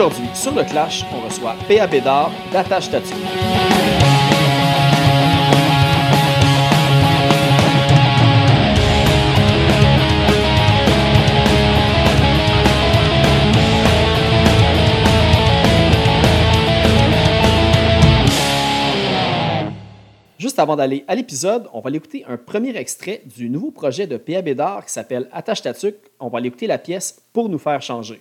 Aujourd'hui, sur le Clash, on reçoit P.A. Bédard d'Attache Statue. Juste avant d'aller à l'épisode, on va aller écouter un premier extrait du nouveau projet de P.A. Bédard qui s'appelle Attache Tatuc. On va aller écouter la pièce Pour nous faire changer.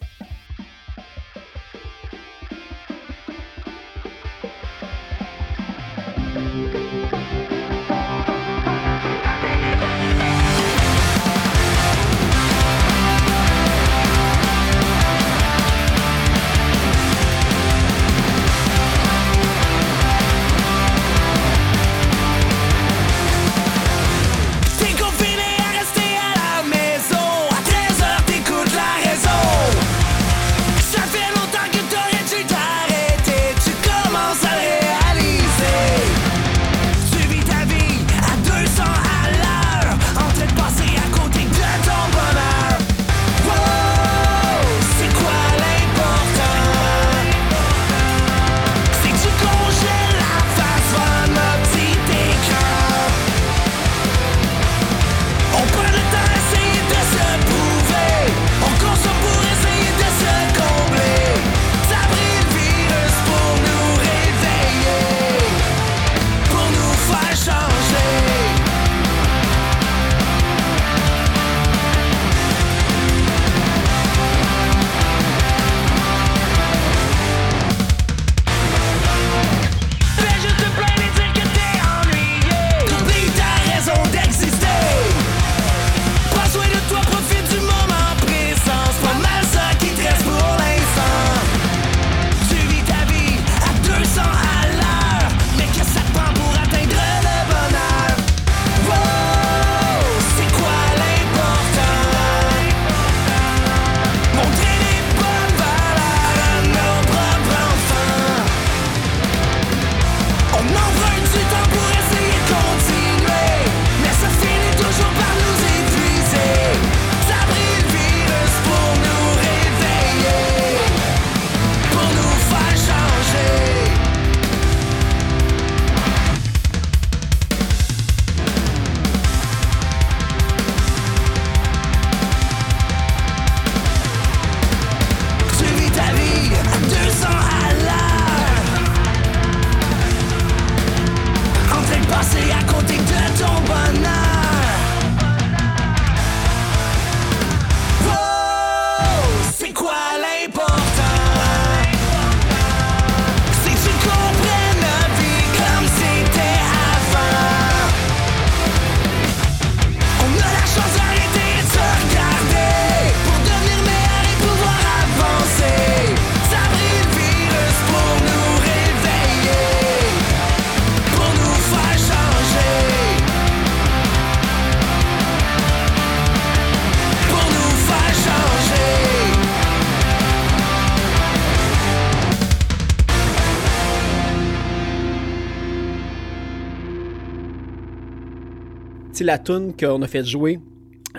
C'est la tune qu'on a fait jouer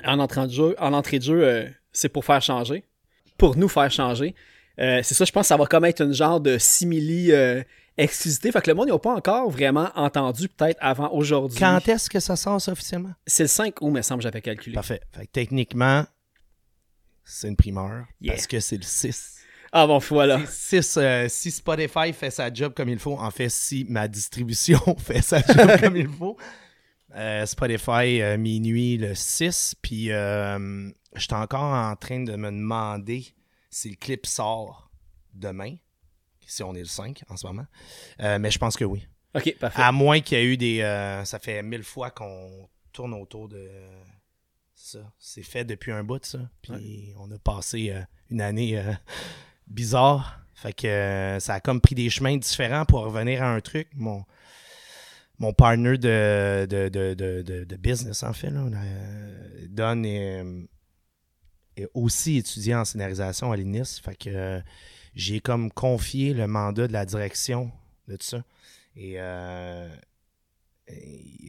en entrée de jeu. En entrée de jeu, euh, c'est pour faire changer. Pour nous faire changer. Euh, c'est ça, je pense que ça va comme être une genre de simili euh, exclusivité. Fait que le monde n'a pas encore vraiment entendu, peut-être avant aujourd'hui. Quand est-ce que ça sort ça, officiellement? C'est le 5 août, me semble, j'avais calculé. Parfait. Fait que techniquement, c'est une primeur. Yeah. Parce que c'est le 6. Ah bon, voilà. Euh, si Spotify fait sa job comme il faut, en fait, si ma distribution fait sa job comme il faut, euh, Spotify euh, minuit le 6, puis euh, j'étais encore en train de me demander si le clip sort demain, si on est le 5 en ce moment. Euh, mais je pense que oui. Ok, parfait. À moins qu'il y ait eu des. euh, ça fait mille fois qu'on tourne autour de ça. C'est fait depuis un bout, ça. Puis on a passé une année bizarre. Fait que ça a comme pris des chemins différents pour revenir à un truc. Mon, mon partner de, de, de, de, business, en fait, là, euh, Don est, euh, est aussi étudiant en scénarisation à l'INIS. Fait que euh, j'ai comme confié le mandat de la direction de tout ça. Et,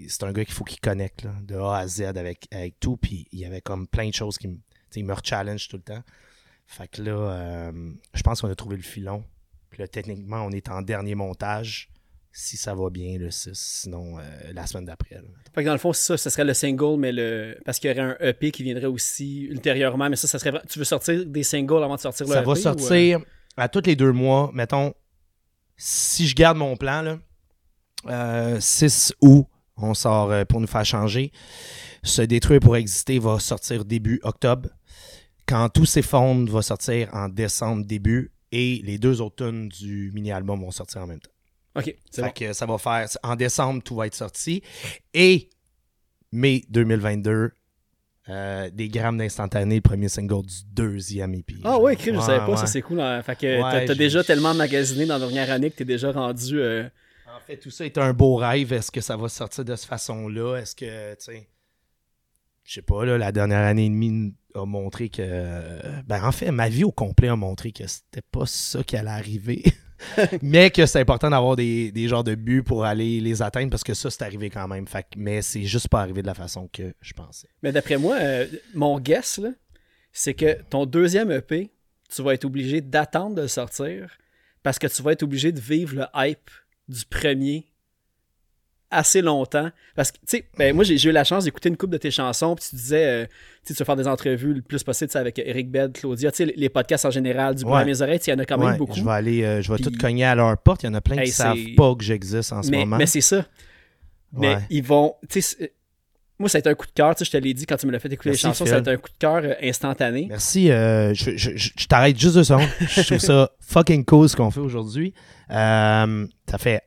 c'est un gars qu'il faut qu'il connecte là, de A à Z avec, avec tout. Puis il y avait comme plein de choses qui me, il me challenge tout le temps. Fait que là, je pense qu'on a trouvé le filon. Puis là, techniquement, on est en dernier montage. Si ça va bien, le 6. Sinon, euh, la semaine d'après. Fait que dans le fond, ça, ce serait le single, mais le. Parce qu'il y aurait un EP qui viendrait aussi ultérieurement, mais ça, ça serait. Tu veux sortir des singles avant de sortir le Ça EP va ou, sortir à tous les deux mois. Mettons, si je garde mon plan, là, euh, 6 août, on sort euh, pour nous faire changer. Se détruire pour exister va sortir début octobre. Quand tout s'effondre va sortir en décembre début. Et les deux autres tunes du mini-album vont sortir en même temps. Ok, Fait bon. que ça va faire. En décembre, tout va être sorti. Et mai 2022, euh, des grammes d'instantané, le premier single du deuxième EP. Ah ouais, Chris, je Ouais, savais pas, ça c'est cool. hein. Fait que Ouais, t'as- déjà tellement magasiné dans la dernière année que t'es déjà rendu. euh, En fait, tout ça est un beau rêve. Est-ce que ça va sortir de cette façon-là? Est-ce que, tu sais, je sais pas, là, la dernière année et demie a montré que. Ben, en fait, ma vie au complet a montré que c'était pas ça qui allait arriver. mais que c'est important d'avoir des, des genres de buts pour aller les atteindre parce que ça, c'est arrivé quand même. Fait mais c'est juste pas arrivé de la façon que je pensais. Mais d'après moi, euh, mon guess, c'est que ton deuxième EP, tu vas être obligé d'attendre de le sortir parce que tu vas être obligé de vivre le hype du premier assez longtemps. Parce que, tu sais, ben, moi, j'ai eu la chance d'écouter une couple de tes chansons, puis tu disais, euh, tu vas faire des entrevues le plus possible avec Eric Bed, Claudia, tu sais, les- podcasts en général, du Ouais. à mes oreilles, il y en a quand même Ouais, beaucoup. Je vais aller, euh, je vais tout cogner à leur porte. Il y en a plein Hey, qui savent pas que j'existe en ce mais moment. mais c'est ça. Mais ils vont. Tu sais, moi, ça a été un coup de cœur. Tu sais, je te l'ai dit quand tu me l'as fait écouter Merci, les chansons, Phil. ça a été un coup de cœur euh, instantané. Merci. euh, je je- je- t'arrête juste deux secondes. je trouve ça fucking cool ce qu'on fait aujourd'hui. Ça fait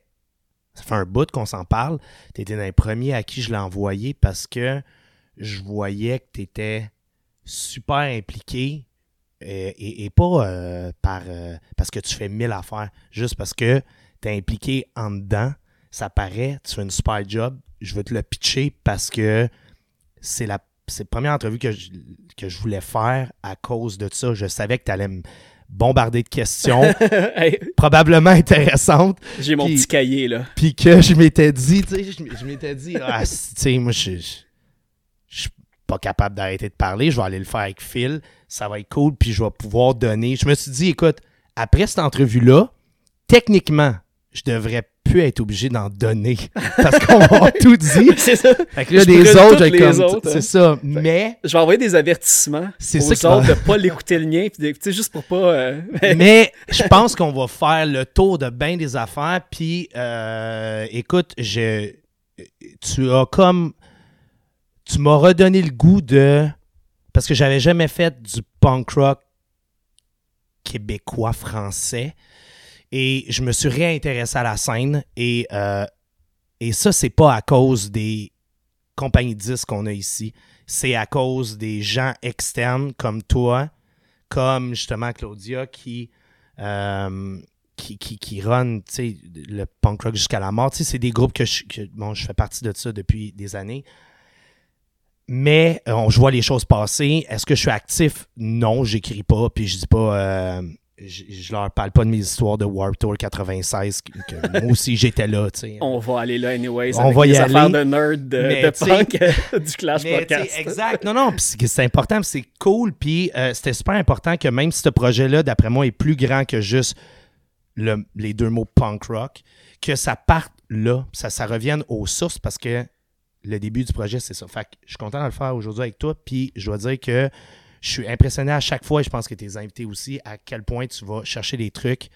ça fait un bout qu'on s'en parle. Tu étais dans les premiers à qui je l'ai envoyé parce que je voyais que tu étais super impliqué euh, et, pas euh, par euh, parce que tu fais mille affaires, juste parce que tu es impliqué en dedans. Ça paraît, tu fais une super job. Je veux te le pitcher parce que c'est la la première entrevue que que je voulais faire à cause de ça. Je savais que tu allais me bombarder de questions Hey, probablement intéressantes. J'ai mon petit cahier, là. Puis que je m'étais dit, tu sais, je, m'étais dit, ah, tu sais, moi, je, je, je suis pas capable d'arrêter de parler. Je vais aller le faire avec Phil. Ça va être cool. Puis je vais pouvoir donner. Je me suis dit, écoute, après cette entrevue-là, techniquement, je devrais plus être obligé d'en donner parce qu'on m'a tout dit. C'est ça. Fait que là, Je des brûle autres, j'ai les comme. autres, C'est hein. ça. Mais. Je vais envoyer des avertissements C'est aux ça autres va- de pas l'écouter le mien, puis de- tu sais, juste pour pas. euh, Mais je pense qu'on va faire le tour de bien des affaires. Puis, euh, écoute, je, tu as comme. Tu m'as redonné le goût de. Parce que j'avais jamais fait du punk rock québécois français. Et je me suis réintéressé à la scène. Et, euh, et ça, c'est pas à cause des compagnies de disques qu'on a ici. C'est à cause des gens externes comme toi, comme justement Claudia qui, euh, qui, qui, run le punk rock jusqu'à la mort. C'est des groupes que je, bon, je fais partie de ça depuis des années. Mais euh, on- je vois les choses passer. Est-ce que je suis actif? Non, j'écris pas. Puis je dis pas. euh, je, je leur parle pas de mes histoires de Warp Tour 96. Que, que moi aussi j'étais là. On va aller là, anyways. On avec va y les affaires aller. de nerd de, Mais de sais- punk euh, du Clash Mais, Podcast. exact. Non, non, c'est important, c'est cool. Puis euh, c'était super important que même si ce projet-là, d'après moi, est plus grand que juste le- les deux mots punk rock, que ça parte là, ça, ça revienne aux sources parce que le début du projet, c'est ça. Fait que je suis content de le faire aujourd'hui avec toi. Puis je dois dire que je suis impressionné à chaque fois, et je pense que tes invités aussi, à quel point tu vas chercher des trucs.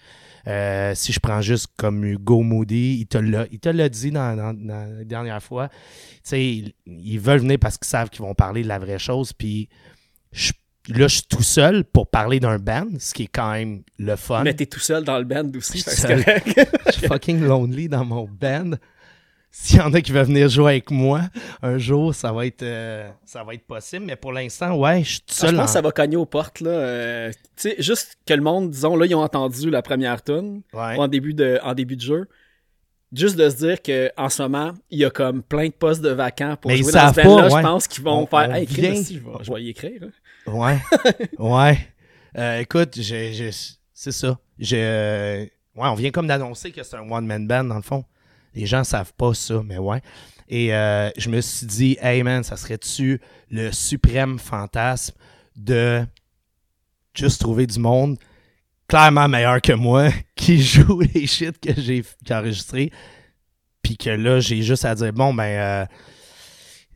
Euh, si je prends juste comme Hugo Moody, il te l'a, dit dans, dans- dans la dernière fois. Tu sais, ils, ils veulent venir parce qu'ils savent qu'ils vont parler de la vraie chose. Puis je- là, je suis tout seul pour parler d'un band, ce qui est quand même le fun. Mais t'es tout seul dans le band aussi. Je suis fucking lonely dans mon band. S'il y en a qui veulent venir jouer avec moi, un jour, ça va être, euh, ça va être possible. Mais pour l'instant, ouais, je suis tout Ah, je pense en- que ça va cogner aux portes. Là. euh, tu sais, juste que le monde, disons, là, ils ont entendu la première tune Ouais. en, début de, en début de jeu. Juste de se dire qu'en ce moment, il y a comme plein de postes de vacants pour Mais jouer dans ce pas, Je pense qu'ils vont On- faire on Hey, vient- je, vais, je vais y écrire. là. Ouais. ouais. Euh, écoute, c'est ça. Je, ouais, on vient comme d'annoncer que c'est un one-man band, dans le fond. Les gens savent pas ça, mais ouais. Et euh, je me suis dit, hey man, ça serait-tu le suprême fantasme de juste trouvé du monde clairement meilleur que moi qui joue les shit que j'ai j'ai enregistré. Puis que là, j'ai juste à dire, bon, ben, euh,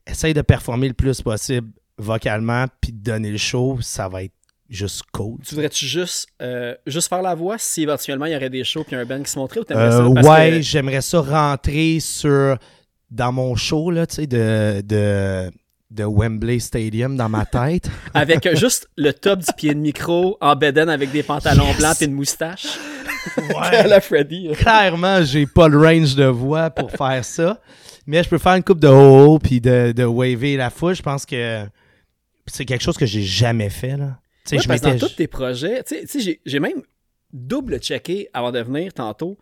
essaye de performer le plus possible vocalement, puis de donner le show, ça va être juste cool. Tu voudrais-tu juste, euh, juste faire la voix si éventuellement il y aurait des shows puis un band qui se montrait ou t'aimerais Euh, ça? Parce ouais, que- j'aimerais ça rentrer sur dans mon show là, tu sais, de, de, de Wembley Stadium dans ma tête. avec euh, juste le top du pied de micro en bedaine avec des pantalons Yes. blancs et une moustache. ouais. la Freddy. Clairement, j'ai pas le range de voix pour faire ça. Mais je peux faire une coupe de haut puis de, de waver la foule. Je pense que c'est quelque chose que j'ai jamais fait. Là. Ouais, je parce que dans tous tes projets, tu sais- j'ai- même double checké avant de venir tantôt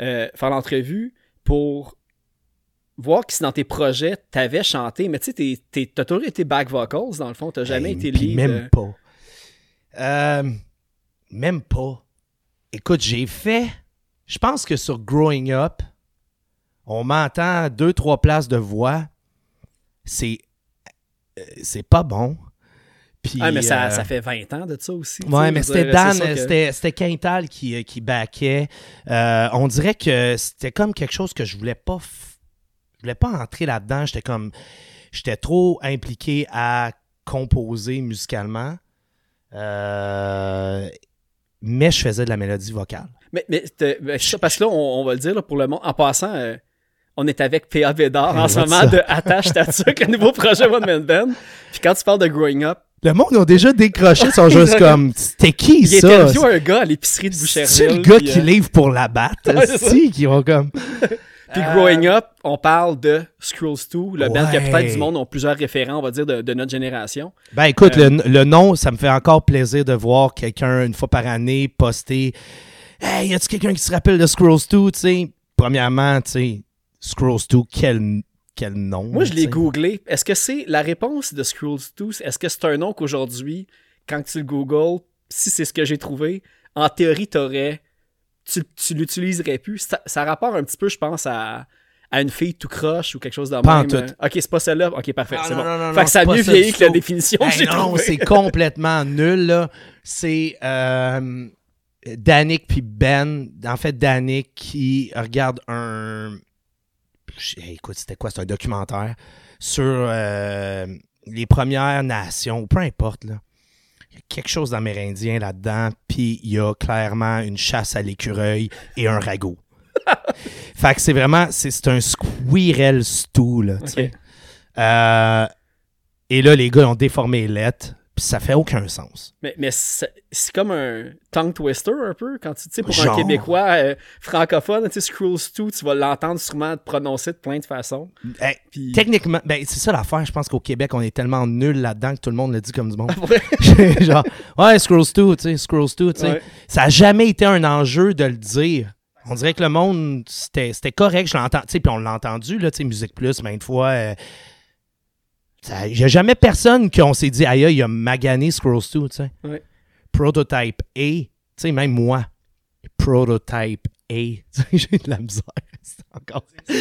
euh, faire l'entrevue pour voir si dans tes projets t'avais chanté, mais tu sais, t'as toujours été back vocals dans le fond, t'as jamais été lead. Même euh, pas. Euh, même pas. Écoute, j'ai fait. Je pense que sur Growing Up, on m'entend deux, trois places de voix. C'est. C'est pas bon. Puis, Ah, mais ça, euh, ça fait 20 ans de ça aussi. Ouais, mais c'était Dan, que- c'était Quintal qui, euh, qui backait. Euh, on dirait que c'était comme quelque chose que je voulais pas. f- Je voulais pas entrer là-dedans. J'étais comme. J'étais trop impliqué à composer musicalement. Euh, mais je faisais de la mélodie vocale. Mais, mais ben, parce que là, on, on va le dire là, pour le monde. En passant, on est avec PA Bédard en ce moment de Attache Tatuc, le nouveau projet One Man Band. Puis quand tu parles de Growing Up, Le monde a déjà décroché, ils sont juste comme. C'était qui il ça? interview un gars à l'épicerie de Boucherville. C'est le gars puis, qui euh, livre pour la batte, si, qui vont comme. Puis Growing Up, on parle de Scrolls 2, le band Ouais. peut-être du monde ont plusieurs référents, on va dire, de, de notre génération. Ben écoute, Euh, le, le nom, ça me fait encore plaisir de voir quelqu'un une fois par année poster Hey, y a-tu quelqu'un qui se rappelle de Scrolls 2, tu sais? Premièrement, tu sais, Scrolls 2, quel, quel nom. Moi, je l'ai googlé. Est-ce que c'est la réponse de Scrolls 2? Est-ce que c'est un nom qu'aujourd'hui, quand tu le googles, si c'est ce que j'ai trouvé, en théorie, t'aurais, tu, tu l'utiliserais plus? Ça, ça rapporte un petit peu, je pense, à, à une fille tout croche ou quelque chose de Pas en même. tout. euh. Ok, c'est pas celle-là. Ok, parfait, Ah, c'est bon. non, non, fait non, que ça a mieux vieilli que la définition que Hey, j'ai non, c'est complètement nul, là. C'est euh, Danick puis Ben. En fait, Danick qui regarde un. Écoute, c'était quoi? C'est un documentaire sur euh, les Premières Nations, peu importe, là. Il y a quelque chose d'amérindien là-dedans, puis il y a clairement une chasse à l'écureuil et un ragot. fait que c'est vraiment, c'est un squirrel stew, là. Euh, et là, les gars ont déformé les lettres, ça fait aucun sens. Mais, mais c'est comme un tongue twister un peu quand tu sais pour Genre. un Québécois euh, francophone, tu sais Scrolls 2, tu vas l'entendre sûrement prononcer de plein de façons. Puis techniquement, ben, c'est ça l'affaire. Je pense qu'au Québec, on est tellement nul là-dedans que tout le monde le dit comme du monde. Genre, ouais, Scrolls 2, tu sais, Scrolls 2, tu sais. Ouais. Ça a jamais été un enjeu de le dire. On dirait que le monde, c'était correct, je l'entends, tu sais, puis on l'a entendu, là, tu sais, Musique Plus, maintes fois. euh, Il n'y a jamais personne qu'on s'est dit, aïe, il a magané Scrolls 2, tu sais. Ouais. Prototype A, tu sais, même moi, Prototype A, j'ai de la misère. C'est encore. La-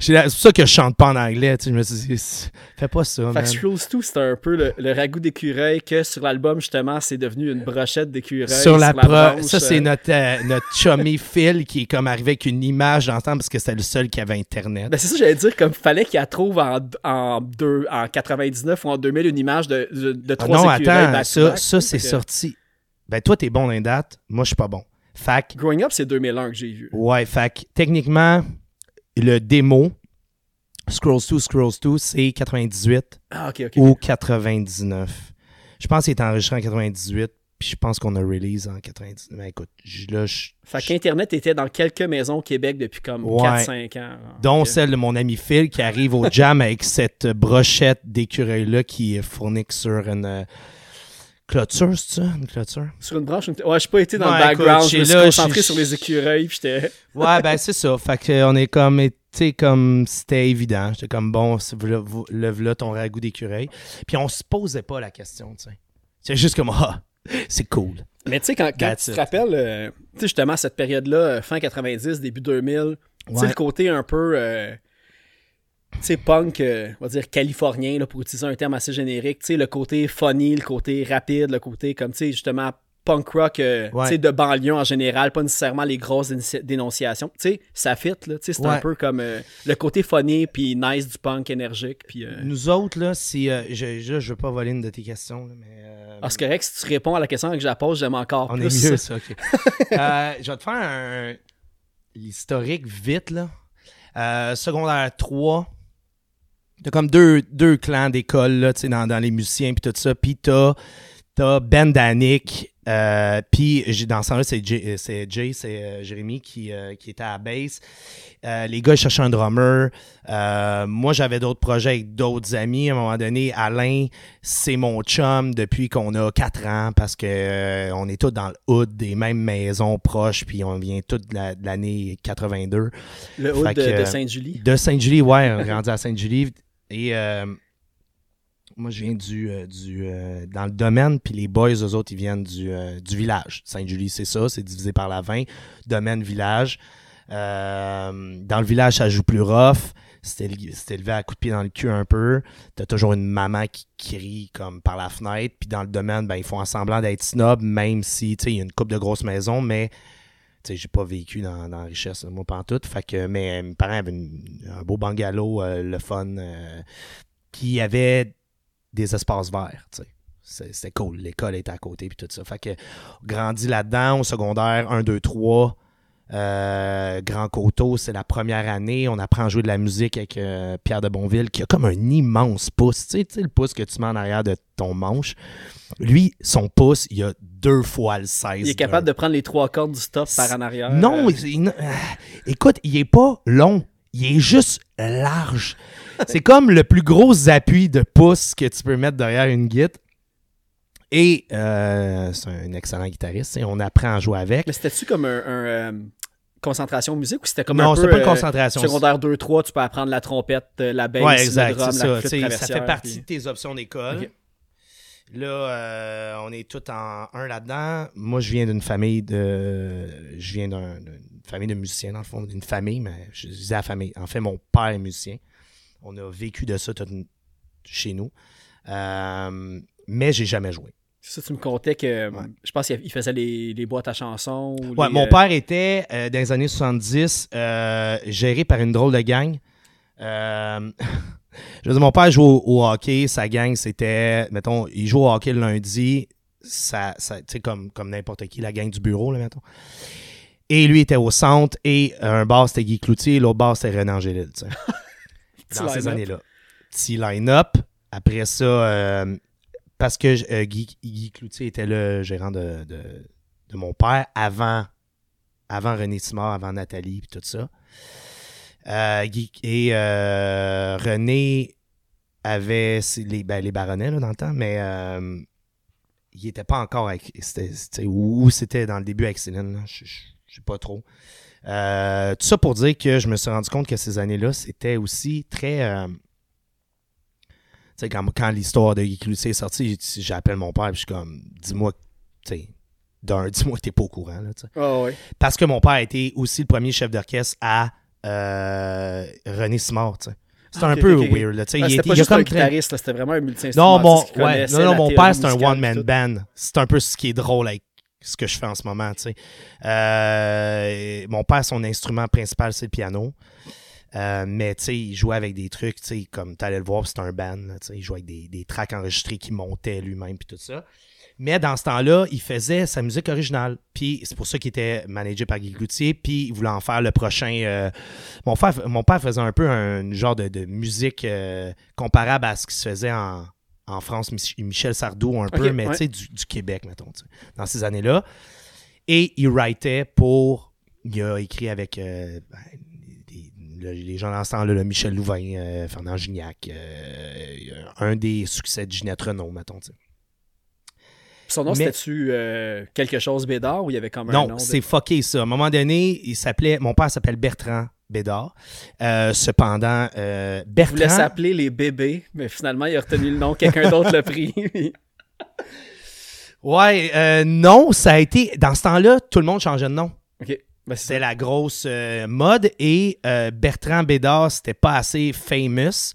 C'est pour ça que je chante pas en anglais, tu sais, je me suis dit, c'est- fais pas ça, Fait que 2, c'était un peu le, le ragoût d'écureuil que sur l'album, justement, c'est devenu une brochette d'écureuil. sur la, branche, ça c'est euh, notre euh, notre chummy Phil qui est comme arrivé avec une image d'ensemble parce que c'était le seul qui avait internet. Ben c'est ça, j'allais dire, comme fallait qu'il trouve en, en, deux, en 99 ou en 2000 une image de, de, de Ah trois non, écureuils attends, back to ça, ça c'est Fait que sorti. Ben toi t'es bon dans les dates, moi je suis pas bon. Fac, Growing Up, c'est 2001 que j'ai vu. ouais, fac. Techniquement, le démo Scrolls 2, Scrolls 2, c'est 98 Ah, ou 99. Je pense qu'il est enregistré en 98, puis je pense qu'on a release en 99. Mais écoute, là, je, Fait qu'Internet était dans quelques maisons au Québec depuis comme Ouais. 4-5 ans. dont celle de mon ami Phil qui arrive au jam avec cette brochette d'écureuil-là qui est fournie sur une euh, clôture, c'est ça? Une clôture? Sur une branche. une- Ouais, j'ai pas été dans Ouais, le background. écoute, je me suis là, concentré sur les écureuils. Puis j'étais. Ouais, ben c'est ça. Fait qu'on est comme, comme c'était évident. J'étais comme, bon, le voilà ton ragoût d'écureuil. Puis on se posait pas la question, tu sais. C'est juste comme, ah, c'est cool. Mais tu sais, quand, quand tu te rappelles, euh, tu sais, justement, cette période-là, euh, fin 90, début 2000, tu sais, le côté un peu. euh, sais, punk, euh, on va dire californien, là, pour utiliser un terme assez générique. Tu sais, le côté funny, le côté rapide, le côté comme, tu sais, justement, punk rock euh, Ouais. de banlieue en général, pas nécessairement les grosses dénonci- dénonciations. Tu sais, ça fit, là. Tu sais, c'est un peu comme euh, le côté funny puis nice du punk énergique. Puis, euh, Nous autres, là, si. euh, je, je, je veux pas voler une de tes questions, là, mais. ah, c'est correct, si tu réponds à la question que je la pose, j'aime encore on plus. est mieux, ça, ok. Je vais te faire un. L'historique vite, là. Euh, secondaire 3. T'as comme deux, deux clans d'école, là, dans, dans les musiciens, puis tout ça. Puis t'as, t'as Ben Danick, euh, puis j'ai- dans ce temps-là, c'est Jay, euh, c'est, Jay, c'est euh, Jérémy qui, euh, qui était à la base. Les gars, ils cherchaient un drummer. Moi, j'avais d'autres projets avec d'autres amis. À un moment donné, Alain, c'est mon chum depuis qu'on a 4 ans parce que on est tous dans le hood des mêmes maisons proches, puis on vient tous de, la- de l'année 82. Le Fait de, que, de Sainte-Julie. De Sainte-Julie, ouais, on est rendu à Sainte-Julie. Et euh, moi, je viens du, euh, du euh, dans le domaine, puis les boys, eux autres, ils viennent du, du village. Sainte-Julie, c'est ça, c'est divisé par la 20. Domaine, village. Dans le village, ça joue plus rough. C'était élevé à coup de pied dans le cul un peu. T'as toujours une maman qui crie comme par la fenêtre. Puis dans le domaine, ben, ils font en semblant d'être snob, même si, tu sais, il y a une coupe de grosses maisons, mais sais, j'ai pas vécu dans, dans la richesse, moi, pas en tout. Fait que, mais mes parents avaient un beau bungalow, euh, le fun, euh, qui avait des espaces verts, tu C'était cool. L'école était à côté, puis tout ça. Fait que, grandi là-dedans, au secondaire, 1, 2, 3. Euh, Grand Coteau, c'est la première année. On apprend à jouer de la musique avec euh, Pierre de Bonville, qui a comme un immense pouce. Tu sais, tu sais, le pouce que tu mets en arrière de ton manche. Lui, son pouce, il a deux fois le 16. Il est capable de prendre les trois cordes du stop par en arrière. Non, Euh, il- euh, écoute, il est pas long. Il est juste large. C'est comme le plus gros appui de pouce que tu peux mettre derrière une guitare. Et euh, c'est un excellent guitariste. et On apprend à jouer avec. Mais c'était-tu comme un, un, concentration musique ou c'était comme Non, un peu pas une euh, concentration. secondaire 2-3, tu peux apprendre la trompette, euh, la bass, Ouais, exact, le drum, la ça. flûte Ça fait partie puis- de tes options d'école. Là, euh, on est tous en un là-dedans. Moi, je viens d'une famille de. Je viens d'un- d'une famille de musiciens, dans le fond, d'une famille, mais je disais la famille. En fait, mon père est musicien. On a vécu de ça tout chez nous. Euh, mais j'ai jamais joué. Ça, tu me contais que Ouais. je pense qu'il faisait les, les boîtes à chansons. ou Ouais, les, mon euh, père était, euh, dans les années 70, euh, géré par une drôle de gang. Euh, je veux dire, mon père jouait au, au hockey. Sa gang, c'était, mettons, il joue au hockey le lundi. Ça, ça, tu sais, comme, comme n'importe qui, la gang du bureau, là, mettons. Et lui était au centre. Et un bar, c'était Guy Cloutier. L'autre bar, c'était Renan Angélil, dans ces années-là. Petit line-up. Après ça, euh, parce que euh, Guy, Cloutier était le gérant de, de, mon père avant, avant René Simard, avant Nathalie et tout ça. Euh, et euh, René avait les, ben, les baronnets là, dans le temps, mais il n'était pas encore avec. ou c'était dans le début avec Céline, je ne sais pas trop. Tout ça pour dire que je me suis rendu compte que ces années-là, c'était aussi très. Sais, quand, quand l'histoire de Guy est sortie, j'appelle mon père et je suis comme, dis-moi, tu sais, d'un, dis-moi que t'es pas au courant, là, tu sais. Ah. Parce que mon père a été aussi le premier chef d'orchestre à euh, René Simard, tu sais. C'était Ah, un peu weird, là, tu sais. Ah, il c'était était- pas il juste comme guitariste, c'était vraiment un non, mon, qui ouais, non, non, mon père, c'est un one-man band. C'est un peu ce qui est drôle avec ce que je fais en ce moment, tu sais. Euh, mon père, son instrument principal, c'est le piano. Euh, mais, tu sais, il jouait avec des trucs, tu sais, comme tu allais le voir, c'était un band, tu sais. Il jouait avec des, des tracks enregistrés qu'il montait lui-même, puis tout ça. Mais dans ce temps-là, il faisait sa musique originale. Puis c'est pour ça qu'il était managé par Guy Cloutier. Puis il voulait en faire le prochain. euh, mon, frère, mon père faisait un peu un genre de, de musique euh, comparable à ce qui se faisait en, en France, Mich- Michel Sardou un peu, mais ouais. tu sais, du, du Québec, mettons, dans ces années-là. Et il writait pour. Il a écrit avec euh, ben, le- les gens dans ce temps-là, le Michel Louvain, euh, Fernand Gignac, euh, un des succès de Ginette Renault, mettons, tu sais. Son nom, Mais- c'était-tu euh, quelque chose Bédard ou il y avait comme un nom? Non, de- c'est fucké ça. À un moment donné, il s'appelait. Mon père s'appelle Bertrand Bédard. Euh, cependant, euh, Il voulait Bertrand. s'appeler les bébés, mais finalement, il a retenu le nom, quelqu'un d'autre l'a pris. Ouais, non, ça a été. Dans ce temps-là, tout le monde changeait de nom. Ben, c'est C'était la grosse euh, mode et euh, Bertrand Bédard, c'était pas assez famous.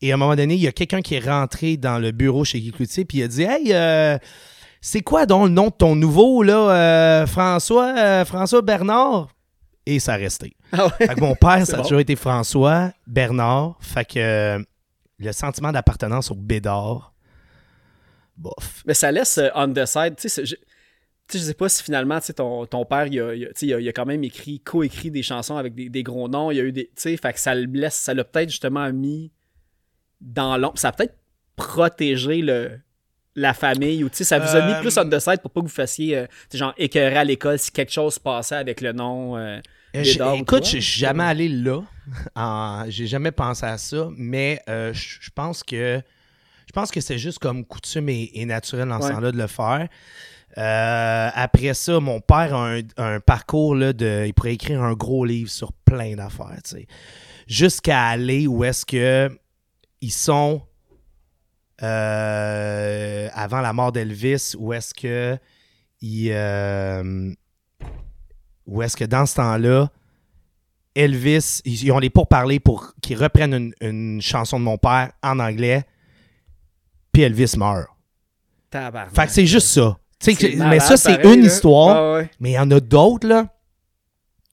Et à un moment donné, il y a quelqu'un qui est rentré dans le bureau chez Guy Cloutier puis il a dit Hey, euh, c'est quoi donc le nom de ton nouveau, là, François, François Bernard? Et ça a resté. Ah ouais? Fait que mon père, ça a bon. toujours été François Bernard. Fait que le sentiment d'appartenance au Bédard, bof. Mais ça laisse on the side. Tu sais, je, sais, je sais pas si finalement, tu sais, ton, ton père, il a, il a- tu sais, il a, il a quand même écrit, co-écrit des chansons avec des, des gros noms. Il y a eu des. Tu sais, fait que ça le laisse, ça l'a peut-être justement mis dans l'ombre. Ça a peut-être protégé le, la famille ou tu sais, ça vous a mis Euh, plus on the side pour pas que vous fassiez, euh, genre, écœurer à l'école si quelque chose se passait avec le nom. euh, Euh, Bédard écoute, je suis jamais allé là. En- J'ai jamais pensé à ça, mais euh, je pense que je pense que c'est juste comme coutume et, et naturel dans ce temps-là de le faire. Euh, après ça, mon père a un, un parcours là, de. Il pourrait écrire un gros livre sur plein d'affaires, tu sais. Jusqu'à aller où est-ce que ils sont euh, avant la mort d'Elvis, où est-ce que ils, euh, où est-ce que dans ce temps-là, Elvis, ils, ont les pourparlers pour qu'ils reprennent une, une chanson de mon père en anglais, puis Elvis meurt. tabarnak. Fait que c'est juste ça. C'est que- malade, mais ça, c'est une là. histoire. Ouais. Mais il y en a d'autres, là,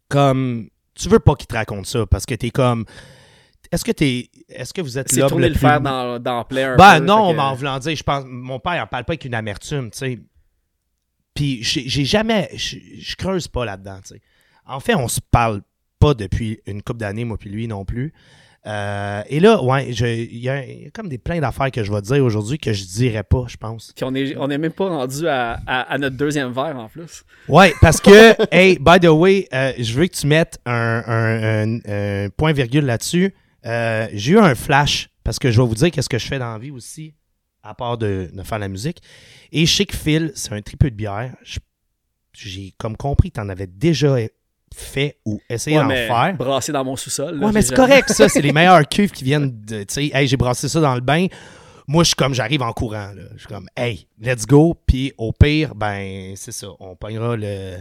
comme... Tu veux pas qu'ils te racontent ça, parce que t'es comme... Est-ce que t'es... Est-ce que vous êtes C'est l'homme tourner le, plus- fer dans, dans le plaie un Ben peu, non, que- mais en voulant dire, je pense... Mon père, il en parle pas avec une amertume, tu sais. Puis j'ai jamais... Je je creuse pas là-dedans, tu sais. En fait, on se parle pas depuis une couple d'années, moi puis lui non plus. Euh, et là, ouais, il y, a il y a comme des plein d'affaires que je vais te dire aujourd'hui que je dirais pas, je pense. Puis on est, on est même pas rendu à, à- à notre deuxième verre en plus. Ouais, parce que, hey, by the way, euh, je veux que tu mettes un, un- un- un point virgule là-dessus. Euh, J'ai eu un flash parce que je vais vous dire qu'est-ce que je fais dans la vie aussi, à part de, de faire la musique. Et je sais que Phil, c'est un tripeux de bière. J'ai comme compris que tu en avais déjà fait ou essayé Ouais, d'en faire. brassé dans mon sous-sol. Ouais, mais c'est jamais- correct, ça. C'est les meilleures cuves qui viennent de. Tu sais, hey, j'ai brassé ça dans le bain. Moi, je suis comme, j'arrive en courant. Là. Je suis comme, hey, let's go. Puis au pire, ben, c'est ça. On pognera le,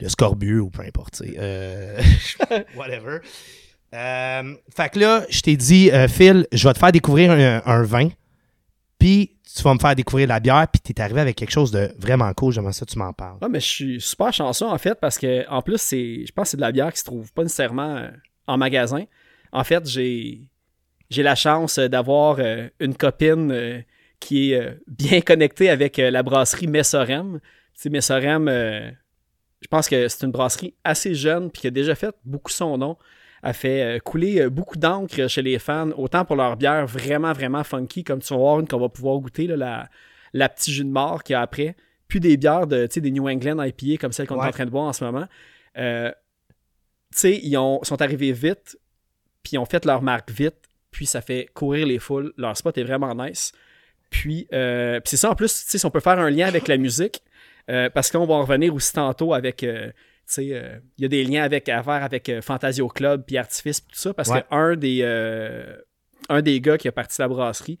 le scorbut ou peu importe. Euh, whatever. Euh, fait que là, je t'ai dit, euh, Phil, je vais te faire découvrir un, un vin. Puis tu vas me faire découvrir la bière. Puis t'es arrivé avec quelque chose de vraiment cool. J'aimerais ça tu m'en parles. Ouais, mais je suis super chanceux en fait parce que en plus, c'est, je pense que c'est de la bière qui se trouve pas nécessairement euh, en magasin. En fait, j'ai, j'ai la chance euh, d'avoir euh, une copine qui est bien connectée avec la brasserie Messorem. Tu Messorem, je pense que c'est une brasserie assez jeune puis qui a déjà fait beaucoup son nom. A fait euh, couler euh, beaucoup d'encre chez les fans, autant pour leur bière vraiment, vraiment funky, comme tu vas voir une qu'on va pouvoir goûter, là, la, la petite jus de mort qu'il y a après puis des bières de, des New England IPA comme celle qu'on est en train de boire en ce moment. Euh, tu sais, ils ont, sont arrivés vite, puis ils ont fait leur marque vite, puis ça fait courir les foules. Leur spot est vraiment nice. Puis, euh, puis c'est ça en plus, si on peut faire un lien avec la musique, euh, parce qu'on va en revenir aussi tantôt avec, euh, euh, il y a des liens avec, à faire avec euh, Fantasio Club, puis Artifice, tout ça, parce Ouais. que un des, euh, un des gars qui a parti de la brasserie,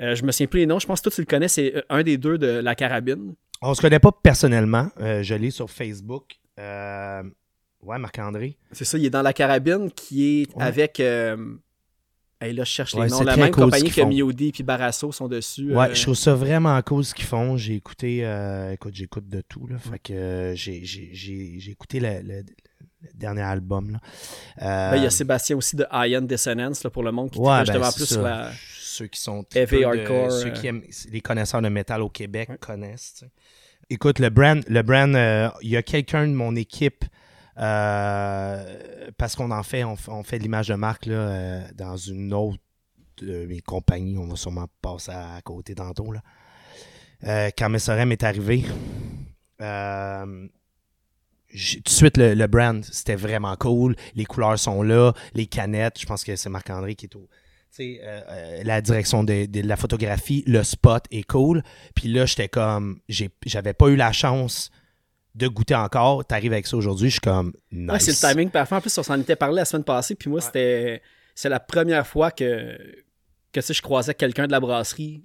euh, je me souviens plus les noms, je pense que toi tu le connais, c'est un des deux de la carabine. On se connaît pas personnellement. Je l'ai sur Facebook. Ouais, Marc-André. C'est ça, il est dans la carabine qui est Ouais. avec. Hey, là, je cherche les Ouais, noms. La même compagnie que. Miodi et Barasso sont dessus. Ouais, euh, je trouve ça vraiment cool ce qu'ils font. J'ai écouté, euh, écoute, j'écoute de tout, là. Fait que euh, j'ai, j'ai, j'ai, j'ai écouté le, le- le dernier album, là. Euh, ben, il y a Sébastien aussi de Iron Dissonance là, pour le monde qui ouais, ben, plus ça. sur la. Ceux qui sont Heavy hardcore, ceux qui aiment, les connaisseurs de métal au Québec Ouais. connaissent. Écoute, le brand, le brand, euh, il y a quelqu'un de mon équipe euh, parce qu'on en fait, on, fait- l'image de marque euh, dans une autre de mes compagnies. On va sûrement passer à, côté tantôt. Quand Messorem est arrivé, euh, tout de suite, le, brand, c'était vraiment cool. Les couleurs sont là, les canettes. Je pense que c'est Marc-André qui est au. la direction de, de la photographie, le spot est cool. Puis là, j'étais comme. J'avais pas eu la chance de goûter encore. T'arrives avec ça aujourd'hui, je suis comme. Nice. Ouais, c'est le timing parfait. En plus, on s'en était parlé la semaine passée. Puis moi, c'était. C'est la première fois que, que tu je croisais quelqu'un de la brasserie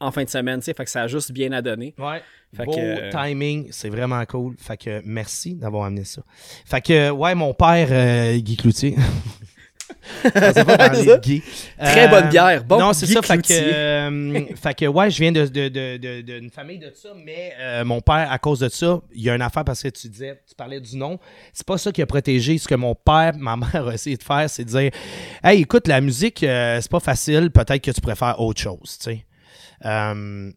en fin de semaine. tu sais, Fait que ça a juste bien à donner. Ouais. Fait Beau que, euh, timing, c'est vraiment cool. Fait que merci d'avoir amené ça. Fait que, ouais, mon père, euh, Guy Cloutier. Je pensais pas parler de gay. Très bonne bière. Bon, non, c'est ça. Fait que, euh, fait que, ouais, je viens d'une de, de, de, famille de ça, mais euh, mon père, à cause de ça, il y a une affaire parce que tu disais, tu parlais du nom. C'est pas ça qui a protégé. Ce que mon père, ma mère a essayé de faire, c'est de dire Hey, écoute, la musique, euh, c'est pas facile. Peut-être que tu préfères autre chose, tu sais. Euh,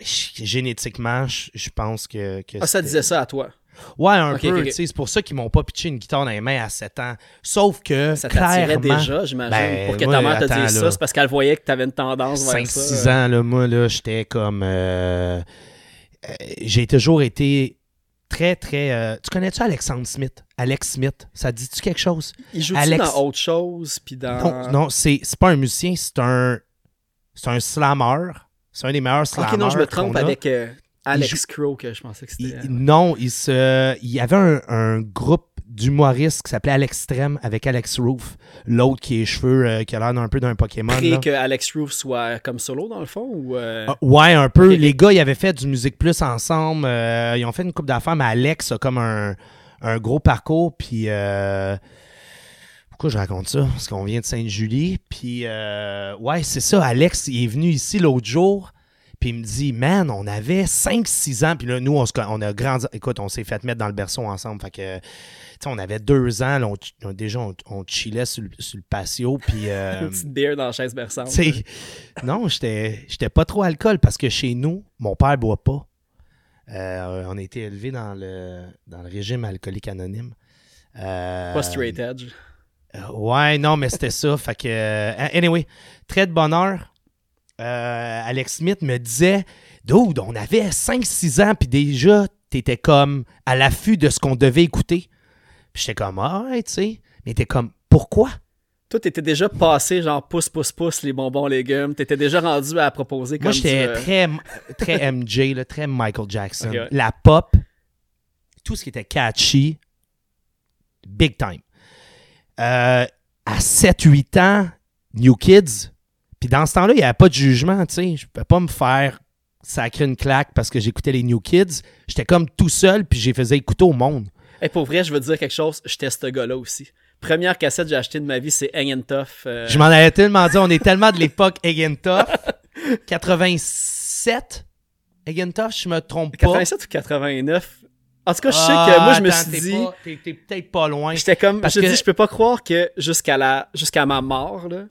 génétiquement, je pense que. que Ah, ça disait ça à toi. Ouais, un peu. C'est pour ça qu'ils m'ont pas pitché une guitare dans les mains à 7 ans. Sauf que, Ça t'attirait déjà, j'imagine. Ben, pour que ta mère te dise ça, c'est parce qu'elle voyait que tu avais une tendance vers 5-6 ça. ans, là, moi, là, j'étais comme. euh, euh, J'ai toujours été très, très. euh, Tu connais-tu Alexandre Smith? Alex Smith, ça dit-tu quelque chose? Il joue Alex- dans autre chose, puis dans... Non, non c'est pas un musicien, c'est un. C'est un slammer. C'est un des meilleurs slammers. Ok, non, je me trompe avec euh, Alex Crow, que je pensais que c'était... euh, non, il, se, il y avait un, un groupe d'humoristes qui s'appelait Alex Extreme avec Alex Roof, l'autre qui est cheveux, euh, qui a l'air un peu d'un Pokémon. Là. que Alex Roof soit comme solo, dans le fond, ou... euh, Ah, ouais, un peu. Les gars, ils avaient fait du Musique Plus ensemble. euh, ils ont fait une coupe d'affaires, mais Alex a comme un, un gros parcours. Puis, euh, pourquoi je raconte ça? Parce qu'on vient de Sainte-Julie. Puis, euh, ouais, c'est ça. Alex, il est venu ici l'autre jour. Puis il me dit, man, on avait 5-6 ans. Puis là, nous, on, se, on a grandi. Écoute, on s'est fait mettre dans le berceau ensemble. Fait que, tu sais, on avait deux ans. là, on, déjà, on, on chillait sur, le- sur le patio. Puis, euh, Une petite bière dans la chaise berçante. non, j'étais j'étais pas trop alcool parce que chez nous, mon père boit pas. Euh, on a été élevé dans le, dans le régime alcoolique anonyme. Euh, Pas straight edge. ouais, non, mais c'était ça. Fait que, euh, anyway, très de bonheur. Euh, Alex Smith me disait, Dude, on avait 5-6 ans, puis déjà, t'étais comme à l'affût de ce qu'on devait écouter. Puis j'étais comme, ah, ouais, tu sais. Mais t'es comme, pourquoi? Toi, t'étais déjà passé, genre, pouce, pouce, pouce, les bonbons légumes. T'étais déjà rendu à proposer comme Moi, j'étais du, euh, très, très MJ, là, très Michael Jackson. Ouais. La pop, tout ce qui était catchy, big time. Euh, à 7-8 ans, New Kids, puis dans ce temps-là, il n'y avait pas de jugement, tu sais. Je ne pouvais pas me faire sacrer une claque parce que j'écoutais les New Kids. J'étais comme tout seul, puis j'ai faisais écouter au monde. Hey, pour vrai, je veux dire quelque chose, j'étais ce gars-là aussi. Première cassette que j'ai achetée de ma vie, c'est Hang and Tough. euh, Je m'en avais tellement dit, on est tellement de l'époque Egentoff. 87 Egentoff, je me trompe pas. 87 ou 89. En tout cas, je sais Ah, que moi, je me suis dit... T'es peut-être pas loin. J'étais comme, je dis, je peux pas croire que jusqu'à la, jusqu'à ma mort, là,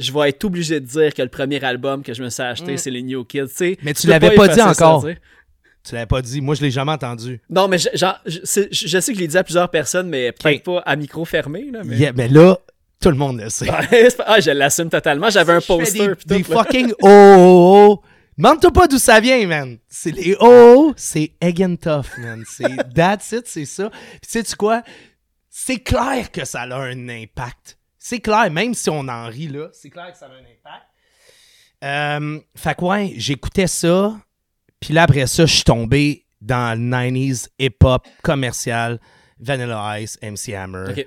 je vais être obligé de dire que le premier album que je me suis acheté, Mm. c'est les New Kids. tu sais. Mais tu l'avais pas dit effacer ça, encore. tu l'avais pas dit. Moi, je l'ai jamais entendu. Non, mais je, genre, je, c'est- je- je sais que je l'ai dit à plusieurs personnes, mais peut-être pas à micro fermé. Là, mais... Yeah, mais là, tout le monde le sait. Ah, je l'assume totalement. J'avais un poster. Des, fucking oh, oh, oh. Demande-toi pas d'où ça vient, man. C'est les oh, oh, c'est Egentoff, man. C'est that's it, c'est ça. Puis sais-tu quoi? C'est clair que ça a un impact. C'est clair, même si on en rit, là, c'est clair que ça a un impact. Euh, fait que ouais, j'écoutais ça. Puis là, après ça, je suis tombé dans le 90s hip-hop commercial, Vanilla Ice, MC Hammer. Ok.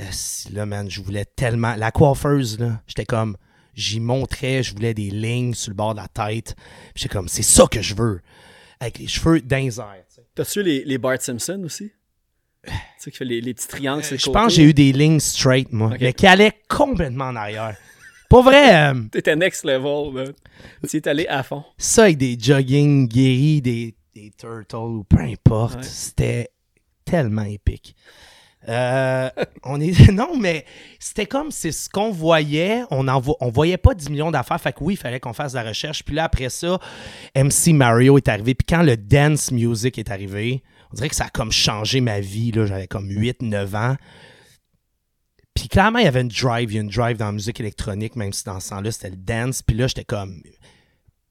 Euh, si, là, man, je voulais tellement. La coiffeuse, là, j'étais comme. J'y montrais, je voulais des lignes sur le bord de la tête. Puis J'étais comme, c'est ça que je veux. Avec les cheveux sais. T'as-tu les, les Bart Simpson aussi? Tu sais, qui fait les, les petits triangles le Je pense que j'ai eu des lignes straight, moi, mais qui allaient complètement en arrière. Pour vrai, euh, T'étais next level, là. Tu es allé à fond. ça avec des jogging guéris, des, des turtles ou peu importe, Ouais. c'était tellement épique. Euh, on est non mais c'était comme c'est ce qu'on voyait on en vo- on voyait pas 10 millions d'affaires fait que oui il fallait qu'on fasse de la recherche puis là après ça MC Mario est arrivé puis quand le dance music est arrivé on dirait que ça a comme changé ma vie là j'avais comme 8 9 ans puis clairement il y avait une drive il y a une drive dans la musique électronique même si dans ce temps-là c'était le dance puis là j'étais comme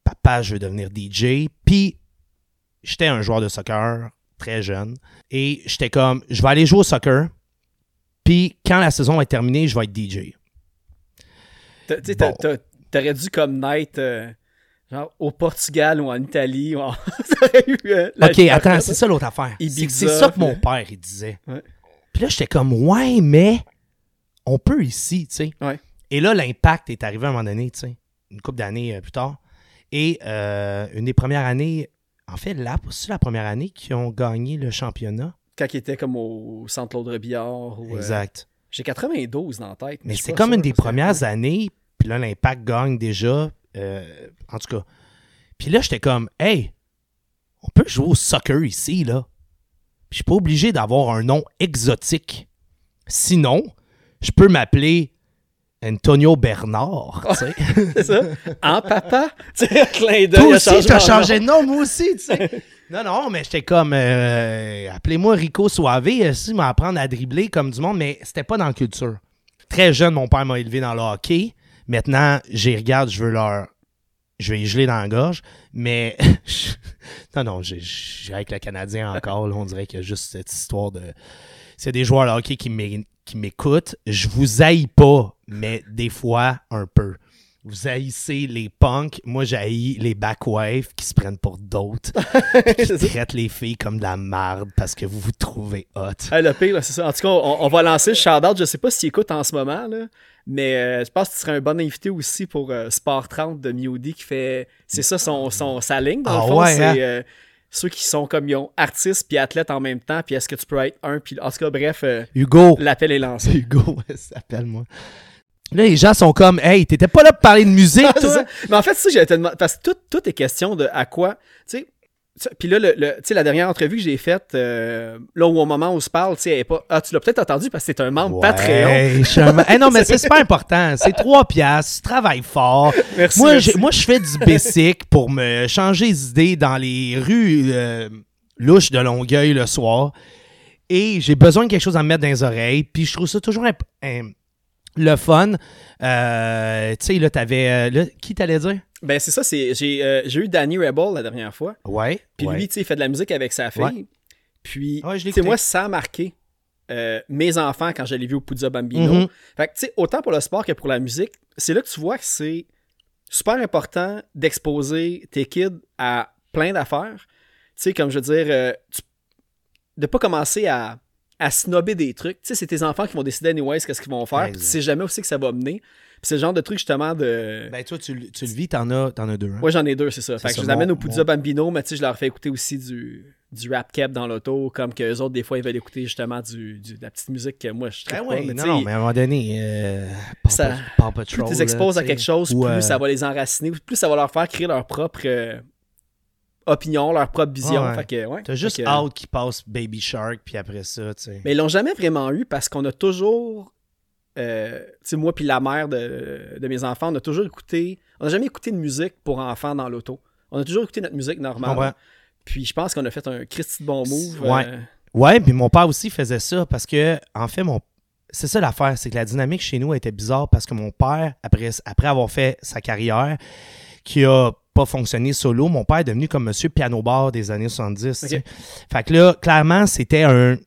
papa, je veux devenir DJ. Puis, j'étais un joueur de soccer très jeune. Et j'étais comme, je vais aller jouer au soccer. Puis, quand la saison est terminée, je vais être DJ. Tu Bon. t'aurais dû comme naître euh, genre au Portugal ou en Italie. Ou en... Eu, euh, OK, attends, c'est ça l'autre affaire. C'est ça que mon père, il disait. Ouais. Puis là, j'étais comme, ouais, mais on peut ici, tu sais. Ouais. Et là, l'impact est arrivé à un moment donné, tu sais, une couple d'années euh, plus tard. Et euh, une des premières années, en fait, là, c'est la première année qu'ils ont gagné le championnat. Quand il était comme au centre Claude Billard. Ou, Exact. J'ai 92 dans la tête. Mais suis c'est comme une des premières années, puis là, l'impact gagne déjà. Euh, en tout cas. Puis là, j'étais comme, hey, on peut jouer au soccer ici, là. Puis je suis pas obligé d'avoir un nom exotique. Sinon, je peux m'appeler Antonio Bernard, tu sais. C'est ça? En papa? Tu sais, un clin d'œil. Toi aussi, t'as changé de nom, moi aussi, tu sais. non, non, mais j'étais comme, euh, appelez-moi Rico Suave, euh, si m'apprendre à dribbler comme du monde, mais c'était pas dans la culture. Très jeune, mon père m'a élevé dans le hockey. Maintenant, j'y regarde, je veux leur. Je vais y geler dans la gorge, mais. non, non, j'ai- avec le Canadien encore, là, on dirait qu'il y a juste cette histoire de. C'est des joueurs de hockey qui m'é- qui m'écoutent. Je vous haïs pas, mais des fois, un peu. Vous haïssez les punks. Moi, j'haïs les backwaves qui se prennent pour d'autres. qui traitent les filles comme de la merde parce que vous vous trouvez hot. Le pire, c'est ça. En tout cas, on, on va lancer le shout-out. Je sais pas s'il écoute en ce moment, là, mais euh, je pense que tu serais un bon invité aussi pour euh, Sport 30 de Miodi qui fait. C'est ça son, son, sa ligne, dans Ah le fond. ouais, c'est hein? euh, ceux qui sont comme ils ont artistes puis athlètes en même temps. Puis est-ce que tu peux être un. Puis en tout cas, bref, Hugo. l'appel est lancé. Hugo, s'appelle-moi. Là, les gens sont comme, hey, t'étais pas là pour parler de musique, toi? Mais en fait, ça, j'allais te demander. Parce que tout, tout est question de à quoi. Tu sais. Puis là, le, le- tu sais, la dernière entrevue que j'ai faite, euh, là où au moment où on se parle, tu sais, elle est pas. Ah, tu l'as peut-être entendu parce que c'est un membre Patreon. Ouais, un ma- Eh non, mais c'est super important. C'est trois piastres, tu travailles fort. Merci. moi, merci. moi, je fais du basic pour me changer les idées dans les rues euh, louches de Longueuil le soir. Et j'ai besoin de quelque chose à me mettre dans les oreilles. Puis je trouve ça toujours imp- im- le fun. Euh, tu sais, là, t'avais. là, qui t'allais dire? Ben, c'est ça, c'est, j'ai, euh, j'ai eu Danny Rebel la dernière fois. Ouais. Puis ouais. lui, tu sais, il fait de la musique avec sa fille. Ouais. Puis, Ouais, tu sais, moi, ça a marqué euh, mes enfants quand je l'ai vu au Puzza Bambino. Mhm. Fait que, tu sais, autant pour le sport que pour la musique, c'est là que tu vois que c'est super important d'exposer tes kids à plein d'affaires. Tu sais, comme je veux dire, euh, tu- de pas commencer à, à snobber des trucs. Tu sais, c'est tes enfants qui vont décider anyways qu'est-ce qu'ils vont faire. Tu sais jamais aussi que ça va mener. C'est le genre de truc, justement, de... Ben, toi, tu, le- tu le vis, t'en as, t'en as deux. hein? Moi, j'en ai deux, c'est ça. Fait que je les amène au Puzza Bambino, mais tu sais, je leur fais écouter aussi du, du rap cap dans l'auto, comme que les autres, des fois, ils veulent écouter justement du, du- de la petite musique que moi, je Ben trouve ouais, pas. Mais non, mais à un moment donné, euh, Ça- Pat- Paw Patrol, plus tu les là, exposes à quelque chose, Ou, plus euh, ça va les enraciner, plus ça va leur faire créer leur propre euh, opinion, leur propre vision. Ouais, ouais. Fait que, ouais. T'as juste que, hâte qui passe Baby Shark, puis après ça, tu sais. Mais ils l'ont jamais vraiment eu parce qu'on a toujours. Euh, moi puis la mère de, de mes enfants, on a toujours écouté. On n'a jamais écouté de musique pour enfants dans l'auto. On a toujours écouté notre musique normale. Puis je pense qu'on a fait un Christy de bon move. Ouais. euh, Ouais, puis mon père aussi faisait ça parce que, en fait, mon. C'est ça l'affaire, c'est que la dynamique chez nous était bizarre parce que mon père, après, après avoir fait sa carrière, qui a pas fonctionné solo, mon père est devenu comme monsieur piano-bar des années 70. tu sais. Ok. Fait que là, clairement, c'était un.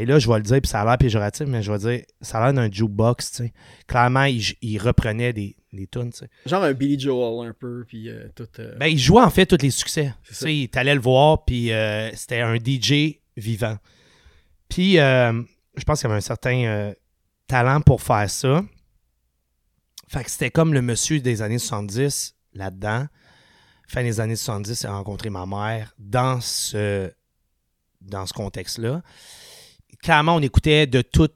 Et là, je vais le dire, puis ça a l'air péjoratif, mais je vais dire, ça a l'air d'un jukebox, tu sais. Clairement, il, il reprenait des, des tunes, tu sais. genre un Billy Joel un peu. Puis euh, tout. euh, Ben, il jouait en fait tous les succès. Tu sais, t'allais le voir, puis euh, c'était un DJ vivant. Puis, je pense qu'il avait un certain talent pour faire ça. Fait que c'était comme le monsieur des années 70 là-dedans. Fin des années 70, il a rencontré ma mère dans ce, dans ce contexte-là. Clairement, on écoutait de tout.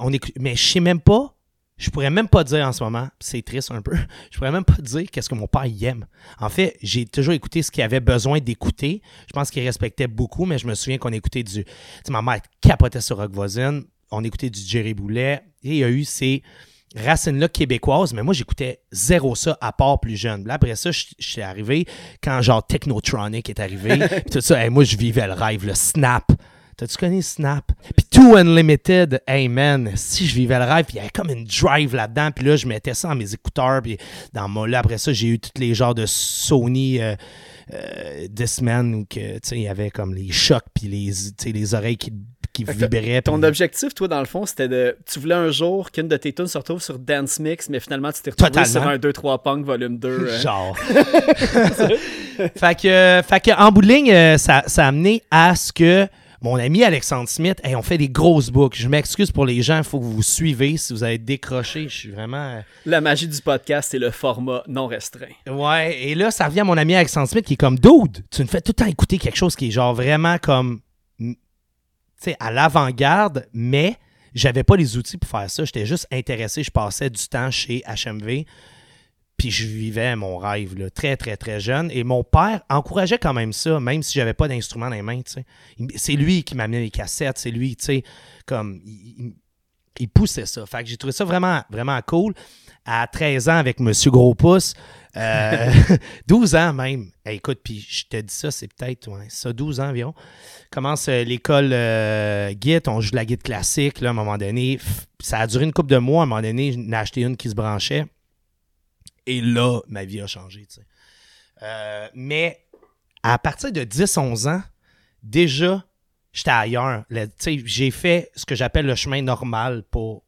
On écout- mais je sais même pas. Je pourrais même pas dire en ce moment, c'est triste un peu, je pourrais même pas dire qu'est-ce que mon père y aime. En fait, j'ai toujours écouté ce qu'il avait besoin d'écouter. Je pense qu'il respectait beaucoup, mais je me souviens qu'on écoutait du. Tu sais, ma mère capotait sur Rock Voisine. On écoutait du Jerry Boulet. Et il y a eu ces racines-là québécoises, mais moi, j'écoutais zéro ça à part plus jeune. Là, après ça, je je suis arrivé quand genre Technotronic est arrivé. tout ça, hey, moi, je vivais le rêve, le Snap. T'as-tu connu Snap? Puis Too Unlimited, hey man, si je vivais le rêve, puis il y avait comme une drive là-dedans, puis là, je mettais ça dans mes écouteurs, puis dans mon... Là, après ça, j'ai eu tous les genres de Sony euh, euh, Discman, où que, tu sais, il y avait comme les chocs, puis les, les oreilles qui, qui. Ton puis- objectif, toi, dans le fond, c'était de. Tu voulais un jour qu'une de tes tunes se retrouve sur Dance Mix, mais finalement, tu t'es retrouvé Totalement. sur un 2-3 Punk volume 2. euh. Genre. fait que, fait que en bout de ligne, euh, ça, ça a amené à ce que mon ami Alexandre Smith, hey, on fait des grosses boucles. Je m'excuse pour les gens, il faut que vous suivez. Si vous avez décroché, je suis vraiment. La magie du podcast, c'est le format non restreint. euh, Ouais, et là, ça revient à mon ami Alexandre Smith qui est comme Dude, tu me fais tout le temps écouter quelque chose qui est genre vraiment comme. mm, Tu sais, à l'avant-garde, mais j'avais pas les outils pour faire ça. J'étais juste intéressé. Je passais du temps chez HMV. Puis je vivais mon rêve, là, très, très, très jeune. Et mon père encourageait quand même ça, même si j'avais pas d'instrument dans les mains, C'est lui qui m'amenait les cassettes, c'est lui, tu sais, comme, il, poussait ça. Fait que j'ai trouvé ça vraiment, vraiment cool. À 13 ans, avec Monsieur Gros Pouce, euh, 12 ans même. Hey, écoute, puis je te dis ça, c'est peut-être, ouais, ça, 12 ans environ. Commence euh, l'école euh, Git, on joue de la Git classique, là, à un moment donné. Ça a duré une couple de mois, à un moment donné, j'en ai acheté une qui se branchait. Et là, ma vie a changé. Euh, mais à partir de 10-11 ans, déjà, j'étais ailleurs. J'ai fait ce que j'appelle le chemin normal pour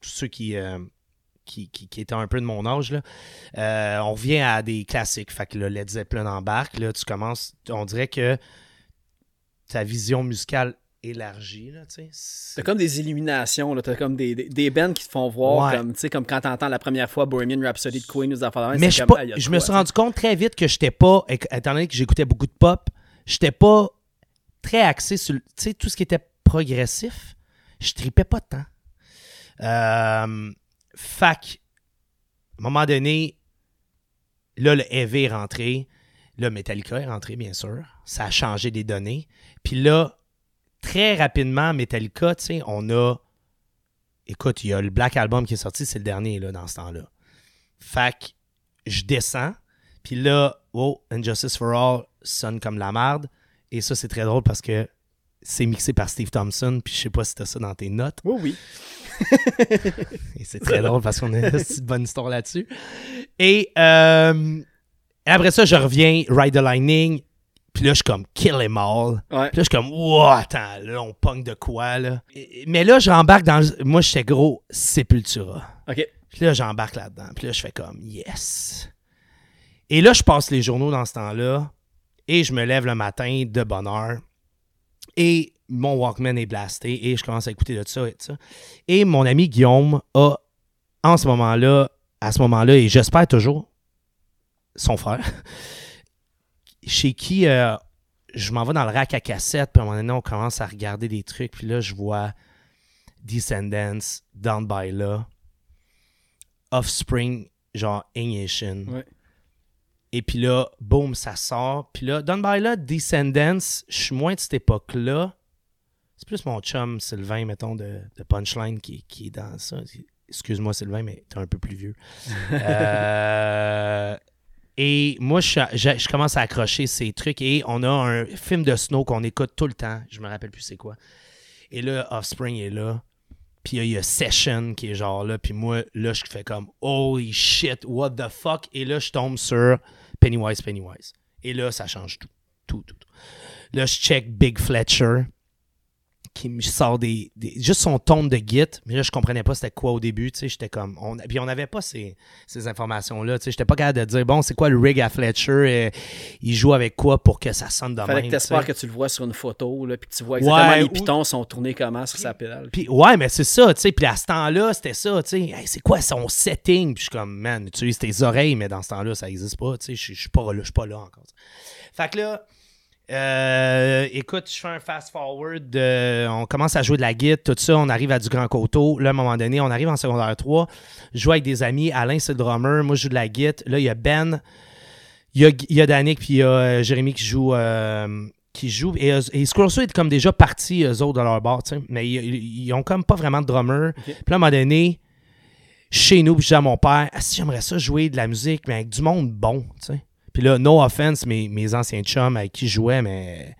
tous ceux qui, euh, qui, qui, étaient un peu de mon âge. Là. Euh, on revient à des classiques. Fait que le Led Zeppelin embarque. Là, tu commences, on dirait que ta vision musicale élargie. Là, tu sais. C'est- T'as comme des illuminations, là. T'as comme des, des, des bands qui te font voir, Ouais. comme, tu sais, comme quand t'entends la première fois Bohemian Rhapsody de Queen ou Mais je, comme, pas- y a de je me suis rendu compte très vite que j'étais pas, étant donné que j'écoutais beaucoup de pop, j'étais pas très axé sur le- tu sais, tout ce qui était progressif. Je tripais pas tant. Euh, fac, à un moment donné, là, le heavy est rentré. Là, Metallica est rentré, bien sûr. Ça a changé des données. Puis là, très rapidement, Metallica, tu sais, on a. Écoute, il y a le Black Album qui est sorti, c'est le dernier, là, dans ce temps-là. Fait que je descends. Puis là, oh, Injustice for All sonne comme la merde. Et ça, c'est très drôle parce que c'est mixé par Steve Thompson. Puis je sais pas si t'as ça dans tes notes. Oui, oui. Et c'est très drôle parce qu'on a une petite bonne histoire là-dessus. Et euh, après ça, je reviens, Ride the Lightning. Puis là, je suis comme Kill Em All. Ouais. Puis là, je suis comme, wow, attends, là, on pogne de quoi, là? Et- Mais là, j'embarque dans. le- Moi, j'étais gros Sepultura. OK. Puis là, j'embarque là-dedans. Puis là, je fais comme, yes. Et là, je passe les journaux dans ce temps-là. Et je me lève le matin de bonne heure. Et mon Walkman est blasté. Et je commence à écouter de ça et de ça. Et mon ami Guillaume a, en ce moment-là, à ce moment-là, et j'espère toujours, son frère, chez qui euh, je m'en vais dans le rack à cassette. Puis à un moment donné, on commence à regarder des trucs. Puis là, je vois Descendants, Down by Law. Offspring, genre Ignition. Ouais. Et puis là, boum, ça sort. Puis là, Down by là, Descendants, je suis moins de cette époque-là. C'est plus mon chum Sylvain, mettons, de, de Punchline qui, qui est dans ça. Excuse-moi, Sylvain, mais t'es un peu plus vieux. Euh, et moi, je, je- commence à accrocher ces trucs. Et on a un film de Snow qu'on écoute tout le temps. Je me rappelle plus c'est quoi. Et là, Offspring est là. Puis il y a Session qui est genre là. Puis moi, là, je fais comme Holy shit, what the fuck? Et là, je tombe sur Pennywise, Pennywise. Et là, ça change tout. Tout, tout, tout. Là, je check Big Fletcher qui me sort des, des- juste son ton de git mais là je comprenais pas c'était quoi au début tu sais j'étais comme on puis on n'avait pas ces, ces informations là tu sais j'étais pas capable de dire bon c'est quoi le rig à Fletcher euh, il joue avec quoi pour que ça sonne de Fallait même que t'espères que tu le vois sur une photo, là, puis que tu vois exactement Ouais, les ou- pitons sont tournés comment sur sa pédale. Puis ouais, mais c'est ça, tu sais. Puis à ce temps-là, c'était ça, tu sais. Hey, c'est quoi son setting? Puis je suis comme, man, utilise tes oreilles, mais dans ce temps-là, ça n'existe pas, tu sais. Je je suis pas là, je suis pas là encore. Fait que là, euh, écoute, je fais un fast-forward. euh, on commence à jouer de la guitare, tout ça. On arrive à du Grand Coteau. Là, à un moment donné, on arrive en secondaire 3. Je joue avec des amis. Alain, c'est le drummer. Moi, je joue de la guitare. Là, il y a Ben. Il y a, il y a Danick, puis il y a euh, Jérémy qui joue. euh, qui joue. Et, et est comme déjà partis, eux autres, de leur bar, tu sais. Mais ils, ils- ont comme pas vraiment de drummer. Puis là, à un moment donné, chez nous, puis je dis à mon père, ah, si j'aimerais ça jouer de la musique, mais avec du monde bon, tu sais. Puis là, no offense, mes, mes anciens chums avec qui je jouais, mais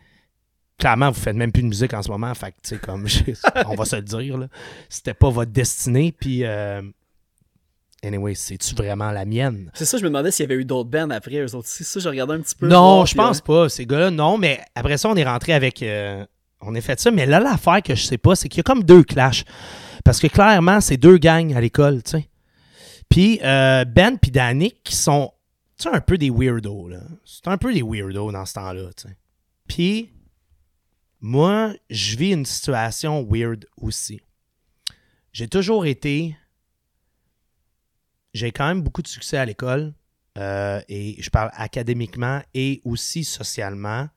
clairement, vous faites même plus de musique en ce moment. Fait que, tu sais, comme, on va se le dire, là. C'était pas votre destinée. Puis, euh, anyway, c'est-tu vraiment la mienne? C'est ça, je me demandais s'il y avait eu d'autres bands après eux autres. C'est ça, je regardais un petit peu. Non, je pense pas. Ces gars-là, non. Mais après ça, on est rentré avec. euh, on a fait ça. Mais là, l'affaire que je sais pas, c'est qu'il y a comme deux clashs. Parce que clairement, c'est deux gangs à l'école, tu sais. Puis euh, Ben puis Danick qui sont sais, un peu des weirdos, là. C'est un peu des weirdos dans ce temps-là, tu sais. Puis moi, je vis une situation weird aussi. J'ai toujours été. J'ai quand même beaucoup de succès à l'école. euh, et je parle académiquement et aussi socialement.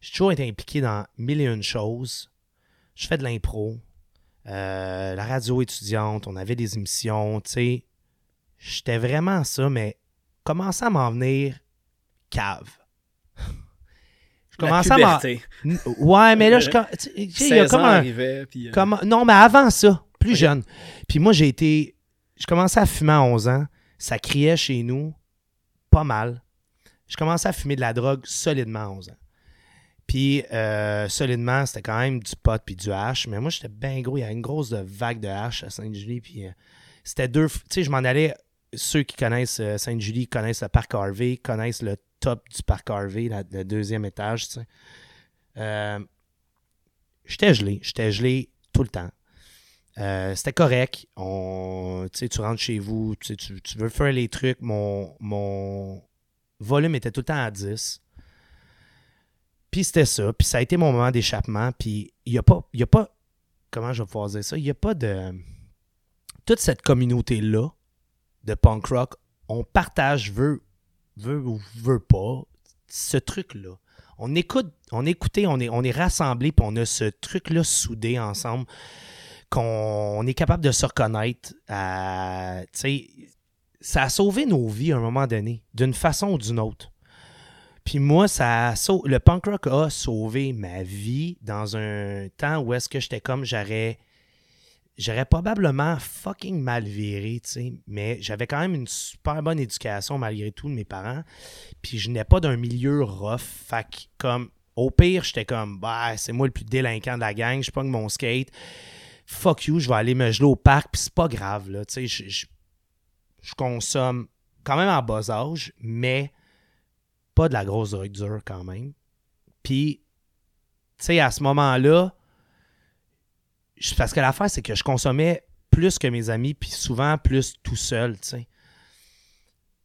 J'ai toujours été impliqué dans mille et une choses. Je fais de l'impro. euh, la radio étudiante, on avait des émissions, tu sais. J'étais vraiment ça, mais commençais à m'en venir cave. Je commençais à m'en... Ouais, mais là, je... tu sais, il y a 16 comme un... arrivait, puis, euh, Comme- Non, mais avant ça, plus jeune. Puis moi, j'ai été. Je commençais à fumer à 11 ans. Ça criait chez nous pas mal. Je commençais à fumer de la drogue solidement à 11 ans. Puis euh, solidement, c'était quand même du pot puis du hash. Mais moi, j'étais bien gros. Il y avait une grosse vague de hash à Sainte-Julie. Puis euh, c'était deux. Tu sais, je m'en allais. Ceux qui connaissent euh, Sainte-Julie connaissent le parc Harvey, connaissent le top du parc Harvey, le deuxième étage. tu sais. Euh, j'étais gelé. J'étais gelé tout le temps. Euh, c'était correct. On, tu rentres chez vous, tu, tu, veux faire les trucs. Mon, mon volume était tout le temps à 10. Puis c'était ça. Puis ça a été mon moment d'échappement. Puis il n'y a pas, a pas, comment je vais pouvoir dire ça? Il n'y a pas de... Toute cette communauté-là de punk rock, on partage, veut, veut ou veut pas, ce truc-là. On écoute, on écoutait, on est, on est rassemblés, puis on a ce truc-là soudé ensemble qu'on on est capable de se reconnaître. à- ça a sauvé nos vies à un moment donné, d'une façon ou d'une autre. Puis moi, ça a le punk rock a sauvé ma vie dans un temps où est-ce que j'étais comme j'aurais j'aurais probablement fucking mal viré, tu sais, mais j'avais quand même une super bonne éducation malgré tout de mes parents. Puis je n'ai pas d'un milieu rough, fait que comme au pire, j'étais comme bah, c'est moi le plus délinquant de la gang, je pogne mon skate. Fuck you, je vais aller me geler au parc, puis c'est pas grave là, tu sais, je, je- consomme quand même en bas âge, mais pas de la grosse drogue dure quand même. Puis, tu sais, à ce moment-là, parce que l'affaire, c'est que je consommais plus que mes amis, puis souvent plus tout seul, tu sais.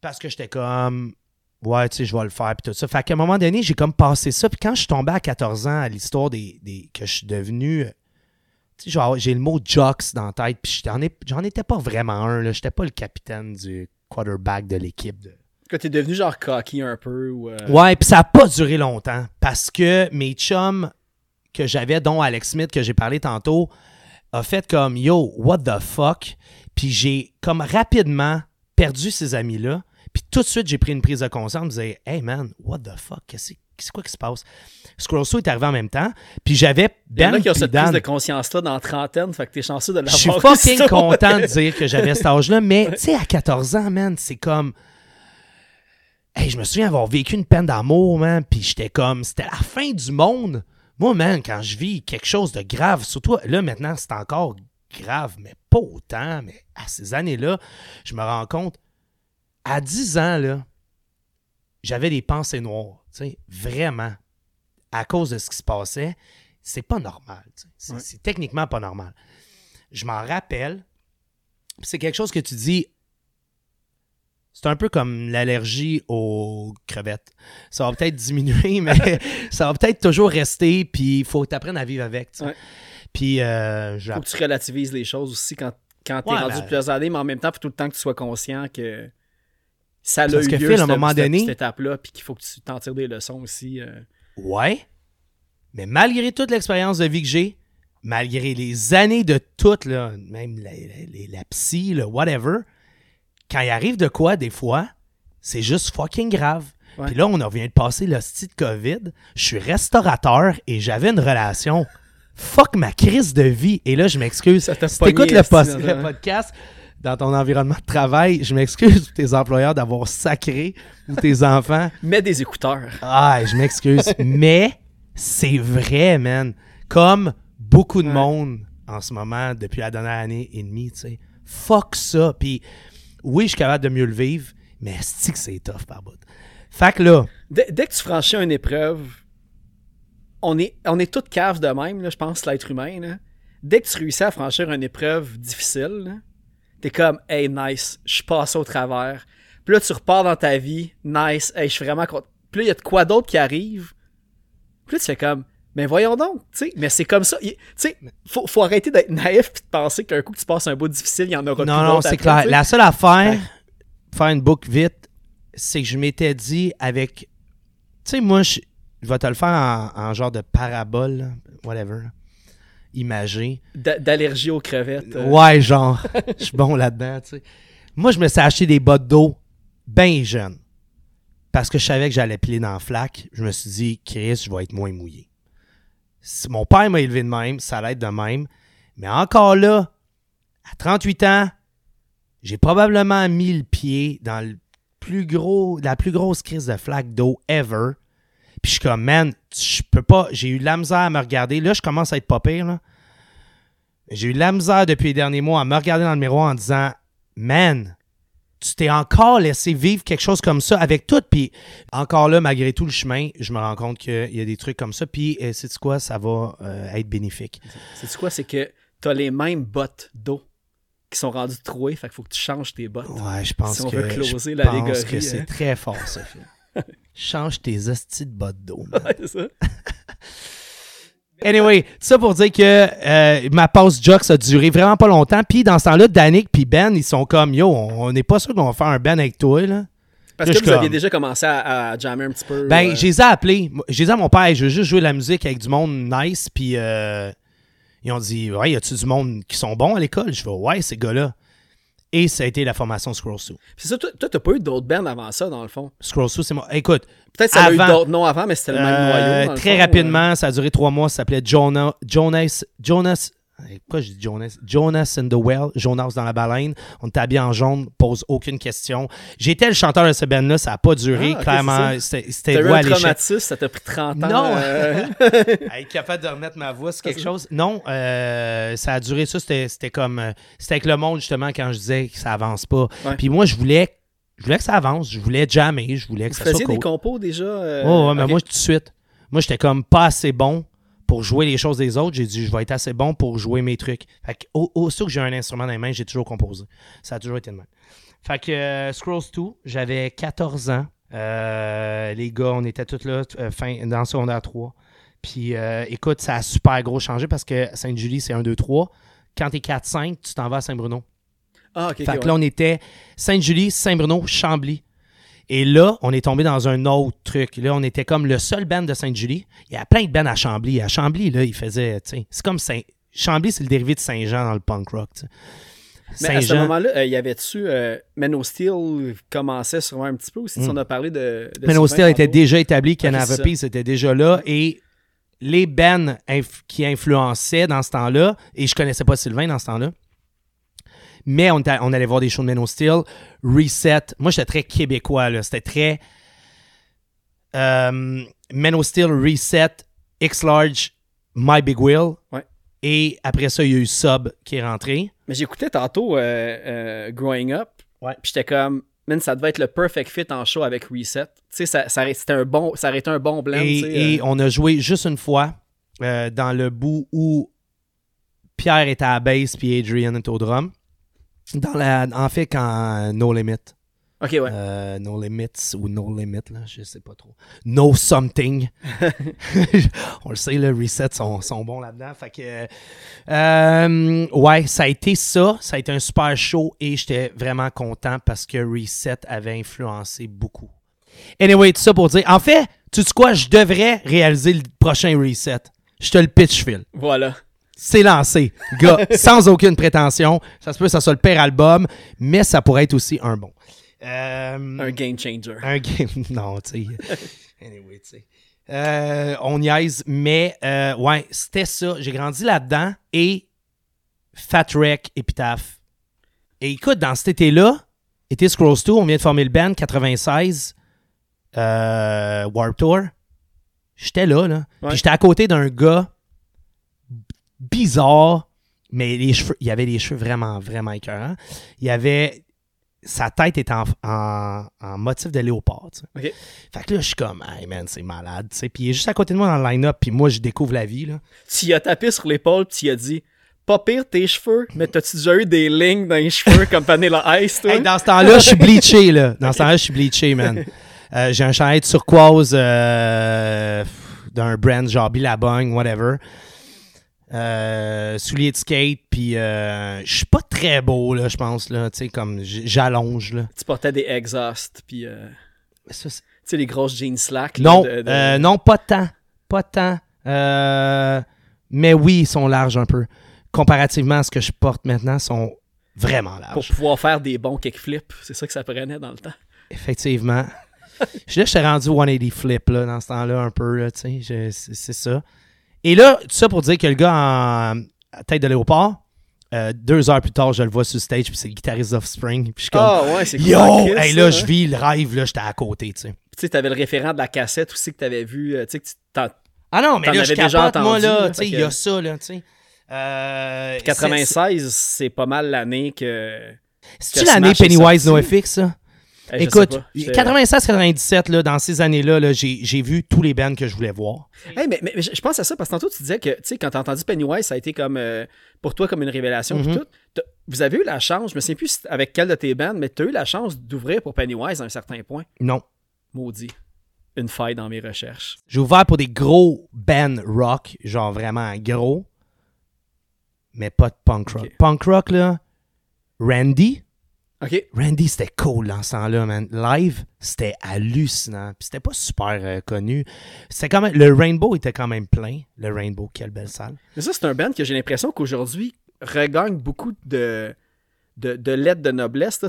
Parce que j'étais comme, ouais, tu sais, je vais le faire, puis tout ça. Fait qu'à un moment donné, j'ai comme passé ça, puis quand je suis tombé à 14 ans à l'histoire des, des- que je suis devenu. Tu sais, genre, j'ai le mot jocks dans la tête, puis j'en ai- j'en étais pas vraiment un, là. J'étais pas le capitaine du quarterback de l'équipe. de- Que t'es devenu genre cocky un peu ou. euh, Ouais, puis ça n'a pas duré longtemps parce que mes chums que j'avais, dont Alex Smith que j'ai parlé tantôt, a fait comme Yo, what the fuck? Puis j'ai comme rapidement perdu ces amis-là. Puis tout de suite, j'ai pris une prise de conscience. Je me disais, hey man, what the fuck? Qu'est-ce c'est quoi qui se passe? Scrollso est arrivé en même temps. Puis j'avais Il y en Ben a qui ont cette Dan. prise de conscience-là dans la trentaine, fait que t'es chanceux de Je suis l'avoir. fucking content de dire que j'avais cet âge-là, mais tu sais, à 14 ans, man, c'est comme. Hey, je me souviens avoir vécu une peine d'amour, man, puis j'étais comme. C'était la fin du monde. Moi, man, quand je vis quelque chose de grave, surtout là, maintenant, c'est encore grave, mais pas autant, mais à ces années-là, je me rends compte, à 10 ans, là, j'avais des pensées noires, tu sais, vraiment, à cause de ce qui se passait. C'est pas normal, tu sais. c'est Ouais. c'est techniquement pas normal. Je m'en rappelle, c'est quelque chose que tu dis, c'est un peu comme l'allergie aux crevettes. Ça va peut-être diminuer, mais ça va peut-être toujours rester, puis il faut que tu apprennes à vivre avec. Ouais. Puis, euh, Faut que tu relativises les choses aussi quand, quand t'es Ouais, rendu ben- plusieurs années, mais en même temps, faut tout le temps que tu sois conscient que ça a Parce eu que lieu, Phil, à un cette- moment cette- donné- cette étape-là, puis qu'il faut que tu t'en tires des leçons aussi. euh. Ouais. Mais malgré toute l'expérience de vie que j'ai, malgré les années de toutes, là, même la, la- la- la psy, le whatever, quand il arrive de quoi, des fois, c'est juste fucking grave. Ouais. Puis là, on vient de passer le style de COVID. Je suis restaurateur et j'avais une relation. Fuck ma crise de vie. Et là, je m'excuse. Si t'écoutes le, le un- podcast dans ton environnement de travail, je m'excuse pour tes employeurs d'avoir sacré ou tes enfants. Mets des écouteurs. Ah, je m'excuse. mais c'est vrai, man. Comme beaucoup de Ouais. monde en ce moment, depuis la dernière année et demie, tu sais. Fuck ça. Puis oui, je suis capable de mieux le vivre, mais c'est que c'est tough par bout? Fait que là, Dès, que tu franchis une épreuve, on est, on est toutes caves de même, là, je pense, l'être humain. là. Dès que tu réussis à franchir une épreuve difficile, t'es comme, hey, nice, je passé au travers. Puis là, tu repars dans ta vie, nice, hey, je suis vraiment content. Puis là, il y a de quoi d'autre qui arrive? Puis là, tu fais comme, mais voyons donc, tu sais, mais c'est comme ça. Tu sais, faut, faut arrêter d'être naïf et de penser qu'un coup que tu passes un bout difficile, il y en aura plus non, non, c'est clair. La seule affaire, faire une boucle vite, c'est que je m'étais dit avec. Tu sais, moi, je, je vais te le faire en, en genre de parabole, whatever. imagé. D'a- D'allergie aux crevettes. euh, Ouais, genre, je suis bon là-dedans, tu sais. Moi, je me suis acheté des bottes d'eau bien jeunes. Parce que je savais que j'allais piler dans la flaque. Je me suis dit, Chris, je vais être moins mouillé. Mon père m'a élevé de même, ça allait être de même. Mais encore là, à 38 ans, j'ai probablement mis le pied dans plus gros, la plus grosse crise de flaque d'eau ever. Puis je suis comme, man, je peux pas, j'ai eu de la misère à me regarder. Là, je commence à être pas pire, là. J'ai eu de la misère depuis les derniers mois à me regarder dans le miroir en disant Man, tu t'es encore laissé vivre quelque chose comme ça avec tout. Puis encore là, malgré tout le chemin, je me rends compte qu'il y a des trucs comme ça. Puis, euh, sais-tu quoi, ça va euh, être bénéfique. C'est quoi? C'est que t'as les mêmes bottes d'eau qui sont rendues trouées, fait qu'il faut que tu changes tes bottes. Ouais, je pense Si on que. veut closer je pense que c'est hein. très fort, ça. Change tes hosties de bottes d'eau. Ouais, c'est ça. Anyway, tout ça pour dire que euh, ma pause Jux a duré vraiment pas longtemps. Puis dans ce temps-là, Danick puis Ben, ils sont comme Yo, on n'est pas sûr qu'on va faire un Ben avec toi. Là. Parce que vous aviez déjà commencé à, à jammer un petit peu. Ben, euh, je les ai appelés. J'ai dit à mon père, Hey, je veux juste jouer de la musique avec du monde nice. Puis euh, ils ont dit, ouais, y a-tu du monde qui sont bons à l'école? Je fais, ouais, ces gars-là. Et ça a été la formation Scroll Sue. C'est ça, toi, t'as pas eu d'autres bands avant ça, dans le fond? Scroll Sue, c'est moi. Écoute, Peut-être que ça a eu d'autres noms avant, mais c'était le même euh, noyau. dans le très fond, rapidement, ça a duré trois mois. Ça s'appelait Jonah, Jonas, Jonas. Pourquoi je dis Jonas? Jonas in the Well, Jonas dans la baleine. On était habillés en jaune, pose aucune question. J'étais le chanteur de ce band-là, ça n'a pas duré. Ah, clairement, c'était eu un traumatisme, ça t'a pris 30 ans. Non. euh, être capable de remettre ma voix sur quelque chose? Non, euh, ça a duré ça. C'était comme. euh, C'était avec le monde, justement, quand je disais que ça avance pas. Ouais. Puis moi, je voulais, je voulais que ça avance. Je voulais jammer. Je voulais que vous ça soit cool. des compos déjà. euh, Oh, ouais, mais moi, tout de suite. Moi, j'étais comme pas assez bon pour jouer les choses des autres. J'ai dit, je vais être assez bon pour jouer mes trucs. Fait que, au- aussitôt que j'ai un instrument dans les mains, j'ai toujours composé. Ça a toujours été de même. Fait que euh, Scrolls 2, j'avais 14 ans. Euh, les gars, on était tous là, euh, fin, dans le secondaire 3. Puis, euh, écoute, ça a super gros changé parce que Sainte-Julie, c'est 1, 2, 3. Quand t'es 4-5, tu t'en vas à Saint-Bruno. Ah, ok, ok, Fait que ouais. là, on était Sainte-Julie, Saint-Bruno, Chambly. Et là, on est tombé dans un autre truc. Là, on était comme le seul band de Sainte-Julie. Il y a plein de bands à Chambly. À Chambly, là, il faisait, c'est comme Saint... Chambly, c'est le dérivé de Saint-Jean dans le punk rock. Mais à ce moment-là, euh, il y avait-tu. Euh, Men of Steel commençait sûrement un petit peu aussi? si. On a parlé de. de Men of Sylvain Steel était déjà établi, Can Ok, Have c'est a ça. Peace était déjà là. Et les bands inf- qui influençaient dans ce temps-là, et je connaissais pas Sylvain dans ce temps-là, mais on, allait voir des shows de Men Steel, Reset. Moi, j'étais très québécois, là. C'était très. Euh, Men Steel, Reset, X-Large, My Big Wheel. Ouais. Et après ça, il y a eu Sub qui est rentré. Mais j'écoutais tantôt euh, euh, Growing Up. Ouais. Puis j'étais comme. Man, ça devait être le perfect fit en show avec Reset. Tu sais, ça, ça, un bon, ça aurait été un bon blend. Et, euh. on a joué juste une fois dans le bout où Pierre était à la bass puis Adrian était au drum. Dans la, en fait, quand No Limit. Ok, ouais. Euh, no Limits ou No Limit, là, je sais pas trop. No Something. On le sait, le Reset sont, sont bons là-dedans. Fait que, euh, ouais, ça a été ça. Ça a été un super show et j'étais vraiment content parce que Reset avait influencé beaucoup. Anyway, tout ça pour dire. En fait, tu sais quoi, je devrais réaliser le prochain Reset. Je te le pitch, Phil. Voilà. C'est lancé, gars, sans aucune prétention. Ça se peut que ça soit le pire album, mais ça pourrait être aussi un bon. Euh, Un game changer. un game. Non, tu sais. Anyway, tu sais. Euh, on niaise, mais euh, ouais, c'était ça. J'ai grandi là-dedans et Fat Wreck, Epitaph. Et écoute, dans cet été-là, été Scrolls 2, on vient de former le band 96, euh, Warp Tour. J'étais là, là. Ouais. Puis j'étais à côté d'un gars bizarre, mais les cheveux, il y avait des cheveux vraiment, vraiment écœurants. Il y avait. Sa tête était en, en- en motif de léopard. tu sais. Ok. Fait que là, je suis comme, hey man, c'est malade. tu sais. Puis il est juste à côté de moi dans le line-up, puis moi, je découvre la vie. Là. Tu y as tapé sur l'épaule, puis tu y as dit Pas pire tes cheveux, mais t'as-tu déjà eu des lignes dans les cheveux comme Vanilla Ice, toi Hey, dans ce temps-là, je suis bleaché. Là. Dans ce temps-là, je suis bleaché, man. Euh, J'ai un chandail turquoise euh, d'un brand genre Billabong, whatever. Euh, souliers de skate, puis euh, je suis pas très beau, là, je pense, là, tu sais, comme j'allonge, là. Tu portais des exhausts, puis euh, tu sais, les grosses jeans slack. là, Non, de- de- non, pas tant. Pas tant. Mais oui, ils sont larges un peu. Comparativement à ce que je porte maintenant, ils sont vraiment Pour larges. pouvoir faire des bons kickflips. C'est ça que ça prenait dans le temps. Effectivement. je là, j'étais rendu 180 flip là, dans ce temps-là, un peu, là, tu sais. c'est ça. Et là, tout ça pour dire que le gars en à tête de léopard, euh, deux heures plus tard, je le vois sur stage, puis c'est le guitariste Offspring. Puis je suis comme, Ah ouais, c'est cool. yo! en Christ, Hey, là, je hein. vis le rêve, là, j'étais à côté, tu sais. Tu sais, t'avais le référent de la cassette aussi que t'avais vu. euh, Tu sais, que tu t'en- Ah non, mais là, je avais déjà capote, moi, entendu, là, là, tu sais, il y a ça, là, tu sais. Euh, 96, c'est pas mal l'année que. C'est-tu l'année Pennywise? NoFX, ça? Eh, Écoute, sais pas, j'étais- 96-97, là, dans ces années-là, là, j'ai vu tous les bands que je voulais voir. Hey, mais, je pense à ça parce que tantôt tu disais que, tu sais, quand t'as entendu Pennywise, ça a été comme euh, pour toi comme une révélation. tout. T'as- Vous avez eu la chance, je me sais plus avec quelle de tes bands, mais tu as eu la chance d'ouvrir pour Pennywise à un certain point? Non. Maudit. Une faille dans mes recherches. J'ai ouvert pour des gros bands rock, genre vraiment gros, mais pas de punk rock. Punk rock, là, Randy? Randy, c'était cool dans ce temps-là, man. Live, c'était hallucinant. Puis c'était pas super euh, connu. C'était quand même... Le Rainbow était quand même plein. Le Rainbow, quelle belle salle. Mais ça, c'est un band que j'ai l'impression qu'aujourd'hui regagne beaucoup de, de, de lettres de noblesse.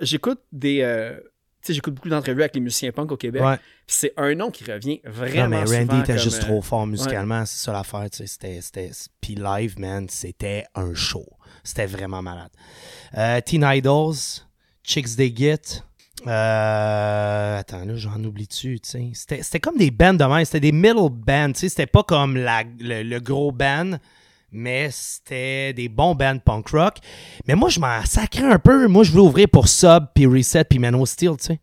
j'écoute des. euh, sais, j'écoute beaucoup d'entrevues avec les musiciens punk au Québec. Ouais. C'est un nom qui revient Non, vraiment mais souvent Randy était juste euh, trop fort musicalement, c'est ça l'affaire, tu sais, c'était, puis live, man, c'était un show. C'était vraiment malade. Euh, Teen Idols, Chicks They Get, euh, attends, là, j'en oublie-tu, tu sais. C'était, c'était comme des bands de même, c'était des middle bands, tu sais, c'était pas comme la, le, le gros band, mais c'était des bons bands punk rock. Mais moi, je m'en sacrais un peu. Moi, je voulais ouvrir pour Sub, puis Reset, puis Man of Steel, tu sais.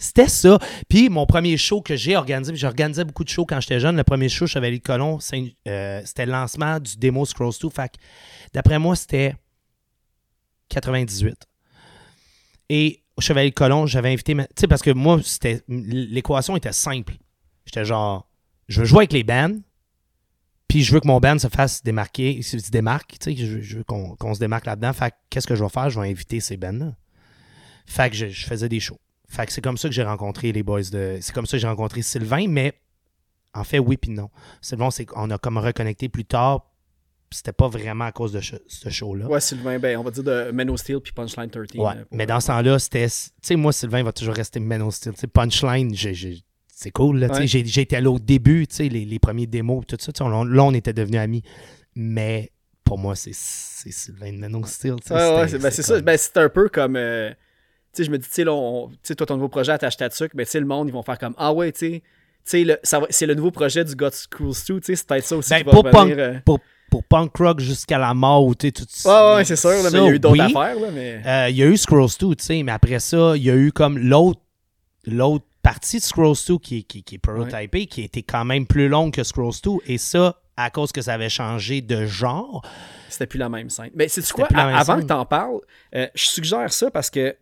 C'était ça. Puis mon premier show que j'ai organisé, j'organisais beaucoup de shows quand j'étais jeune. Le premier show, Chevalier de c'est, euh, c'était le lancement du démo Scrolls 2. Fait d'après moi, c'était 98. Et Chevalier de Colomb, j'avais invité. Tu sais, parce que moi, c'était l'équation était simple. J'étais genre, je veux jouer avec les bands, puis je veux que mon band se fasse démarquer, se démarque, tu sais, je, veux- je veux qu'on se démarque là-dedans. Fait que qu'est-ce que je vais faire? Je vais inviter ces bands-là. Fait que je, je faisais des shows. Fait que c'est comme ça que j'ai rencontré les boys de. C'est comme ça que j'ai rencontré Sylvain, mais en fait, oui puis non. Sylvain, c'est qu'on a comme reconnecté plus tard. C'était pas vraiment à cause de ce, show-là. Ouais, Sylvain, ben, on va dire de Men of Steel puis Punchline 13. Ouais, euh, mais dans ce temps-là, c'était. Tu sais, moi, Sylvain va toujours rester Men of Steel. Tu sais, Punchline, j'ai- c'est cool. Ouais. été là au début, tu sais, les, les premiers démos, tout ça. on- là, on était devenus amis. Mais pour moi, c'est, c'est Sylvain of Steel. c'est ben, ça. Ben, c'est un peu comme. euh, tu sais, je me dis, tu sais, là, on- tu sais, toi, ton nouveau projet attache ta tuque, mais tu sais, le monde, ils vont faire comme Ah ouais, tu sais. Tu sais, le- ça va- c'est le nouveau projet du God Schools 2, tu sais, c'est peut-être ça aussi Ben, qui va pour, revenir, punk, euh. pour, pour punk rock jusqu'à la mort, tu sais, tout Ouais, ouais, c'est sûr, là, mais il y a eu d'autres oui. affaires, là, mais. Euh, il y a eu Scrolls 2, tu sais, mais après ça, il y a eu comme l'autre l'autre partie de Scrolls 2 qui, qui, qui est prototypée, qui était quand même plus longue que Scrolls 2, et ça, à cause que ça avait changé de genre. C'était plus la même scène. Mais c'est quoi, à- avant scène. que t'en parles, euh, je suggère ça parce que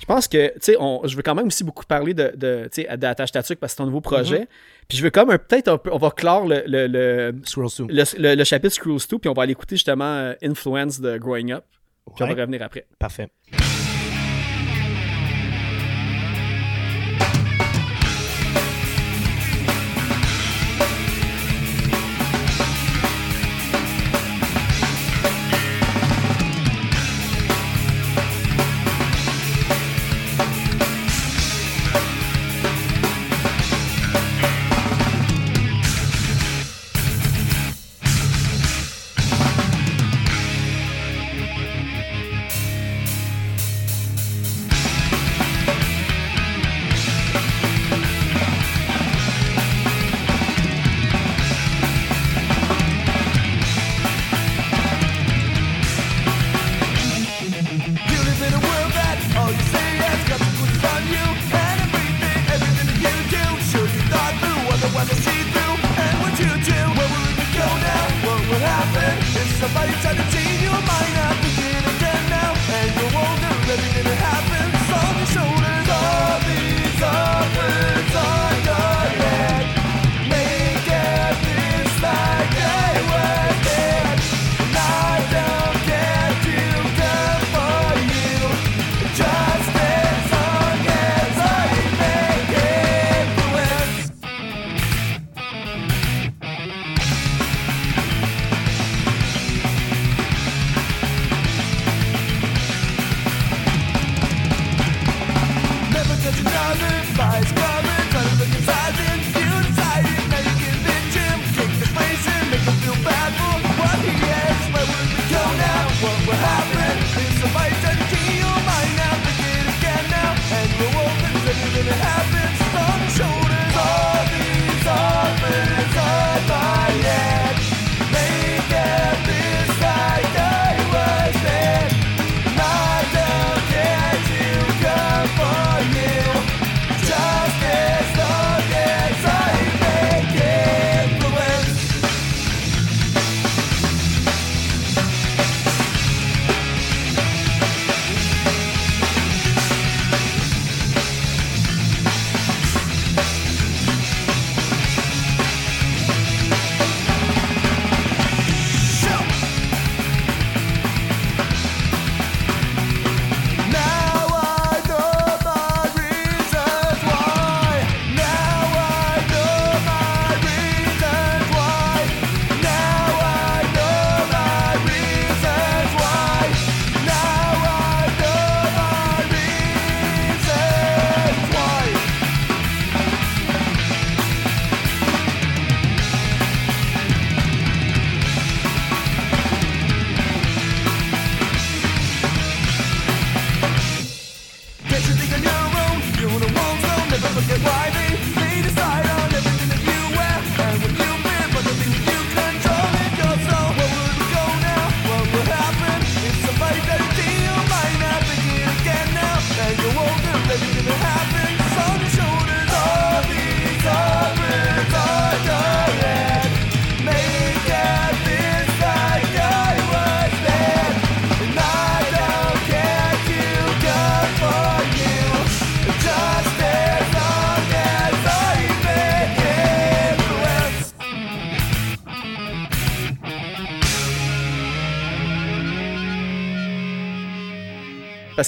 je pense que, tu sais, on- je veux quand même aussi beaucoup parler de, de tu sais, d'Attache ta tuque parce que c'est ton nouveau projet. Mm-hmm. Puis je veux comme peut-être un peu, on va clore le, le, le, Scrolls 2. le, le- chapitre Screws 2, puis on va aller écouter justement euh, Influence de Growing Up. Puis on va revenir après. Parfait.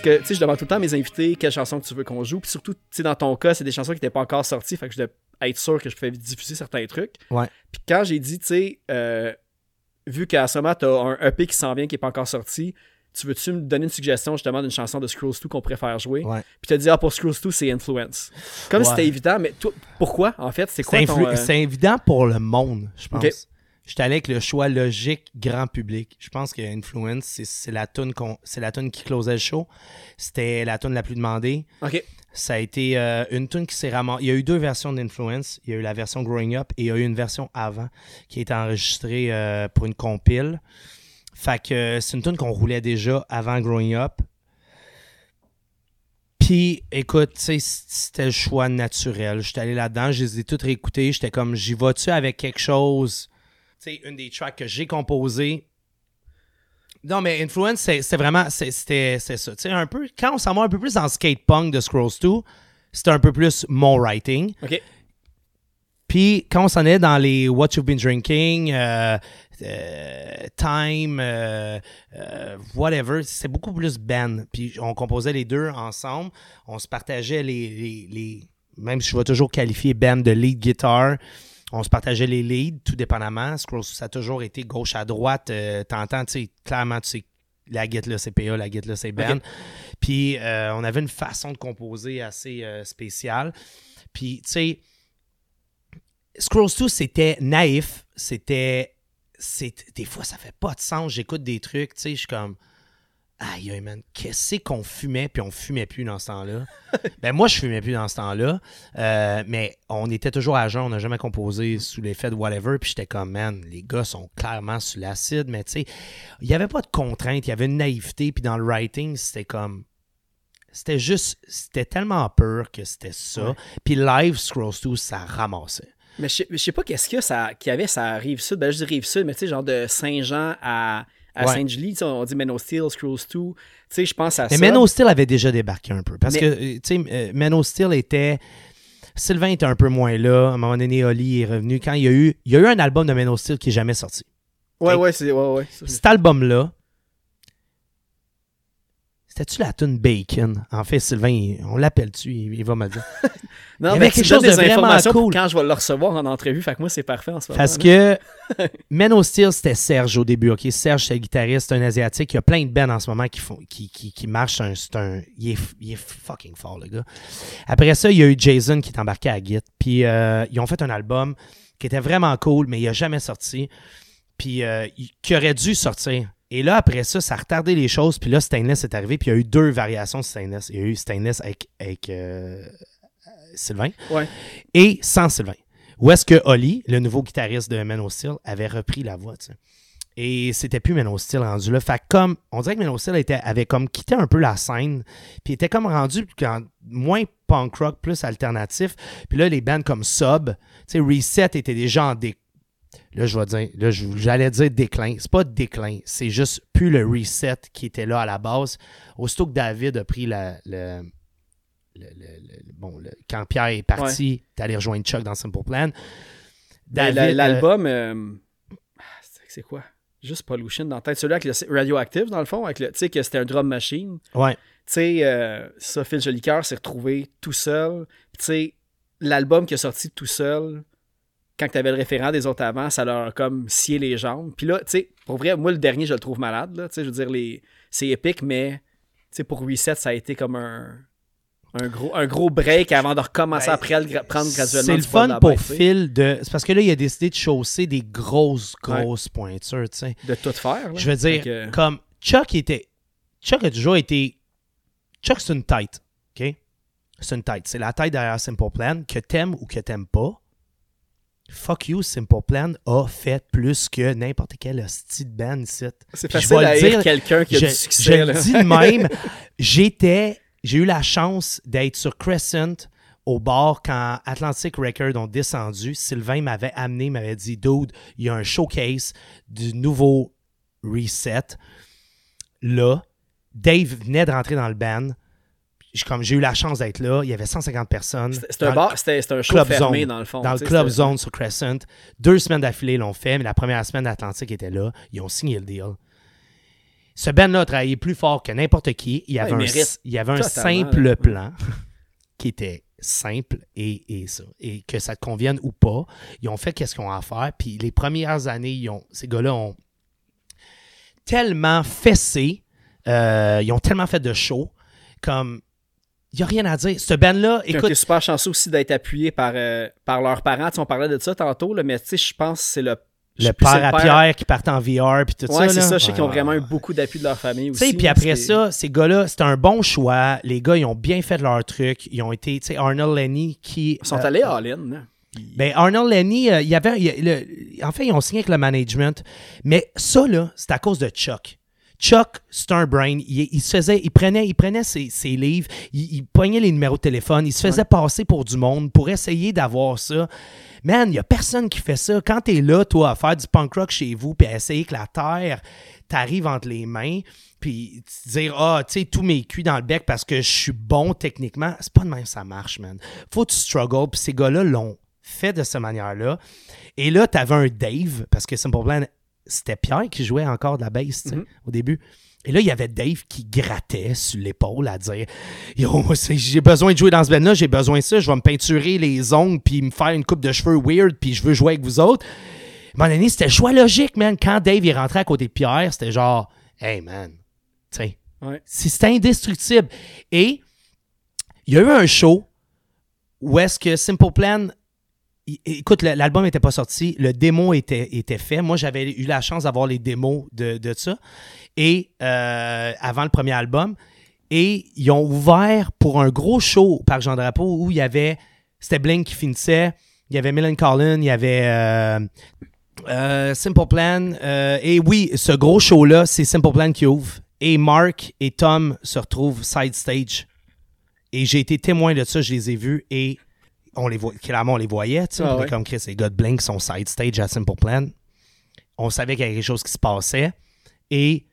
Que, tu sais, je demande tout le temps à mes invités quelle chanson que tu veux qu'on joue. Puis surtout, tu sais, dans ton cas, c'est des chansons qui n'étaient pas encore sorties. Fait que je devais être sûr que je pouvais diffuser certains trucs. Ouais. Puis quand j'ai dit, tu sais, euh, vu qu'à ce moment, tu as un EP qui s'en vient qui n'est pas encore sorti, tu veux-tu me donner une suggestion justement d'une chanson de Scrolls 2 qu'on faire jouer? Ouais. Puis tu as dit, ah, pour Scrolls 2, c'est Influence. Comme Ouais. c'était évident, mais toi, pourquoi, en fait? C'est quoi ton... euh, c'est évident pour le monde, je pense. J'étais allé avec le choix logique grand public. Je pense que Influence, c'est- la tune qu'on, c'est la tune qui closait le show. C'était la tune la plus demandée. OK. Ça a été euh, une tune qui s'est ramassée. Il y a eu deux versions d'Influence. Il y a eu la version Growing Up et il y a eu une version avant qui a été enregistrée euh, pour une compile. Fait que euh, c'est une tune qu'on roulait déjà avant Growing Up. Puis, écoute, tu sais, c'était le choix naturel. J'étais allé là-dedans, je les ai toutes réécoutées. J'étais comme, j'y vas-tu avec quelque chose? Tu sais, une des tracks que j'ai composées. Non, mais Influence, c'est- c'était vraiment, c'est- c'était ça. Tu sais, un peu, quand on s'en va un peu plus dans skate punk de Scrolls 2, c'était un peu plus mon writing. OK. Puis quand on s'en est dans les What You've Been Drinking, euh, euh, Time, euh, whatever, c'est beaucoup plus band. Puis on composait les deux ensemble. On se partageait les, les, les- même si je vais toujours qualifier band de lead guitar, on se partageait les leads, tout dépendamment. Scrolls, ça a toujours été gauche à droite. Euh, T'entends, tu sais, clairement, tu sais, la guitare là, c'est PA, la guitare là, c'est. Ok. Puis euh, on avait une façon de composer assez euh, spéciale. Puis, tu sais, Scrolls 2, c'était naïf. C'était. Des fois, ça fait pas de sens. J'écoute des trucs, tu sais, je suis comme. Aïe, aïe, man, qu'est-ce qu'on fumait, puis on fumait plus dans ce temps-là? ben, moi, je fumais plus dans ce temps-là. Euh, mais on était toujours à jeun, on n'a jamais composé sous l'effet de whatever. Puis j'étais comme, man, les gars sont clairement sous l'acide, mais tu sais, il n'y avait pas de contrainte, il y avait une naïveté. Puis dans le writing, c'était comme. C'était juste. C'était tellement pur que c'était ça. Ouais. Puis live, Scrolls 2, ça ramassait. Mais je sais- pas qu'est-ce qu'il y, avait ça rive sud. Ben, je dis rive sud, mais tu sais, genre de Saint-Jean à, à Ouais. Sais, on dit Men Steel, Scrolls 2. Tu sais, je pense à Mais ça. Men of Steel avait déjà débarqué un peu. Parce Mais- que, euh, tu sais, euh, Men Steel était. Sylvain était un peu moins là. À un moment donné, Oli est revenu. Quand il y a eu, il y a eu un album de Men Steel qui n'est jamais sorti. Ouais, ouais, c'est. Ouais, ouais. Cet album-là, c'était-tu la tune Bacon? En fait, Sylvain, on l'appelle-tu? Il, il va me dire. Non, mais quelque chose de des vraiment cool. quand je vais le recevoir en entrevue. Fait que moi, c'est parfait en ce moment. Parce que Men of Steel, c'était Serge au début. ok? Serge, c'est le guitariste, c'est un Asiatique. Il y a plein de bands en ce moment qui, font, qui, qui, qui marchent. C'est un, un- il, est, il est fucking fort, le gars. Après ça, il y a eu Jason qui est embarqué à Git. Puis euh, ils ont fait un album qui était vraiment cool, mais il n'a jamais sorti. Puis euh, qui aurait dû sortir. Et là, après ça, ça a retardé les choses. Puis là, Stainless est arrivé. Puis il y a eu deux variations de Stainless. Il y a eu Stainless avec, avec euh, Sylvain Ouais. et sans Sylvain. Où est-ce que Oli, le nouveau guitariste de Men Steel, avait repris la voix, tu sais. Et c'était plus Men Steel rendu là. Fait que comme, on dirait que Men Steel était, avait comme quitté un peu la scène, puis était comme rendu quand, moins punk rock, plus alternatif. Puis là, les bands comme Sub, tu sais, Reset était déjà en dé... Là, je vais dire, là, j'allais dire déclin. C'est pas déclin, c'est juste plus le Reset qui était là à la base. Aussitôt que David a pris la, le, le- le- bon, le- quand Pierre est parti, t'es allé rejoindre Chuck dans Simple Plan. David, euh, L'album. euh, ah, c'est quoi? Juste Pollution dans la tête. Celui avec le Radioactive, dans le fond, avec le, tu sais, que c'était un drum machine. ouais. Tu sais, euh, ça, Phil Jolicoeur s'est retrouvé tout seul. Tu sais, l'album qui est sorti tout seul, quand tu avais le référent des autres avant, ça leur a comme scié les jambes. Puis là, tu sais, pour vrai, moi, le dernier, je le trouve malade. Là, je veux dire, les... c'est épique, mais tu sais, pour Reset, ça a été comme un, un, gros, un gros break avant de recommencer Ben, après à le gra- prendre graduellement. C'est le fun pour bête, Phil de. C'est parce que là, il a décidé de chausser des grosses, grosses pointures, tu sais. De tout faire. là. Je veux dire, comme Chuck était. Chuck a toujours été. Chuck, c'est une tête. OK? C'est une tête. C'est la tête derrière Simple Plan. Que t'aimes ou que t'aimes pas. Fuck you, Simple Plan a fait plus que n'importe quel hostie de band ici. c'est facile à dire dire, quelqu'un qui a je, du succès. je là. le dis de même. J'étais. J'ai eu la chance d'être sur Crescent au bar quand Atlantic Records ont descendu. Sylvain m'avait amené, m'avait dit Dude, il y a un showcase du nouveau Reset. Là, Dave venait de rentrer dans le band. Comme j'ai eu la chance d'être là, il y avait 150 personnes. C'était- un, bar, c'était, un show Club fermé Zone. dans le fond. dans le Club Zone sur Crescent. Deux semaines d'affilée, ils l'ont fait, mais la première semaine, Atlantic était là. Ils ont signé le deal. Ce band-là a travaillé plus fort que n'importe qui. Il y avait Ouais, un, il y avait un simple là. plan qui était simple et, et ça. Et que ça te convienne ou pas, ils ont fait qu'est-ce qu'ils ont à faire. Puis les premières années, ils ont, ces gars-là ont tellement fessé, euh, ils ont tellement fait de shows, comme, il n'y a rien à dire. Ce band-là, écoute, est super chanceux aussi d'être appuyé par, euh, par leurs parents. Tu sais, on parlait de ça tantôt, là, mais tu sais, je pense que c'est le. le c'est père à Pierre qui part en VR, puis tout ça. Ouais, c'est là. ça. Je sais qu'ils ont vraiment eu beaucoup d'appui de leur famille Tu sais, aussi. puis après c'est- ça, ces gars-là, c'était un bon choix. Les gars, ils ont bien fait leur truc. Ils ont été, tu sais, Arnold Lenny qui. Ils sont euh, allés all-in. là. Puis- Ben, Arnold Lenny, euh, il y avait. il le- en fait, ils ont signé avec le management. Mais ça, là, c'est à cause de Chuck. Chuck, c'est un brain. Il, il se faisait, il prenait, il prenait ses, ses livres, il, il pognait les numéros de téléphone, il se faisait passer pour du monde pour essayer d'avoir ça. Man, il n'y a personne qui fait ça. Quand tu es là, toi, à faire du punk rock chez vous, puis à essayer que la terre t'arrive entre les mains, puis te dire, ah, tu sais, tous mes cuits dans le bec parce que je suis bon techniquement, c'est pas de même que ça marche, man. Faut que tu struggles, puis ces gars-là l'ont fait de cette manière-là. Et là, tu avais un Dave, parce que Simple Plan, c'était Pierre qui jouait encore de la bass tu sais, au début. Et là, il y avait Dave qui grattait sur l'épaule à dire Yo, j'ai besoin de jouer dans ce band-là, j'ai besoin de ça, je vais me peinturer les ongles, puis me faire une coupe de cheveux weird, puis je veux jouer avec vous autres. À un moment donné, c'était le choix logique, man. Quand Dave est rentré à côté de Pierre, c'était genre Hey, man, tu sais, Ouais. c'est- c'était indestructible. Et il y a eu un show où est-ce que Simple Plan. Écoute, l'album n'était pas sorti, le démo était, fait. Moi, j'avais eu la chance d'avoir les démos de, de ça. Et euh, avant le premier album. Et ils ont ouvert pour un gros show au Parc Jean Drapeau où il y avait. C'était Blink qui finissait. Il y avait Millen Collin, il y avait. euh, euh, Simple Plan. et oui, ce gros show-là, c'est Simple Plan qui ouvre. Et Mark et Tom se retrouvent side stage. Et j'ai été témoin de ça, je les ai vus et on les voit, clairement on les voyait, tu sais, Ah ouais. comme Chris, les gars de Blink sont side stage à Simple Plan. On savait qu'il y avait quelque chose qui se passait. Et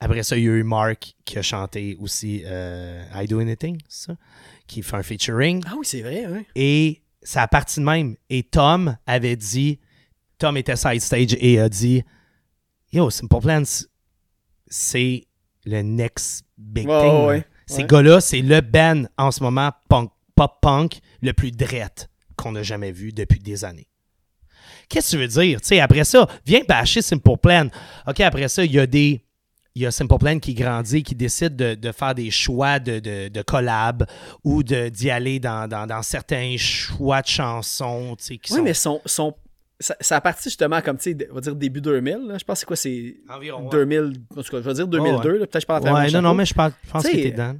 après ça, il y a eu Mark qui a chanté aussi euh, I Do Anything, ça? Qui fait un featuring. Ah oui, c'est vrai. Et ça a parti de même. Et Tom avait dit, Tom était side stage et a dit, Yo, Simple Plan, c'est le next big thing. ouais, là. ouais. Ces gars-là, c'est le band en ce moment punk, pop punk le plus drette qu'on a jamais vu depuis des années. Qu'est-ce que tu veux dire? Après ça, viens bâcher Simple Plan. OK, après ça, il y a des. Il y a Simple Plan qui grandit, qui décide de, de faire des choix de, de, de collab ou de- d'y aller dans, dans, dans certains choix de chansons. Qui Oui, sont... mais son, son, ça, ça a parti justement comme, tu sais, on va dire début 2000. là. Je pense que c'est quoi, c'est Environ, ouais. 2000, en tout cas, je vais dire 2002. Ouais, ouais. là. Peut-être que je parle à Ouais, non, non, mais je, parle- je pense que t'es dedans.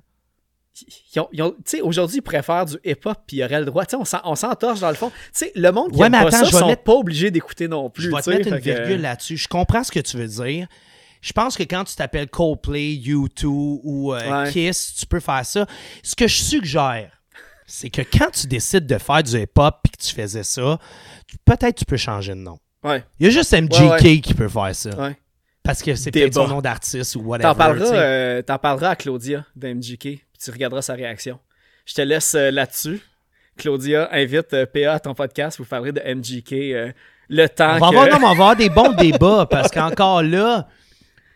Ils ont- ils ont- tu sais, aujourd'hui, ils pourraient faire du hip-hop puis ils auraient le droit. On s'en- on s'entorche dans le fond. Tu sais, le monde qui Ouais, mais pas attends, ça je vais sont mettre- pas obligés d'écouter non plus. Je vais te mettre une que- virgule là-dessus. Je comprends ce que tu veux dire. Je pense que quand tu t'appelles Coldplay, U2 ou euh, Ouais. Kiss, tu peux faire ça. Ce que je suggère, c'est que quand tu décides de faire du hip-hop et que tu faisais ça, tu- peut-être tu peux changer de nom. Ouais, Il y a juste MGK Ouais, qui peut faire ça. Parce que c'est Débat. peut-être son nom d'artiste ou whatever. T'en parleras, euh, t'en parleras à Claudia d'MGK, puis tu regarderas sa réaction. Je te laisse euh, là-dessus. Claudia, invite euh, PA à ton podcast, vous parlerez de MGK euh, le temps On va, que... avoir, non, on va avoir des bons débats parce qu'encore là,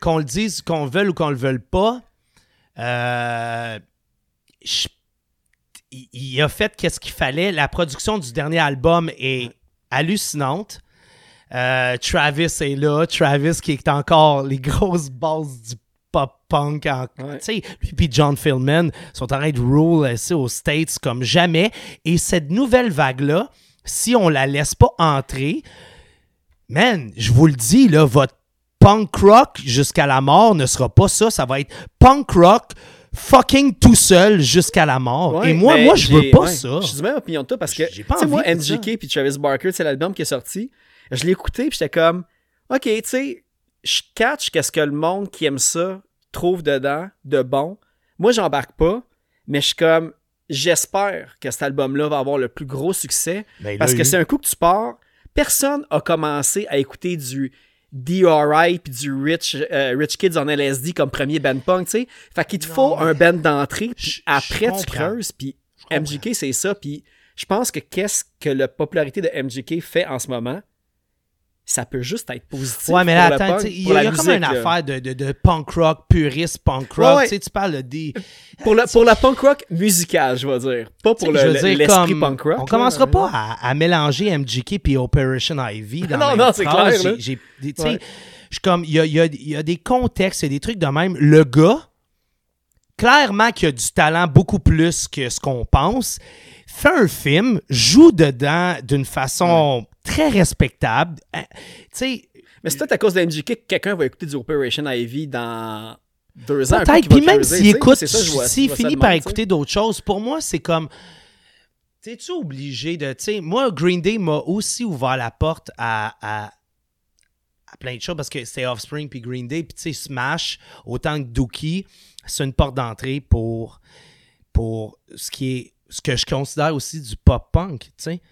qu'on le dise, qu'on le veuille ou qu'on le veuille pas, euh, je- il, il a fait qu'est-ce qu'il fallait. La production du dernier album est hallucinante. Euh, Travis est là. Travis qui est encore les grosses bases du pop-punk. en- Ouais. Tu sais, lui puis John Philman sont en train de rule ici aux States comme jamais. Et cette nouvelle vague-là, si on la laisse pas entrer, man, je vous le dis, là, votre punk rock jusqu'à la mort ne sera pas ça. Ça va être punk rock fucking tout seul jusqu'à la mort. Ouais, Et moi, moi, je veux pas ouais, ça. Je suis du même opinion de toi parce que, J'ai tu pas sais, moi. MGK puis Travis Barker, c'est l'album qui est sorti. Je l'ai écouté puis j'étais comme, OK, tu sais, je catch qu'est-ce que le monde qui aime ça trouve dedans de bon. Moi, j'embarque pas, mais je suis comme, j'espère que cet album-là va avoir le plus gros succès Ben, parce que c'est un coup que tu pars. Personne a commencé à écouter du DRI puis du Rich, euh, Rich Kids en LSD comme premier band punk, tu sais. Fait qu'il te faut un band d'entrée, puis après tu creuses, puis. MGK c'est ça, puis je pense que qu'est-ce que la popularité de MGK fait en ce moment, ça peut juste être positif. Ouais, mais là, attends, il y a, comme une là. affaire de, de, de punk rock, puriste punk rock. Ouais, ouais. Tu sais, tu parles des. Pour, le, pour la punk rock musicale, je vais dire. Pas pour Tu le- veux l'esprit comme, punk rock. On là. commencera pas à, à mélanger MGK puis Operation Ivy dans Non, non, c'est clair. J'ai- j'ai- Ouais. je comme, il y a, y a- y a des contextes, il y a des trucs de même. Le gars, clairement qu'il a du talent beaucoup plus que ce qu'on pense, fait un film, joue dedans d'une façon très respectable. Hein, sais, Mais c'est peut-être à cause de MGK que quelqu'un va écouter du Operation Ivy dans deux ans. Peut-être. Puis même s'il écoute, s'il finit par écouter d'autres choses, pour moi, c'est comme. T'es-tu obligé de. Sais, moi, Green Day m'a aussi ouvert la porte à, à, à plein de choses parce que c'est Offspring puis Green Day. Puis tu sais, Smash, autant que Dookie, c'est une porte d'entrée pour, pour ce qui est. Ce que je considère aussi du pop-punk, tu sais.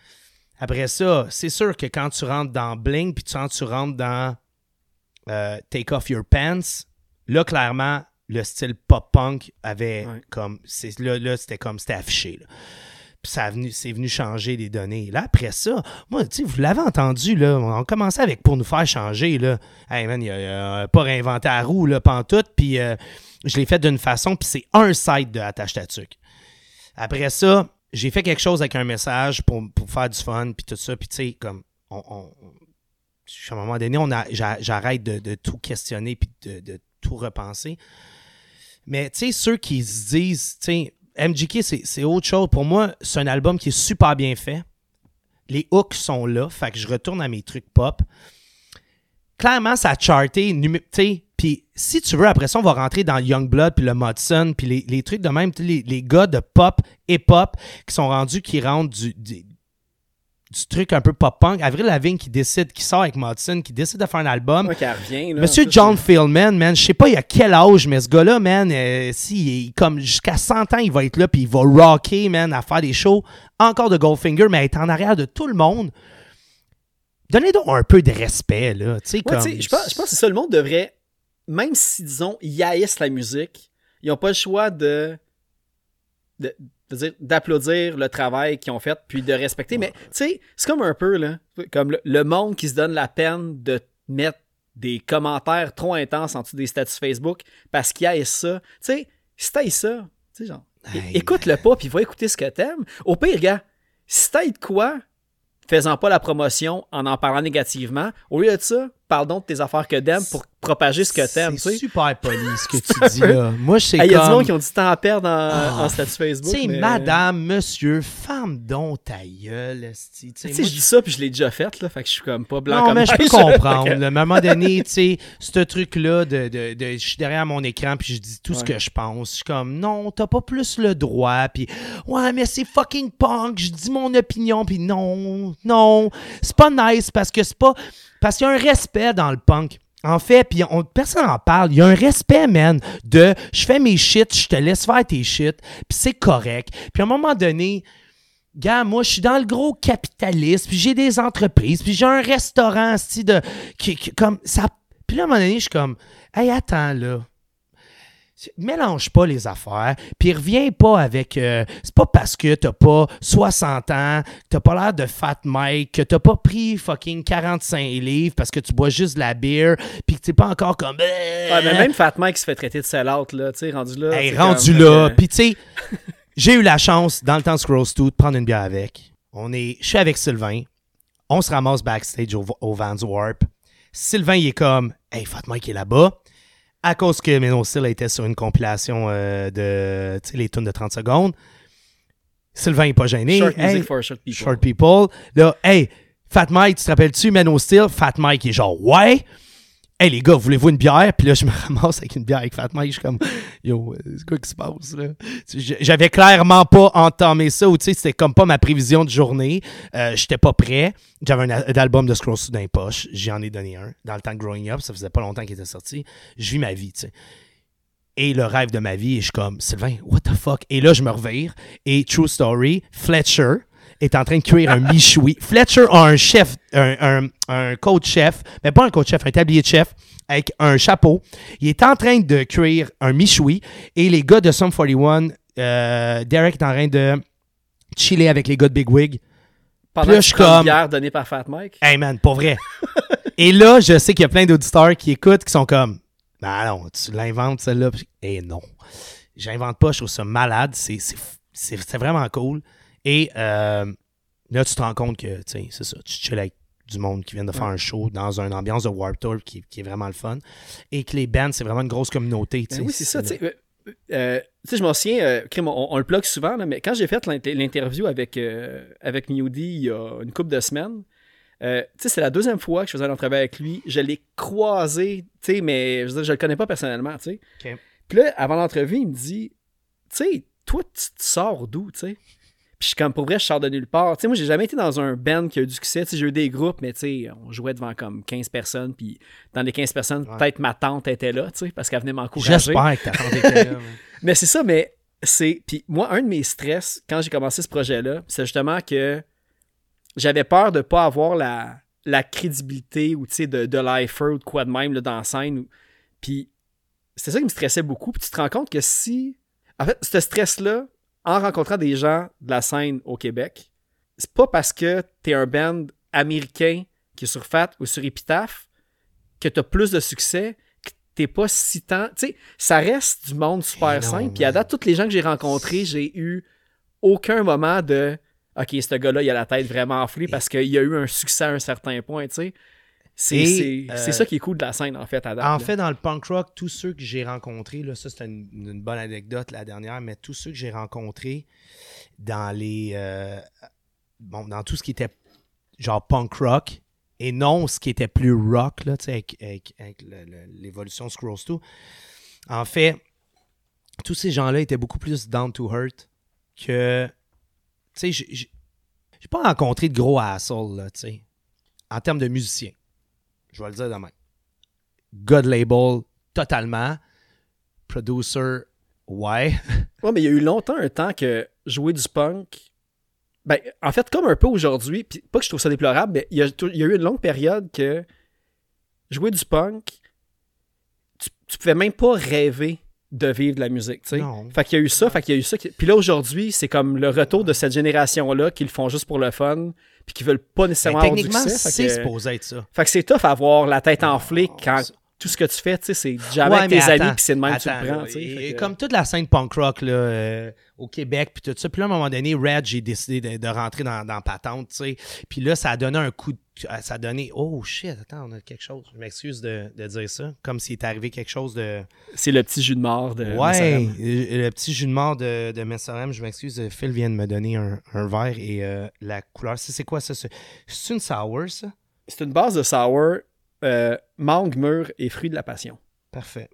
Après ça, c'est sûr que quand tu rentres dans Bling puis quand tu rentres dans euh, Take Off Your Pants, là, clairement, le style pop-punk avait Ouais. comme. c'est- Là, là c'était comme. C'était affiché. là. Puis ça a venu, c'est venu changer les données. Là, après ça, moi, tu sais, vous l'avez entendu, là. On commençait avec pour nous faire changer, là. Hey, man, il a, pas réinventé la roue, là, pantoute. Puis euh, je l'ai fait d'une façon, puis c'est un site de Attache Tatuc. Après ça, j'ai fait quelque chose avec un message pour, pour faire du fun, puis tout ça. Puis tu sais, comme. On, à un moment donné, on a, j'a- j'arrête de, tout questionner puis de, de tout repenser. Mais tu sais, ceux qui se disent, tu sais, MGK, c'est, autre chose. Pour moi, c'est un album qui est super bien fait. Les hooks sont là, fait que je retourne à mes trucs pop. Clairement, ça a charté, tu sais. Puis si tu veux, après ça, on va rentrer dans Youngblood, puis le Modson, puis les, les trucs de même, les, les gars de pop et pop qui sont rendus, qui rentrent du, du, du truc un peu pop-punk. Avril Lavigne qui décide, qui sort avec Modson, qui décide de faire un album. Ouais, revient, là, Monsieur John. Philman, man, je sais pas il a quel âge, mais ce gars-là, man, euh, si, il est comme jusqu'à 100 ans, il va être là, puis il va rocker, man, à faire des shows encore de Goldfinger, mais être en arrière de tout le monde. Donnez donc un peu de respect, là. Tu sais, Ouais, comme. je pense, je pense que ça, le monde devrait, même si, disons, ils haïssent la musique, ils n'ont pas le choix de, de, de dire, d'applaudir le travail qu'ils ont fait, puis de respecter. Mais, tu sais, c'est comme un peu, là, comme le, le monde qui se donne la peine de mettre des commentaires trop intenses en dessous des statuts Facebook parce qu'ils haïssent ça. Tu sais, si t'haïs ça, tu sais, genre, Hey. écoute-le pas, puis va écouter ce que t'aimes. Au pire, gars, si t'aimes de quoi, faisant pas la promotion en en parlant négativement. Au lieu de ça, parle donc de tes affaires que t'aimes pour propager ce que t'aimes. tu C'est super poli ce que tu dis, là. Moi, je sais Il y a du monde qui ont du temps à perdre en, Ah. en statut Facebook. Tu sais, mais- madame, monsieur, femme dont ta gueule. Tu sais, je dis ça, puis je l'ai déjà fait, là. Fait que je suis comme pas blanc Non, comme mais je peux comprendre. À un moment donné, tu sais, ce truc-là de, de, de- je suis derrière mon écran puis je dis tout ce que je pense. Je suis comme, non, t'as pas plus le droit. Puis, ouais, mais c'est fucking punk. Je dis mon opinion. Puis non, non, c'est pas nice parce que c'est pas... Parce qu'il y a un respect dans le punk. En fait, puis on, personne n'en parle. Il y a un respect, man, de je fais mes shit, je te laisse faire tes shit, puis c'est correct. Puis à un moment donné, Gars, moi, je suis dans le gros capitalisme, puis j'ai des entreprises, puis j'ai un restaurant, style de. Qui- comme ça. Puis là, à un moment donné, je suis comme, hey, attends, là. Mélange pas les affaires, puis reviens pas avec. euh, c'est pas parce que t'as pas 60 ans, que t'as pas l'air de Fat Mike, que t'as pas pris fucking 45 livres parce que tu bois juste de la bière, puis que t'es pas encore comme. Ouais, mais même Fat Mike se fait traiter de sell-out, là, tu sais, rendu là. Hey, rendu comme, là. euh, Puis tu sais, j'ai eu la chance, dans le temps de Scrolls 2, de prendre une bière avec. On est, je suis avec Sylvain. On se ramasse backstage au, au Vans Warp. Sylvain, il est comme, hey, Fat Mike est là-bas. À cause que Menno Steel était sur une compilation euh, de, tu sais, les tunes de 30 secondes. Sylvain est pas gêné. Short music Hey, for short people. Short People. Là, hey, Fat Mike, tu te rappelles-tu, Man Steel? Fat Mike est genre, ouais. Hey les gars, voulez-vous une bière? Puis là, je me ramasse avec une bière avec Fat Mike. Je suis comme, yo, c'est quoi qui se passe là? J'avais clairement pas entamé ça, ou tu sais, c'était comme pas ma prévision de journée. Euh, J'étais pas prêt. J'avais un album de Scrolls dans les poches. J'en ai donné un. Dans le temps de Growing Up, ça faisait pas longtemps qu'il était sorti. Je vis ma vie, tu sais. Et le rêve de ma vie, et je suis comme, Sylvain, what the fuck? Et là, je me revire. Et True Story, Fletcher est en train de cuire un michoui. Fletcher a un chef, un, un, un coach chef, mais pas un coach chef, un tablier de chef avec un chapeau. Il est en train de cuire un michoui. Et les gars de Sum 41, euh, Derek est en train de chiller avec les gars de Big Wig. Pendant une comme- bière donnée par Fat Mike. Hey man, pas vrai. Et là, je sais qu'il y a plein d'auditeurs qui écoutent, qui sont comme, ben non, tu l'inventes celle-là. Et non, j'invente pas, je trouve ça malade. C'est, c'est, c'est, c'est vraiment cool. Et euh, là, tu te rends compte que, tu sais, c'est ça, tu chill avec du monde qui vient de faire un show dans une ambiance de Warp Tour qui, qui est vraiment le fun. Et que les bands, c'est vraiment une grosse communauté. tu Ben sais. oui, c'est ça. Tu sais, euh, euh, tu sais, je m'en souviens, euh, on, on le plug souvent, là, mais quand j'ai fait l'int- l'interview avec, euh, avec il y a une couple de semaines, tu sais, c'est la deuxième fois que je faisais un entrevue avec lui. Je l'ai croisé, tu sais, mais je, veux dire, je le connais pas personnellement, tu sais. Ok. Puis là, avant l'entrevue, il me dit, tu sais, toi, tu tu sors d'où, tu sais? Puis je suis comme, pour vrai, je sors de nulle part. Tu sais, moi, j'ai jamais été dans un band qui a eu du succès. Tu sais, j'ai eu des groupes, mais tu sais, on jouait devant comme 15 personnes. Puis dans les 15 personnes, Ouais. peut-être ma tante était là, tu sais, parce qu'elle venait m'encourager. J'espère que ta tante était là. Mais c'est ça, mais c'est. Puis moi, un de mes stress quand j'ai commencé ce projet-là, c'est justement que j'avais peur de pas avoir la, la crédibilité ou tu sais, de, de lifer ou de quoi de même là, dans la scène. Puis c'était ça qui me stressait beaucoup. Puis tu te rends compte que si. En fait, ce stress-là, en rencontrant des gens de la scène au Québec, c'est pas parce que t'es un band américain qui est sur Fat ou sur Epitaph que t'as plus de succès que t'es pas si tant. Tu sais, ça reste du monde super simple. Puis à date, tous les gens que j'ai rencontrés, j'ai eu aucun moment de OK, ce gars-là, il a la tête vraiment enflée parce qu'il a eu un succès à un certain point, tu sais. C'est euh, c'est ça qui est cool de la scène, en fait, à date. En là. fait, dans le punk rock, tous ceux que j'ai rencontrés, là, ça c'est une, une bonne anecdote la dernière, mais tous ceux que j'ai rencontrés dans les euh, bon, dans tout ce qui était genre punk rock et non ce qui était plus rock là, tu sais, avec, avec- avec l'évolution Scrolls 2. En fait, tous ces gens-là étaient beaucoup plus down to earth que tu sais, j'ai- pas rencontré de gros assholes là, tu sais, en termes de musiciens. Je vais le dire demain. God label totalement. Producer, ouais. Ouais, mais il y a eu longtemps un temps que jouer du punk. Ben, en fait, comme un peu aujourd'hui, pas que je trouve ça déplorable, mais il y, a, tou- il y a eu une longue période que jouer du punk, tu, tu pouvais même pas rêver de vivre de la musique, tu sais. Fait qu'il y a eu ça, fait qu'il y a eu ça. Puis là, aujourd'hui, c'est comme le retour de cette génération-là qui le font juste pour le fun, puis qui veulent pas nécessairement avoir du techniquement, succès. c'est supposé être ça. fait que c'est tough à avoir la tête enflée Non, quand tout ce que tu fais, tu sais, c'est jamais Ouais, avec tes amis, puis c'est de même que tu le prends, et- Fait et que- Comme toute la scène punk rock là, euh, au Québec, puis tout ça. Puis là, à un moment donné, Red, j'ai décidé de, de rentrer dans, dans Patente, tu sais. Puis là, ça a donné un coup de. Ça a donné. Oh shit, attends, on a quelque chose. Je m'excuse de, de dire ça. Comme s'il est arrivé quelque chose de. C'est le petit jus de mort de Ouais, euh, le petit jus de mort de, de Messerem, je m'excuse, euh, Phil vient de me donner un, un verre et euh, la couleur, c'est quoi ça? C'est c'est une sour, ça? C'est une base de sour, euh, mangue, mûre et fruits de la passion. Parfait.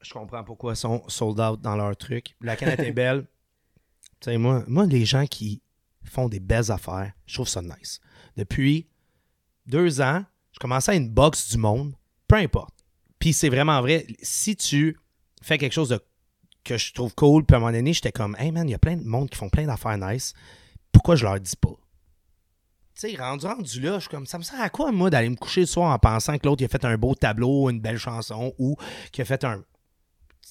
Je comprends pourquoi ils sont sold out dans leur truc. La canette est belle. Tu sais, moi, moi, les gens qui font des belles affaires, je trouve ça nice. Depuis deux ans, je commençais à une box du monde, peu importe. Puis c'est vraiment vrai, si tu fais quelque chose de, que je trouve cool, puis à un moment donné, j'étais comme, hey man, il y a plein de monde qui font plein d'affaires nice, pourquoi je leur dis pas? Tu sais, rendu, rendu là, je suis comme, ça me sert à quoi, moi, d'aller me coucher le soir en pensant que l'autre, il a fait un beau tableau, une belle chanson, ou qu'il a fait un.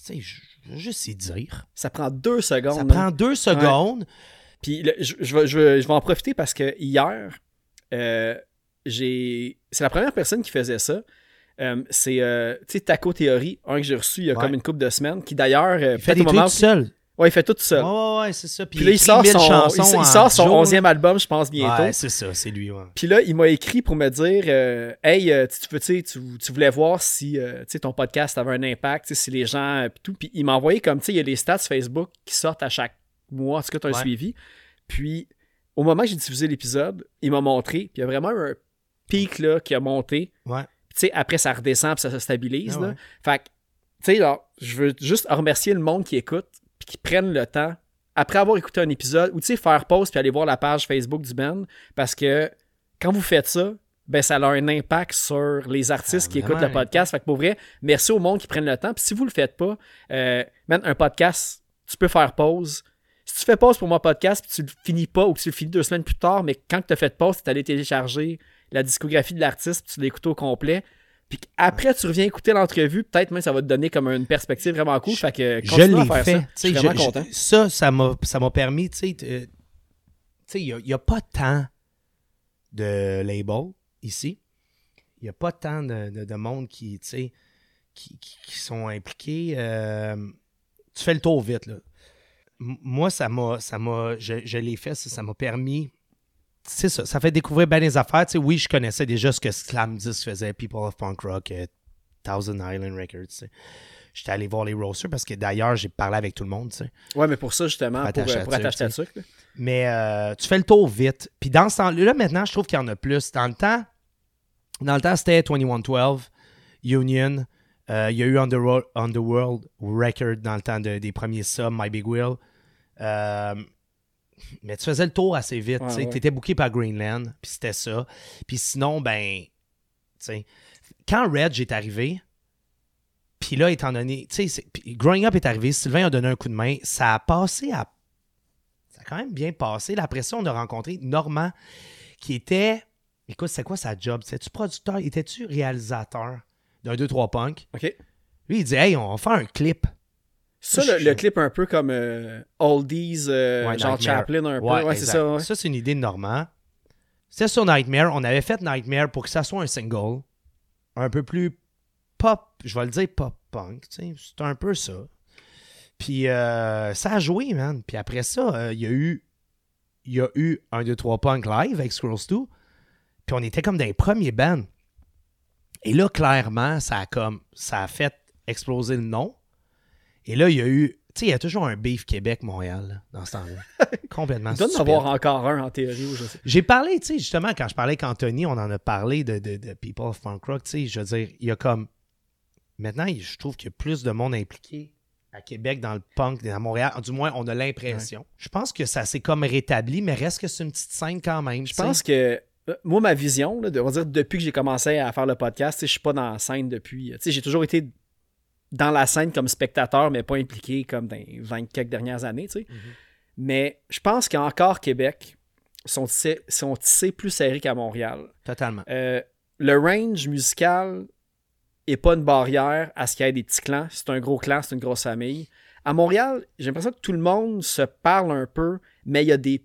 Tu sais, je y dire. Ça prend deux secondes. Ça hein. prend deux secondes. Puis le- je, je vais, je vais- je vais en profiter parce que hier, euh, j'ai. C'est la première personne qui faisait ça. Euh, c'est euh, tu sais Taco Theory, un que j'ai reçu il y a Ouais. comme une couple de semaines, qui d'ailleurs euh, fait des au trucs moment tout seul. Ouais il fait tout seul. Ouais, ouais, c'est ça. Puis, Puis là il sort 1000 son, il, chansons il en sort son jour, 11e album, je pense bientôt. Ouais, c'est ça, c'est lui, ouais. Puis là, il m'a écrit pour me dire euh, Hey, euh, tu, veux, tu, tu, voulais voir si euh, ton podcast avait un impact, si les gens. Puis tout. Puis il m'a envoyé comme, tu sais, il y a les stats Facebook qui sortent à chaque mois, en tout cas, tu as un suivi. Puis au moment que j'ai diffusé l'épisode, il m'a montré, puis il y a vraiment un pic là, qui a monté. Ouais. Puis tu sais, après, ça redescend, puis ça se stabilise. Ah là. ouais. Fait que, tu sais, je veux juste remercier le monde qui écoute, puis qui prennent le temps, après avoir écouté un épisode, ou tu sais, faire pause, puis aller voir la page Facebook du band, parce que quand vous faites ça, ben ça a un impact sur les artistes qui écoutent vraiment le podcast. Fait que pour vrai, merci au monde qui prennent le temps. Puis si vous le faites pas, euh, un podcast, tu peux faire pause. Si tu fais pause pour mon podcast, puis tu le finis pas ou que tu le finis deux semaines plus tard, mais quand tu as fait pause, tu es allé télécharger la discographie de l'artiste, puis tu l'as écouté au complet. Puis après, tu reviens écouter l'entrevue, peut-être même ça va te donner comme une perspective vraiment cool. Fait que Je l'ai fait. ça. Je suis vraiment je- content. ça, ça m'a, permis, tu sais, sais, il n'y a, pas tant de labels ici. Il n'y a pas tant de, de- de monde qui, tu sais, qui, qui- qui sont impliqués. Euh, tu fais le tour vite, là. M- moi, ça m'a. ça m'a je, je l'ai fait, ça m'a permis. C'est ça, ça fait découvrir bien les affaires. Tu sais, oui, je connaissais déjà ce que Slam 10 faisait, People of Punk Rock, euh, Thousand Island Records. tu sais. J'étais allé voir les roasters parce que d'ailleurs, j'ai parlé avec tout le monde. tu sais. Ouais, mais pour ça, justement, Pour pour, attacher euh, pour attacher sucre. là. Mais euh, tu fais le tour vite. Puis dans ce temps-là, maintenant, je trouve qu'il y en a plus. Dans le temps, dans le temps, c'était 2112, Union. Euh, il y a eu Underworld, Underworld Record dans le temps de- des premiers subs, My Big Wheel. Mais tu faisais le tour assez vite. Ouais, tu. T'étais booké par Greenland, puis c'était ça. Puis sinon, ben, tu sais, quand Reg est arrivé, puis là, étant donné, tu sais, Growing Up est arrivé, Sylvain a donné un coup de main, ça a passé à. Ça a quand même bien passé. Après ça, on a rencontré Normand, qui était. Écoute, c'est quoi sa job? Étais-tu producteur? Étais-tu réalisateur d'un 2-3 punk? OK. Lui, il dit Hey, on va faire un clip. Ça, le, le clip un peu comme euh, Oldies, euh, Ouais, genre Nightmare. Chaplin un peu. Ouais, Ouais, c'est ça. ouais. Ça, c'est une idée de Normand. C'était sur Nightmare. On avait fait Nightmare pour que ça soit un single. Un peu plus pop, je vais le dire pop punk. tu sais. C'est un peu ça. Puis euh, ça a joué, man. Puis après ça, euh, il y a eu il y a eu un 2 3 punk live avec Scrolls 2. Puis on était comme dans les premiers bands. Et là, clairement, ça a comme ça a fait exploser le nom. Et là, il y a eu. Tu sais, il y a toujours un beef Québec-Montréal dans ce temps-là. Complètement. Il doit en avoir encore un en théorie. ou je sais. J'ai parlé, tu sais, justement, quand je parlais avec Anthony, on en a parlé de, de, de People of Punk Rock, tu sais, je veux dire, il y a comme... Maintenant, je trouve qu'il y a plus de monde impliqué à Québec dans le punk, à Montréal, du moins, on a l'impression. Je pense que ça s'est comme rétabli, mais reste que c'est une petite scène quand même. Je pense que euh, moi, ma vision, là, de, on va dire depuis que j'ai commencé à faire le podcast, je suis pas dans la scène depuis. Tu sais, j'ai toujours été dans la scène comme spectateur, mais pas impliqué comme dans les 20 quelques dernières années. tu sais. Mais je pense qu'encore Québec sont tissés, sont tissés plus serrés qu'à Montréal. Totalement. Euh, le range musical est pas une barrière à ce qu'il y ait des petits clans. C'est un gros clan, c'est une grosse famille. À Montréal, j'ai l'impression que tout le monde se parle un peu, mais il y a des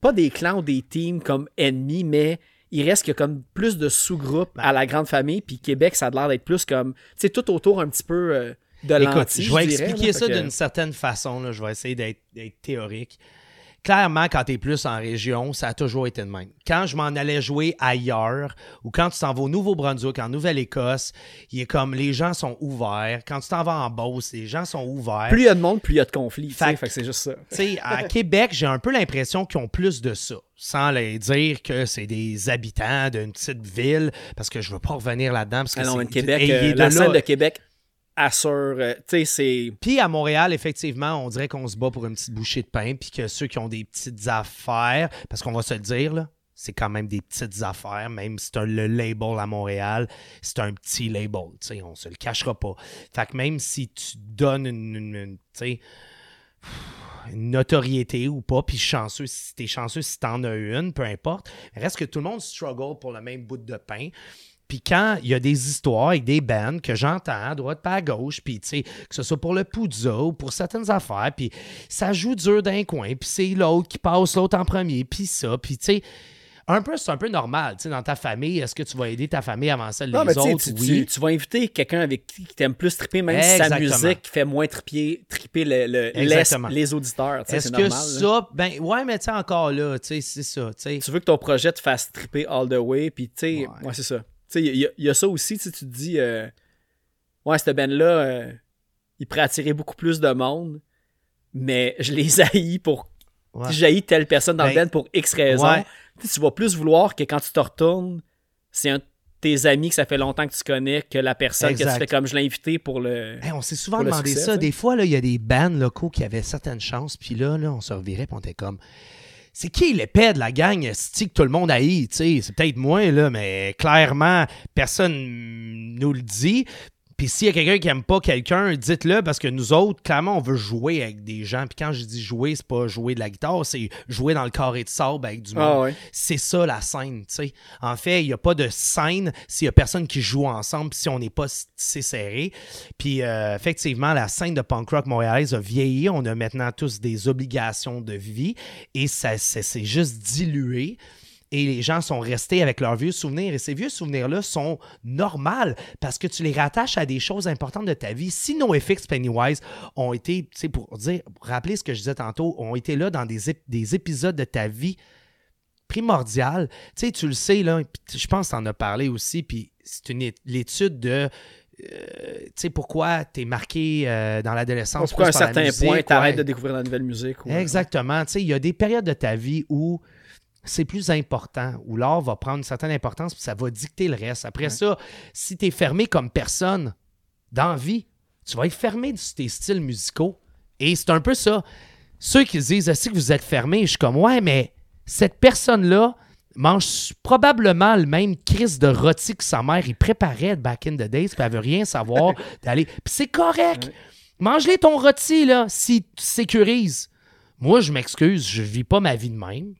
pas des clans ou des teams comme ennemis, mais il reste que comme plus de sous-groupes à la grande famille. Puis Québec, ça a l'air d'être plus comme, tu sais, tout autour un petit peu euh, de l'anti. je vais expliquer là. ça que- d'une certaine façon. là. Je vais essayer d'être théorique. Clairement, quand tu es plus en région, ça a toujours été de même. Quand je m'en allais jouer ailleurs, ou quand tu t'en vas au Nouveau-Brunswick, en Nouvelle-Écosse, il est comme les gens sont ouverts. Quand tu t'en vas en Beauce, les gens sont ouverts. Plus il y a de monde, plus il y a de conflits. tu sais. Fait- Fait que c'est juste ça. Tu sais, à Québec, j'ai un peu l'impression qu'ils ont plus de ça. Sans les dire que c'est des habitants d'une petite ville, parce que je veux pas revenir là-dedans. Parce que Ah c'est- mais Québec, euh, la là. scène de Québec assure, euh, tu sais, c'est... Puis à Montréal, effectivement, on dirait qu'on se bat pour une petite bouchée de pain, puis que ceux qui ont des petites affaires, parce qu'on va se le dire, là, c'est quand même des petites affaires, même si c'est le label à Montréal, c'est un petit label, tu sais, on se le cachera pas. Fait que même si tu donnes une, une- une, tu sais, une notoriété ou pas, puis chanceux, si t'es chanceux si t'en as une, peu importe, reste que tout le monde struggle pour le même bout de pain. Puis quand il y a des histoires avec des bands que j'entends à droite pas à gauche, puis tu sais, que ce soit pour le Poudza ou pour certaines affaires, puis ça joue dur d'un coin, puis c'est l'autre qui passe l'autre en premier, puis ça, puis tu sais, un peu, c'est un peu normal, tu sais, dans ta famille, est-ce que tu vas aider ta famille avant celle Non, des mais autres? tu, oui. tu- tu vas inviter quelqu'un avec qui t'aimes plus triper, même si sa musique fait moins triper, triper le, le- les, les auditeurs. tu sais, Est-ce que normal, là. ça, ben ouais, mais tu sais, encore là, tu sais, c'est ça, tu sais. Tu veux que ton projet te fasse triper all the way, puis tu sais, Ouais. ouais, c'est ça. Il y, a- il y a ça aussi, tu te dis, euh, ouais, cette band-là, euh, il pourrait attirer beaucoup plus de monde, mais je les haïs pour. Ouais. J'haïs telle personne dans Ben, le band pour X raisons. ouais. Tu vas plus vouloir que quand tu te retournes, c'est un de tes amis que ça fait longtemps que tu connais que la personne que tu fais comme je l'ai invité pour le. Hey, on s'est souvent demandé succès, ça. Des fois, il y a des bands locaux qui avaient certaines chances, puis là, là, on se revirait, puis on était comme. C'est qui l'épée de la gang esti que tout le monde haït, tu sais? C'est peut-être moi, là, mais clairement, personne nous le dit. Puis s'il y a quelqu'un qui aime pas quelqu'un, dites-le parce que nous autres, clairement, on veut jouer avec des gens. Puis quand je dis jouer, c'est pas jouer de la guitare, c'est jouer dans le carré de sable avec du monde. Ah ouais. C'est ça la scène, tu sais. En fait, il n'y a pas de scène s'il y a personne qui joue ensemble, si on n'est pas si serré. Puis euh, effectivement, la scène de punk rock montréalaise a vieilli. On a maintenant tous des obligations de vie et ça, ça s'est juste dilué. Et les gens sont restés avec leurs vieux souvenirs. Et ces vieux souvenirs-là sont normaux parce que tu les rattaches à des choses importantes de ta vie. Si NoFX Pennywise ont été, tu sais, pour dire, pour rappeler ce que je disais tantôt, ont été là dans des, ép- des épisodes de ta vie primordial. Tu sais, tu le sais, là, je pense que tu en as parlé aussi, puis c'est une l'étude de. euh, tu sais, pourquoi tu es marqué euh, dans l'adolescence. Pourquoi à un certain musique, point, t'arrêtes ouais. de découvrir la nouvelle musique. ou- Exactement. Tu sais, il y a des périodes de ta vie où c'est plus important, où l'art va prendre une certaine importance, puis ça va dicter le reste. Après ça, si tu es fermé comme personne dans vie, tu vas être fermé sur tes styles musicaux. Et c'est un peu ça. Ceux qui se disent, si que vous êtes fermé, je suis comme, ouais, mais cette personne-là mange probablement le même crise de rôti que sa mère. Il préparait back in the days, puis elle veut rien savoir d'aller. Puis c'est correct. Mange-les ton rôti, là, si tu sécurises. Moi, je m'excuse, je vis pas ma vie de même.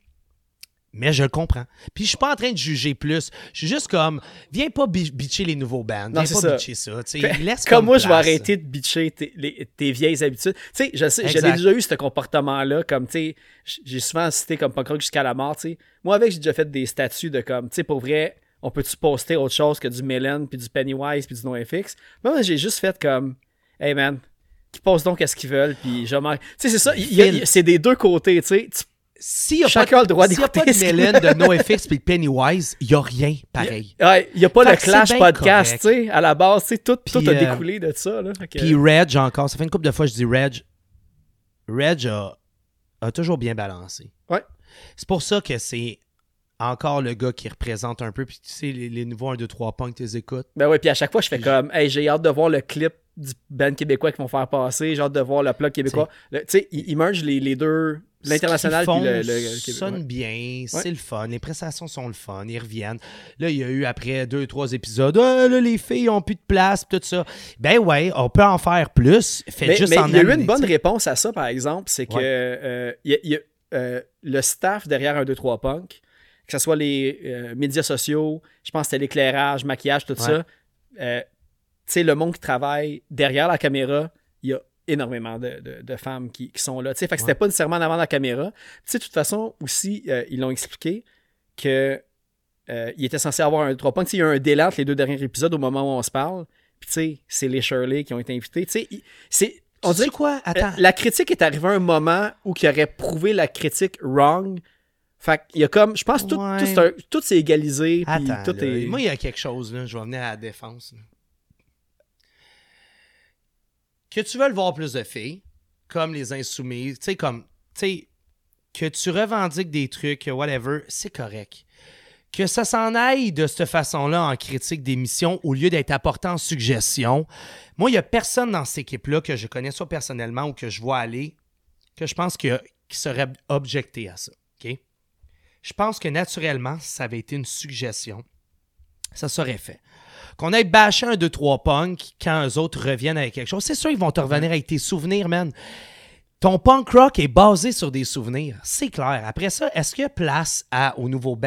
Mais je le comprends. Puis je suis pas en train de juger plus. Je suis juste comme, viens pas bi- bitcher les nouveaux bands. Viens pas ça. bitcher ça. Laisse Comme moi, je vais arrêter de bitcher tes, les- tes vieilles habitudes. Tu sais, je sais, j'ai Exact. déjà eu ce comportement-là, comme, tu sais, j'ai souvent cité comme punk rock jusqu'à la mort, sais. Moi, avec, j'ai déjà fait des statuts de comme, tu sais, pour vrai, on peut-tu poster autre chose que du Melon, puis du Pennywise, puis du NoFX? Moi, j'ai juste fait comme, hey man, qu'ils postent donc qu'est-ce qu'ils veulent, puis je Tu sais, c'est ça, c'est des deux côtés, tu sais. S'il y a Chacun pas, a le droit s'il y a pas de Mélène, NoFX de Pennywise, il y a rien pareil. Ouais, il n'y a pas Fait le que Clash podcast, tu sais, à la base, tout, tout Puis, a euh, découlé de ça, là. Que- Puis Reg, encore, ça fait une couple de fois que je dis Reg. Reg a, a toujours bien balancé. Ouais. C'est pour ça que c'est encore le gars qui représente un peu. Puis tu sais, les, les nouveaux 1, 2, 3 punks, tu les écoutes. Ben ouais, puis à chaque fois, je fais comme, hey, j'ai hâte de voir le clip du band québécois qu'ils vont faire passer, j'ai hâte de voir le plug québécois. Tu sais, ils, ils mergent les, les deux, l'international le, le, sonne bien, c'est le fun, les prestations sont le fun, ils reviennent. Là, il y a eu après deux, trois épisodes, Ah, là, les filles ont plus de place, tout ça. Ben ouais, on peut en faire plus. Faites Mais, juste mais en il y a eu une bonne réponse à ça, par exemple, c'est que Ouais. euh, y a- il y a, euh, le staff derrière un 2, 3 punk, que ce soit les euh, médias sociaux, je pense que c'était l'éclairage, maquillage, tout ça, tu sais, le monde qui travaille derrière la caméra, énormément de, de- de femmes qui, qui sont là. Fait que c'était Ouais. pas nécessairement en avant de la caméra. Tu sais, de toute façon, aussi, euh, ils l'ont expliqué que euh, il était censé avoir un 3 points. Il y a eu un délai entre les deux derniers épisodes au moment où on se parle. Puis tu sais, c'est les Shirley qui ont été invités. Tu sais. On dirait quoi? Attends. euh, la critique est arrivée à un moment où il aurait prouvé la critique wrong. Fait qu'il y a comme, je pense que tout, Ouais. tout, tout s'est égalisé. Puis Attends, tout là. est... Moi, il y a quelque chose, là. Je vais venir à la défense. là. Que tu veux voir plus de filles, comme les insoumises, tu sais, comme, tu sais, que tu revendiques des trucs, whatever, c'est correct. Que ça s'en aille de cette façon-là en critique d'émission au lieu d'être apporté en suggestion. Moi, il n'y a personne dans cette équipe-là que je connais soit personnellement ou que je vois aller que je pense que, qui serait objecté à ça. OK? Je pense que naturellement, ça avait été une suggestion. Ça serait fait. Qu'on ait bâché un 2-3 punk quand eux autres reviennent avec quelque chose, c'est sûr ils vont te revenir avec tes souvenirs, man. Ton punk rock est basé sur des souvenirs. C'est clair. Après ça, est-ce qu'il y a place à, au nouveau?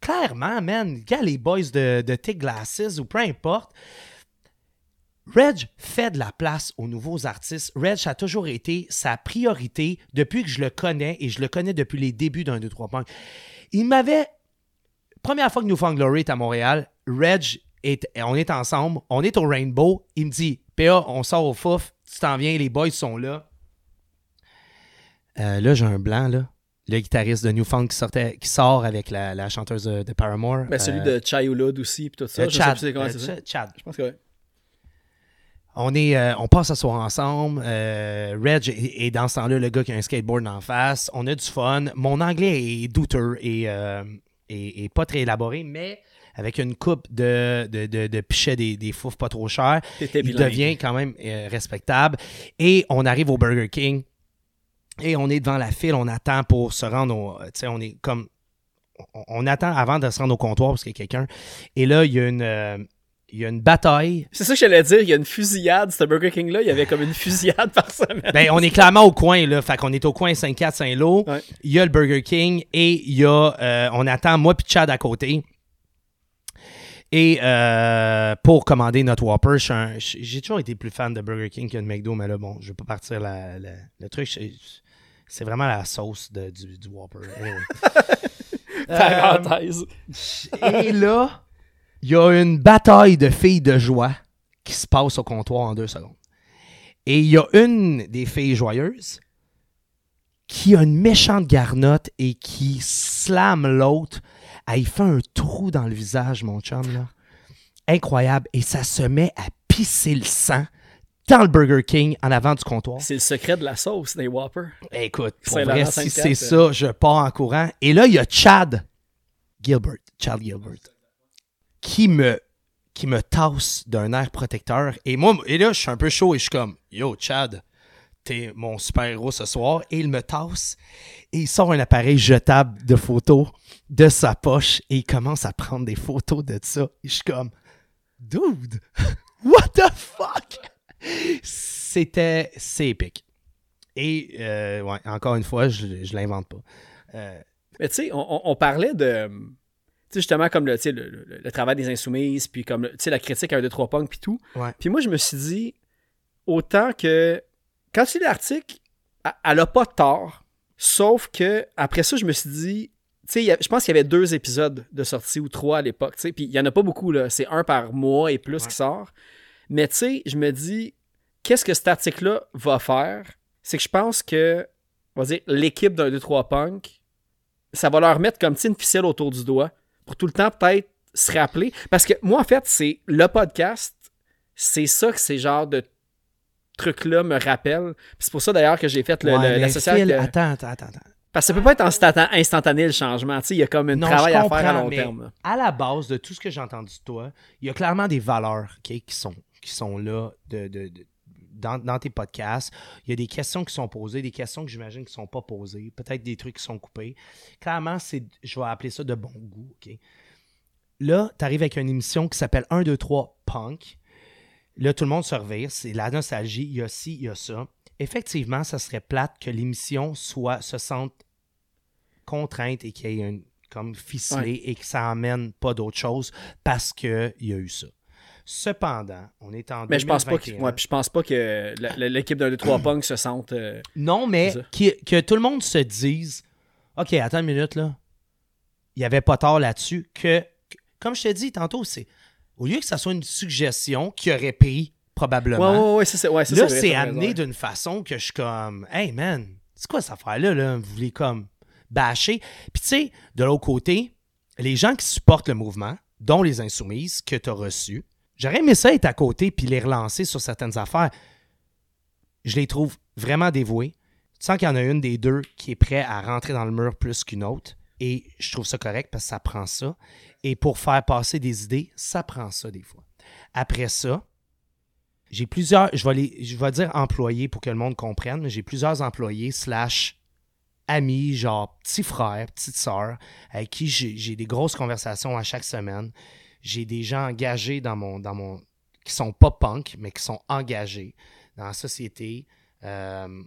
Clairement, man. Gars, les boys de, de Tick Glasses ou peu importe. Reg fait de la place aux nouveaux artistes. Reg a toujours été sa priorité depuis que je le connais et je le connais depuis les débuts d'un 2-3 punk. Il m'avait. Première fois que New Found Glory est à Montréal, Reg, on est ensemble, on est au Rainbow. Il me dit PA, on sort au fouf, tu t'en viens, les boys sont là. Euh, là, j'ai un blanc, là. Le guitariste de Newfound qui, sortait, qui sort avec la, la chanteuse de, de Paramore. Ben, celui Euh, de Chayulud aussi, puis tout ça. euh, je sais Chad. c'est comment Euh, c'est Chad. Je pense que oui. On, est, euh, on passe ce soir ensemble. Euh, Reg est, est dans ce temps-là le gars qui a un skateboard en face. On a du fun. Mon anglais est douteux et, euh, et, et pas très élaboré, mais avec une coupe de, de, de, de pichets des, des fouf pas trop chers, il devient quand même euh, respectable. Et on arrive au Burger King et on est devant la file. On attend pour se rendre au. Tu sais, on est comme. On, on attend avant de se rendre au comptoir parce qu'il y a quelqu'un. Et là, il y a une. euh, il y a une bataille C'est ça que j'allais dire. Il y a une fusillade. Ce Burger King-là, il y avait comme une fusillade par semaine. Ben, on est clairement au coin, là. Fait qu'on est au coin 5-4 Saint-Lô. Ouais. Il y a le Burger King et il y a. euh, on attend moi puis Chad à côté. Et euh, pour commander notre Whopper, j'ai toujours été plus fan de Burger King que de McDo, mais là, bon, je vais pas partir la- la- le truc. c'est- vraiment la sauce de- du, du Whopper. Anyway. Parenthèse. Et là, il y a une bataille de filles de joie qui se passe au comptoir en deux secondes. Et il y a une des filles joyeuses qui a une méchante garnotte et qui slame l'autre. Elle il fait un trou dans le visage, mon chum, là. Incroyable. Et ça se met à pisser le sang dans le Burger King en avant du comptoir. C'est le secret de la sauce des Whopper. Écoute, pour vrai, si c'est ça, je pars en courant. Et là, il y a Chad Gilbert, Chad Gilbert, qui me, qui me tasse d'un air protecteur. Et moi, et là, je suis un peu chaud et je suis comme, yo, Chad, t'es mon super-héros ce soir. Et il me tasse et il sort un appareil jetable de photos de sa poche et il commence à prendre des photos de ça. Et je suis comme, dude, what the fuck? C'était, c'est épique. Et, euh, ouais, encore une fois, je, je l'invente pas. Euh, Mais tu sais, on, parlait de. Tu sais, justement, comme le, le, le- le travail des insoumises, puis comme tu sais, la critique à 1, 2, 3 punk, puis tout. Puis moi, je me suis dit, autant que. Quand tu lis l'article, elle- a pas tort. Sauf que, après ça, je me suis dit. Tu sais, je pense qu'il y avait deux épisodes de sortie ou trois à l'époque. tu sais, Puis il y en a pas beaucoup, là. C'est un par mois et plus Ouais. qui sort. Mais tu sais, je me dis, qu'est-ce que cet article-là va faire? C'est que je pense que, on va dire, l'équipe d'un 2-3 punk, ça va leur mettre comme une ficelle autour du doigt pour tout le temps peut-être se rappeler. Parce que moi, en fait, c'est le podcast, c'est ça que ces genres de trucs-là me rappellent. Puis C'est pour ça d'ailleurs que j'ai fait ouais, l'association avec, euh, attends, attends, attends. Parce que ça peut pas être instanta- instantané le changement. Tu sais, il y a comme un Non, travail à faire à long terme. À la base de tout ce que j'ai entendu de toi, il y a clairement des valeurs qui, sont, qui sont là de, de- de- dans, dans tes podcasts. Il y a des questions qui sont posées, des questions que j'imagine qui ne sont pas posées, peut-être des trucs qui sont coupés. Clairement, c'est, je vais appeler ça de bon goût. Là, tu arrives avec une émission qui s'appelle 1, 2, 3 Punk. Là, tout le monde se revire. C'est la nostalgie. Il y a ci, il y a ça. Effectivement, ça serait plate que l'émission soit se sente contrainte et qu'il y ait une comme ficelé et que ça amène pas d'autre chose parce qu'il y a eu ça. Cependant, on est en Mais je pense pas que, 2021. ouais, puis je pense pas que l'équipe d'un 2-3 punk se sente. euh, Non, mais qui- que tout le monde se dise OK, attends une minute là. Il n'y avait pas tort là-dessus. Que, que- comme je te dis tantôt, c'est au lieu que ça soit une suggestion qui aurait pris probablement. Ouais, ouais, ouais, c'est. Ouais, là, c'est amené d'une façon que je suis comme Hey man, c'est quoi cette affaire-là? Là? Vous voulez comme bâcher? Puis tu sais, de l'autre côté, les gens qui supportent le mouvement, dont les insoumises que tu as reçus, j'aurais aimé ça être à côté puis les relancer sur certaines affaires. Je les trouve vraiment dévoués. Tu sens qu'il y en a une des deux qui est prêt à rentrer dans le mur plus qu'une autre. Et je trouve ça correct parce que ça prend ça. Et pour faire passer des idées, ça prend ça des fois. Après ça, j'ai plusieurs, je vais, je vais dire employés pour que le monde comprenne, mais j'ai plusieurs employés slash amis, genre petits frères, petites sœurs, avec qui j'ai j'ai des grosses conversations à chaque semaine. J'ai des gens engagés dans mon, dans mon, qui sont pas punk, mais qui sont engagés dans la société, euh,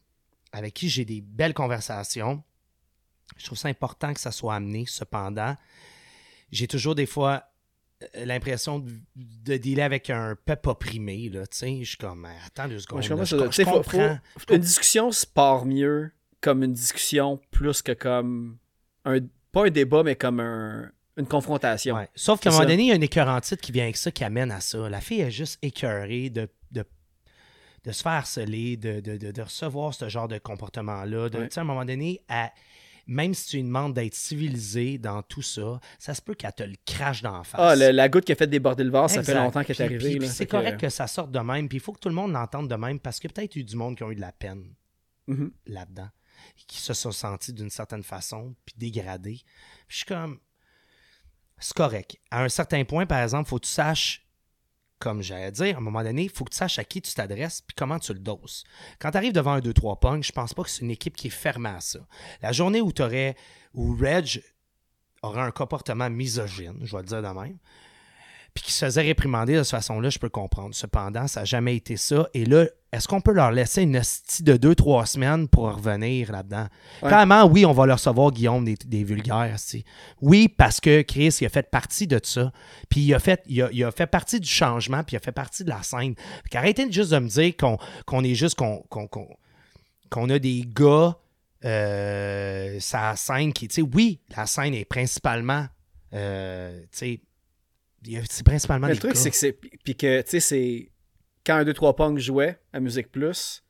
avec qui j'ai des belles conversations. Je trouve ça important que ça soit amené. Cependant, j'ai toujours des fois euh, l'impression de, de dealer avec un peuple opprimé. Là, je suis comme, attends deux secondes. Ouais, je comprends là, ça. je, Tu sais, je faut- comprends. faut- une discussion se part mieux comme une discussion plus que comme un pas un débat mais comme un- une confrontation. Ouais. Sauf qu'à un moment donné, il y a un écœurant titre qui vient avec ça, qui amène à ça. La fille est juste écœurée de, de, de se faire harceler, de, de, recevoir ce genre de comportement-là. Ouais. tu sais, À un moment donné, elle- même si tu lui demandes d'être civilisé dans tout ça, ça se peut qu'elle te le crache dans la face. Ah, le- la goutte qui a fait déborder le vase, ça fait longtemps qu'elle est arrivée. puis- là. puis C'est que- correct que ça sorte de même. Puis il faut que tout le monde l'entende de même parce qu'il y a peut-être eu du monde qui ont eu de la peine Mhm. là-dedans, qui se sont sentis d'une certaine façon, puis dégradés. Puis je suis comme, c'est correct. À un certain point, par exemple, faut que tu saches, comme j'allais dire, à un moment donné, il faut que tu saches à qui tu t'adresses, puis comment tu le doses. Quand tu arrives devant un 2-3 punk, je pense pas que c'est une équipe qui est fermée à ça. La journée où tu aurais, où Reg aurait un comportement misogyne, je vais le dire de même, puis qui se faisait réprimander de cette façon-là, je peux comprendre. Cependant, ça n'a jamais été ça. Et là, est-ce qu'on peut leur laisser une hostie de deux, trois semaines pour revenir là-dedans? Ouais. Clairement, oui, on va leur recevoir, Guillaume, des, des vulgaires. esti. Oui, parce que Chris, il a fait partie de ça. Puis il a fait, il a, il a fait partie du changement, puis il a fait partie de la scène. Fait qu'arrêtez juste de me dire qu'on est juste, qu'on qu'on a des gars euh, sa scène qui, tu sais, oui, la scène est principalement, euh, tu sais, c'est principalement des le truc, c'est que c'est. Puis que, tu sais, c'est. Quand un 2-3 Punk jouait à Musique Plus,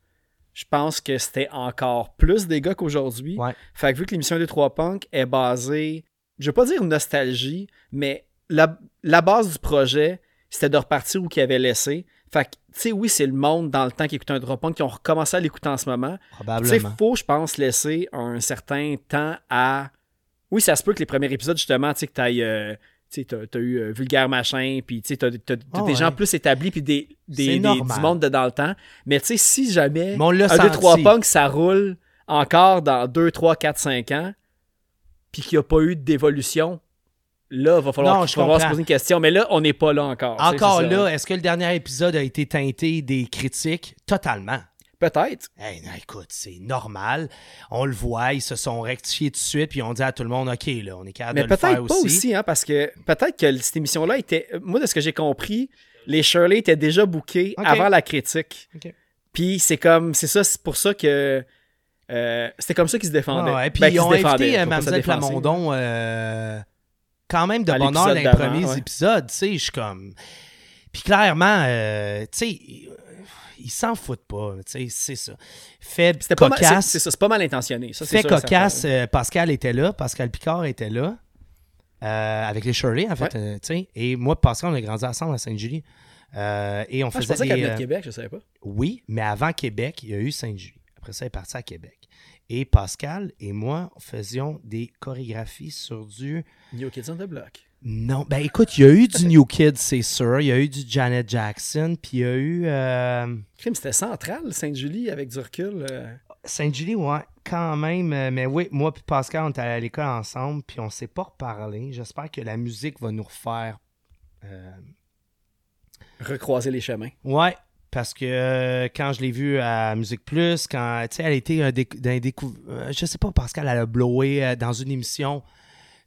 je pense que c'était encore plus des gars qu'aujourd'hui. Ouais. Fait que vu que l'émission 2-3 Punk est basée, je veux pas dire nostalgie, mais la, la base du projet, c'était de repartir où qu'ils avaient laissé. Fait que, tu sais, oui, c'est le monde dans le temps qui écoutait un 3 Punk qui ont recommencé à l'écouter en ce moment. Tu sais, Probablement. faut, je pense, laisser un certain temps à. Oui, ça se peut que les premiers épisodes, justement, tu sais, que t'ailles. euh, tu t'as eu euh, Vulgaire Machin, puis tu t'as Ah des gens plus établis, puis des, des, des- du monde de dans le temps. Mais tu sais, si jamais on un 2, 3 senti. punk, ça roule encore dans 2, 3, 4, 5 ans, puis qu'il n'y a pas eu d'évolution, là, va falloir, Non, je va falloir se poser une question. Mais là, on n'est pas là encore. Encore là, est-ce que le dernier épisode a été teinté des critiques? Totalement. Peut-être. Hey, non, écoute, c'est normal. On le voit, ils se sont rectifiés tout de suite, puis on dit à tout le monde, OK, là, on est capable Mais de le faire peut-être pas aussi, hein, parce que peut-être que cette émission-là était. Moi, de ce que j'ai compris, les Shirley étaient déjà bookés Ok. avant la critique. Puis c'est comme. C'est ça, c'est pour ça que. euh, c'était comme ça qu'ils se défendaient. Ouais, puis Ben, ils ont invité faut euh. Plamondon euh, quand même de bonheur dans les premiers ouais. épisodes, tu sais, je suis comme... Puis clairement, euh, tu sais, ils- s'en foutent pas, tu sais, c'est ça. C'est- cocasse, C'est ça, c'est pas mal intentionné. Ça, fait sûr cocasse, euh, Pascal était là, Pascal Picard était là, euh, avec les Shirley, en fait, Ouais. euh, et moi, Pascal, on a grandi ensemble à Sainte-Julie. Et on Ah, je faisait pensais des... venait euh, de Québec, je savais pas. oui, mais avant Québec, il y a eu Sainte-Julie. Après ça, elle est partie à Québec. Et Pascal et moi faisions des chorégraphies sur du. New Kids on the Block. Non, ben écoute, il y a eu du New Kid, c'est sûr. Il y a eu du Janet Jackson, puis il y a eu. euh, Crime, c'était central, Sainte-Julie, avec du recul. euh. Sainte-Julie, ouais, quand même. euh, Mais oui, moi et Pascal, on est allés à l'école ensemble, puis on s'est pas reparlé. J'espère que la musique va nous refaire. euh, recroiser les chemins. Ouais, parce que euh, quand je l'ai vue à Musique Plus, quand tu sais, elle était un décou- d'un décou- euh, je sais pas, Pascal, elle a blowé euh, dans une émission.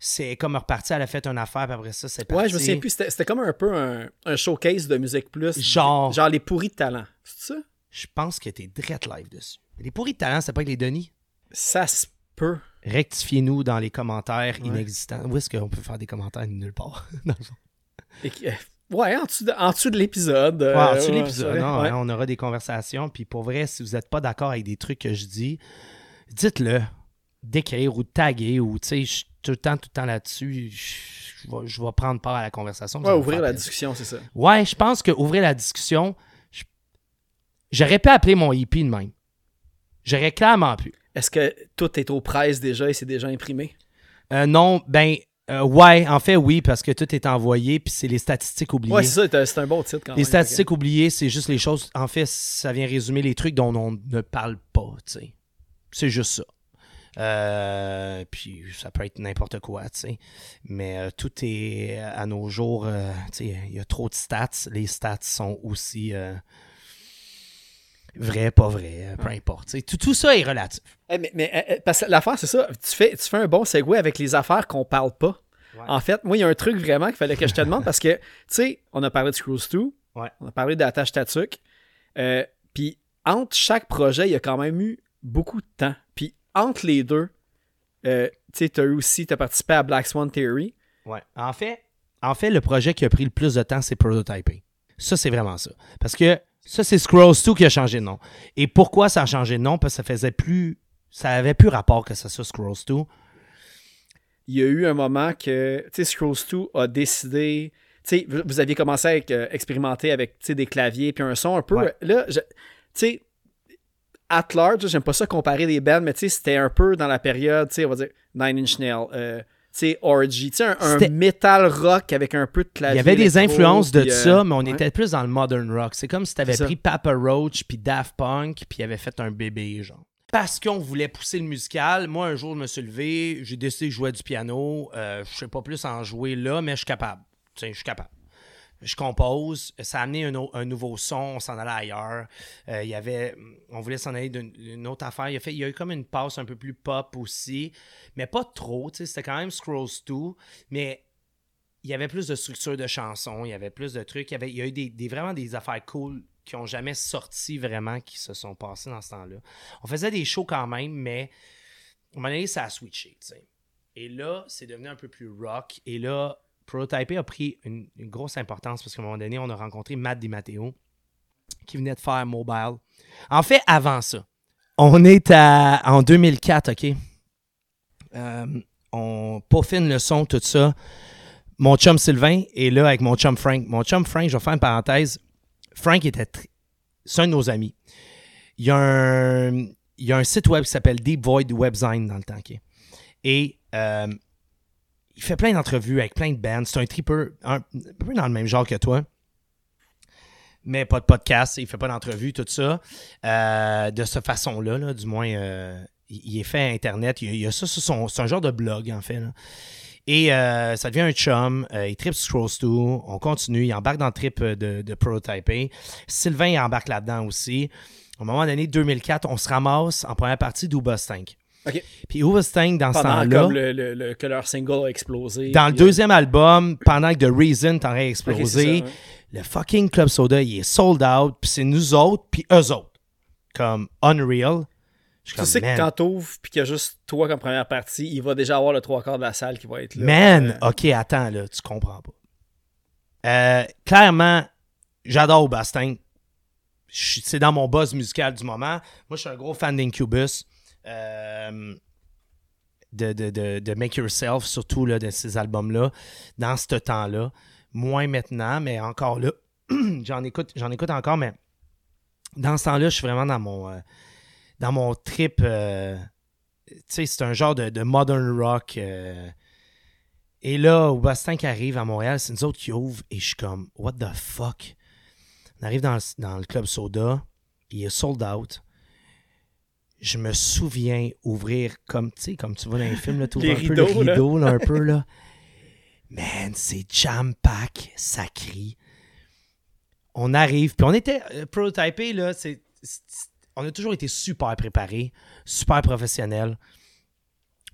C'est comme reparti, elle a fait une affaire, puis après ça, c'est parti. Ouais, je me souviens plus. C'était c'était comme un peu un, un showcase de musique plus. Genre. Genre les pourris de talent. C'est ça? Je pense que t'es direct live dessus. Les pourris de talent, c'est pas avec les Denis? Ça se peut. Rectifiez-nous dans les commentaires Ouais. inexistants. Où est-ce qu'on peut faire des commentaires nulle part? Dans le fond? Et que- euh, ouais, en dessous de, en dessous de l'épisode. euh, Ouais, en dessous de l'épisode, ouais. hein, on aura des conversations. Puis pour vrai, si vous n'êtes pas d'accord avec des trucs que je dis, dites-le. D'écrire ou de taguer ou tu sais, tout le temps, tout le temps là-dessus. Je, vais, je vais prendre part à la conversation. Ouais, ouvrir la discussion, c'est ça. Ouais, je pense que ouvrir la discussion, j'aurais pu appeler mon hippie de même. J'aurais clairement pu. Est-ce que tout est aux presses déjà et c'est déjà imprimé? Euh, non, ben, euh, ouais, en fait, oui, parce que tout est envoyé, puis c'est les statistiques oubliées. Ouais, c'est ça, c'est- un bon titre quand Les même. statistiques oubliées, c'est juste les choses. En fait, ça vient résumer les trucs dont on ne parle pas, tu sais. C'est juste ça. Euh, puis ça peut être n'importe quoi, tu sais. Mais euh, tout est à nos jours, euh, tu sais, il y a trop de stats. Les stats sont aussi euh, vrais, pas vrais, euh, peu importe. Tout, tout ça est relatif. Eh, mais mais, euh, euh, parce que l'affaire, c'est ça. Tu fais, tu fais un bon segue avec les affaires qu'on parle pas. Ouais. En fait, moi, il y a un truc vraiment qu'il fallait que je te demande parce que, tu sais, on a parlé de Cruise 2, Ouais. on a parlé d'Attache Tatuc, euh, puis entre chaque projet, il y a quand même eu beaucoup de temps. Entre les deux, euh, tu as aussi, as participé à Black Swan Theory. Ouais. En fait, en fait, le projet qui a pris le plus de temps, c'est Prototyping. Ça, c'est vraiment ça. Parce que ça, c'est Scrolls 2 qui a changé de nom. Et pourquoi ça a changé de nom? Parce que ça faisait plus. Ça avait plus rapport que ça soit Scrolls 2. il y a eu un moment que, tu sais, Scrolls 2 a décidé, tu sais, vous, vous aviez commencé à euh, expérimenter avec, des claviers puis un son un peu, Ouais. là, je- tu sais, at large, j'aime pas ça comparer des bands, mais tu sais, c'était un peu dans la période, tu sais, on va dire Nine Inch Nails, euh, tu sais, Orgy, tu sais, un, metal rock avec un peu de Il clavier. y avait des influences de puis, euh, ça, mais on ouais. était plus dans le modern rock. C'est comme si tu avais C'est ça. pris Papa Roach puis Daft Punk puis avait fait un bébé, genre. Parce qu'on voulait pousser le musical. Moi, un jour, je me suis levé, j'ai décidé de jouer du piano. Euh, je sais pas plus en jouer là, mais je suis capable. Je suis capable. Je compose. Ça a amené un, au- un nouveau son. On s'en allait ailleurs. Euh, il y avait, on voulait s'en aller d'une autre affaire. Il y, a eu comme une passe un peu plus pop aussi, mais pas trop. C'était quand même Scrolls 2, mais il y avait plus de structure de chansons, il y avait plus de trucs. Il y, avait, a eu des, vraiment des affaires cool qui ont jamais sorti vraiment, qui se sont passées dans ce temps-là. On faisait des shows quand même, mais un moment donné, ça a switché, tu sais. Et là, c'est devenu un peu plus rock. Et là, Prototype a pris une, grosse importance parce qu'à un moment donné, on a rencontré Matt DiMatteo qui venait de faire Mobile. En fait, avant ça, on est à, en 2004, OK? Euh, on peaufine le son, tout ça. Mon chum Sylvain est là avec mon chum Frank. Mon chum Frank, je vais faire une parenthèse. Frank était c'est un de nos amis. Il y a un, site web qui s'appelle Deep Void Webzine dans le temps. OK? Et euh, il fait plein d'entrevues avec plein de bands. C'est un tripeur, un, peu dans le même genre que toi. Mais pas de podcast, il fait pas d'entrevue, tout ça. Euh, de cette façon-là, du moins, euh, il est fait Internet. Il, y a ça sur son. C'est un genre de blog, en fait. Et euh, ça devient un chum. Il trip Scrolls 2. On continue. Il embarque dans le trip de, de prototyping. Sylvain il embarque là-dedans aussi. Au moment donné, 2004, on se ramasse en première partie d'Ubus 5. Puis Who Was dans pendant ce temps-là. Le, le, le, que leur single a explosé. Dans le deuxième album, pendant que The Reason t'en explosé, le fucking Club Soda, il est sold out, puis c'est nous autres, puis eux autres. Comme Unreal. Je tu sais que quand t'ouvres puis qu'il y a juste toi comme première partie, il va déjà avoir le trois quarts de la salle qui va être là. Man, ok, attends là, tu comprends pas. Euh, clairement, j'adore Bastin. C'est dans mon buzz musical du moment. Moi, je suis un gros fan d'Incubus. Euh, de, Make Yourself, surtout là, de ces albums-là, dans ce temps-là. Moins maintenant, mais encore là. j'en écoute, j'en écoute encore, mais dans ce temps-là, je suis vraiment dans mon, euh, dans mon trip. euh, tu sais, c'est un genre de, de modern rock. et là, au Bastien qui arrive à Montréal, c'est nous autres qui ouvrent et je suis comme, what the fuck? On arrive dans dans le club soda, il est sold out. Je me souviens ouvrir comme, tu sais, comme tu vois dans les films, là, tu ouvres un peu le là. rideau, là, un peu, là. Man, c'est jam-pack, ça crie. On arrive, puis on était euh, prototypé, là, c'est, on a toujours été super préparés, super professionnels.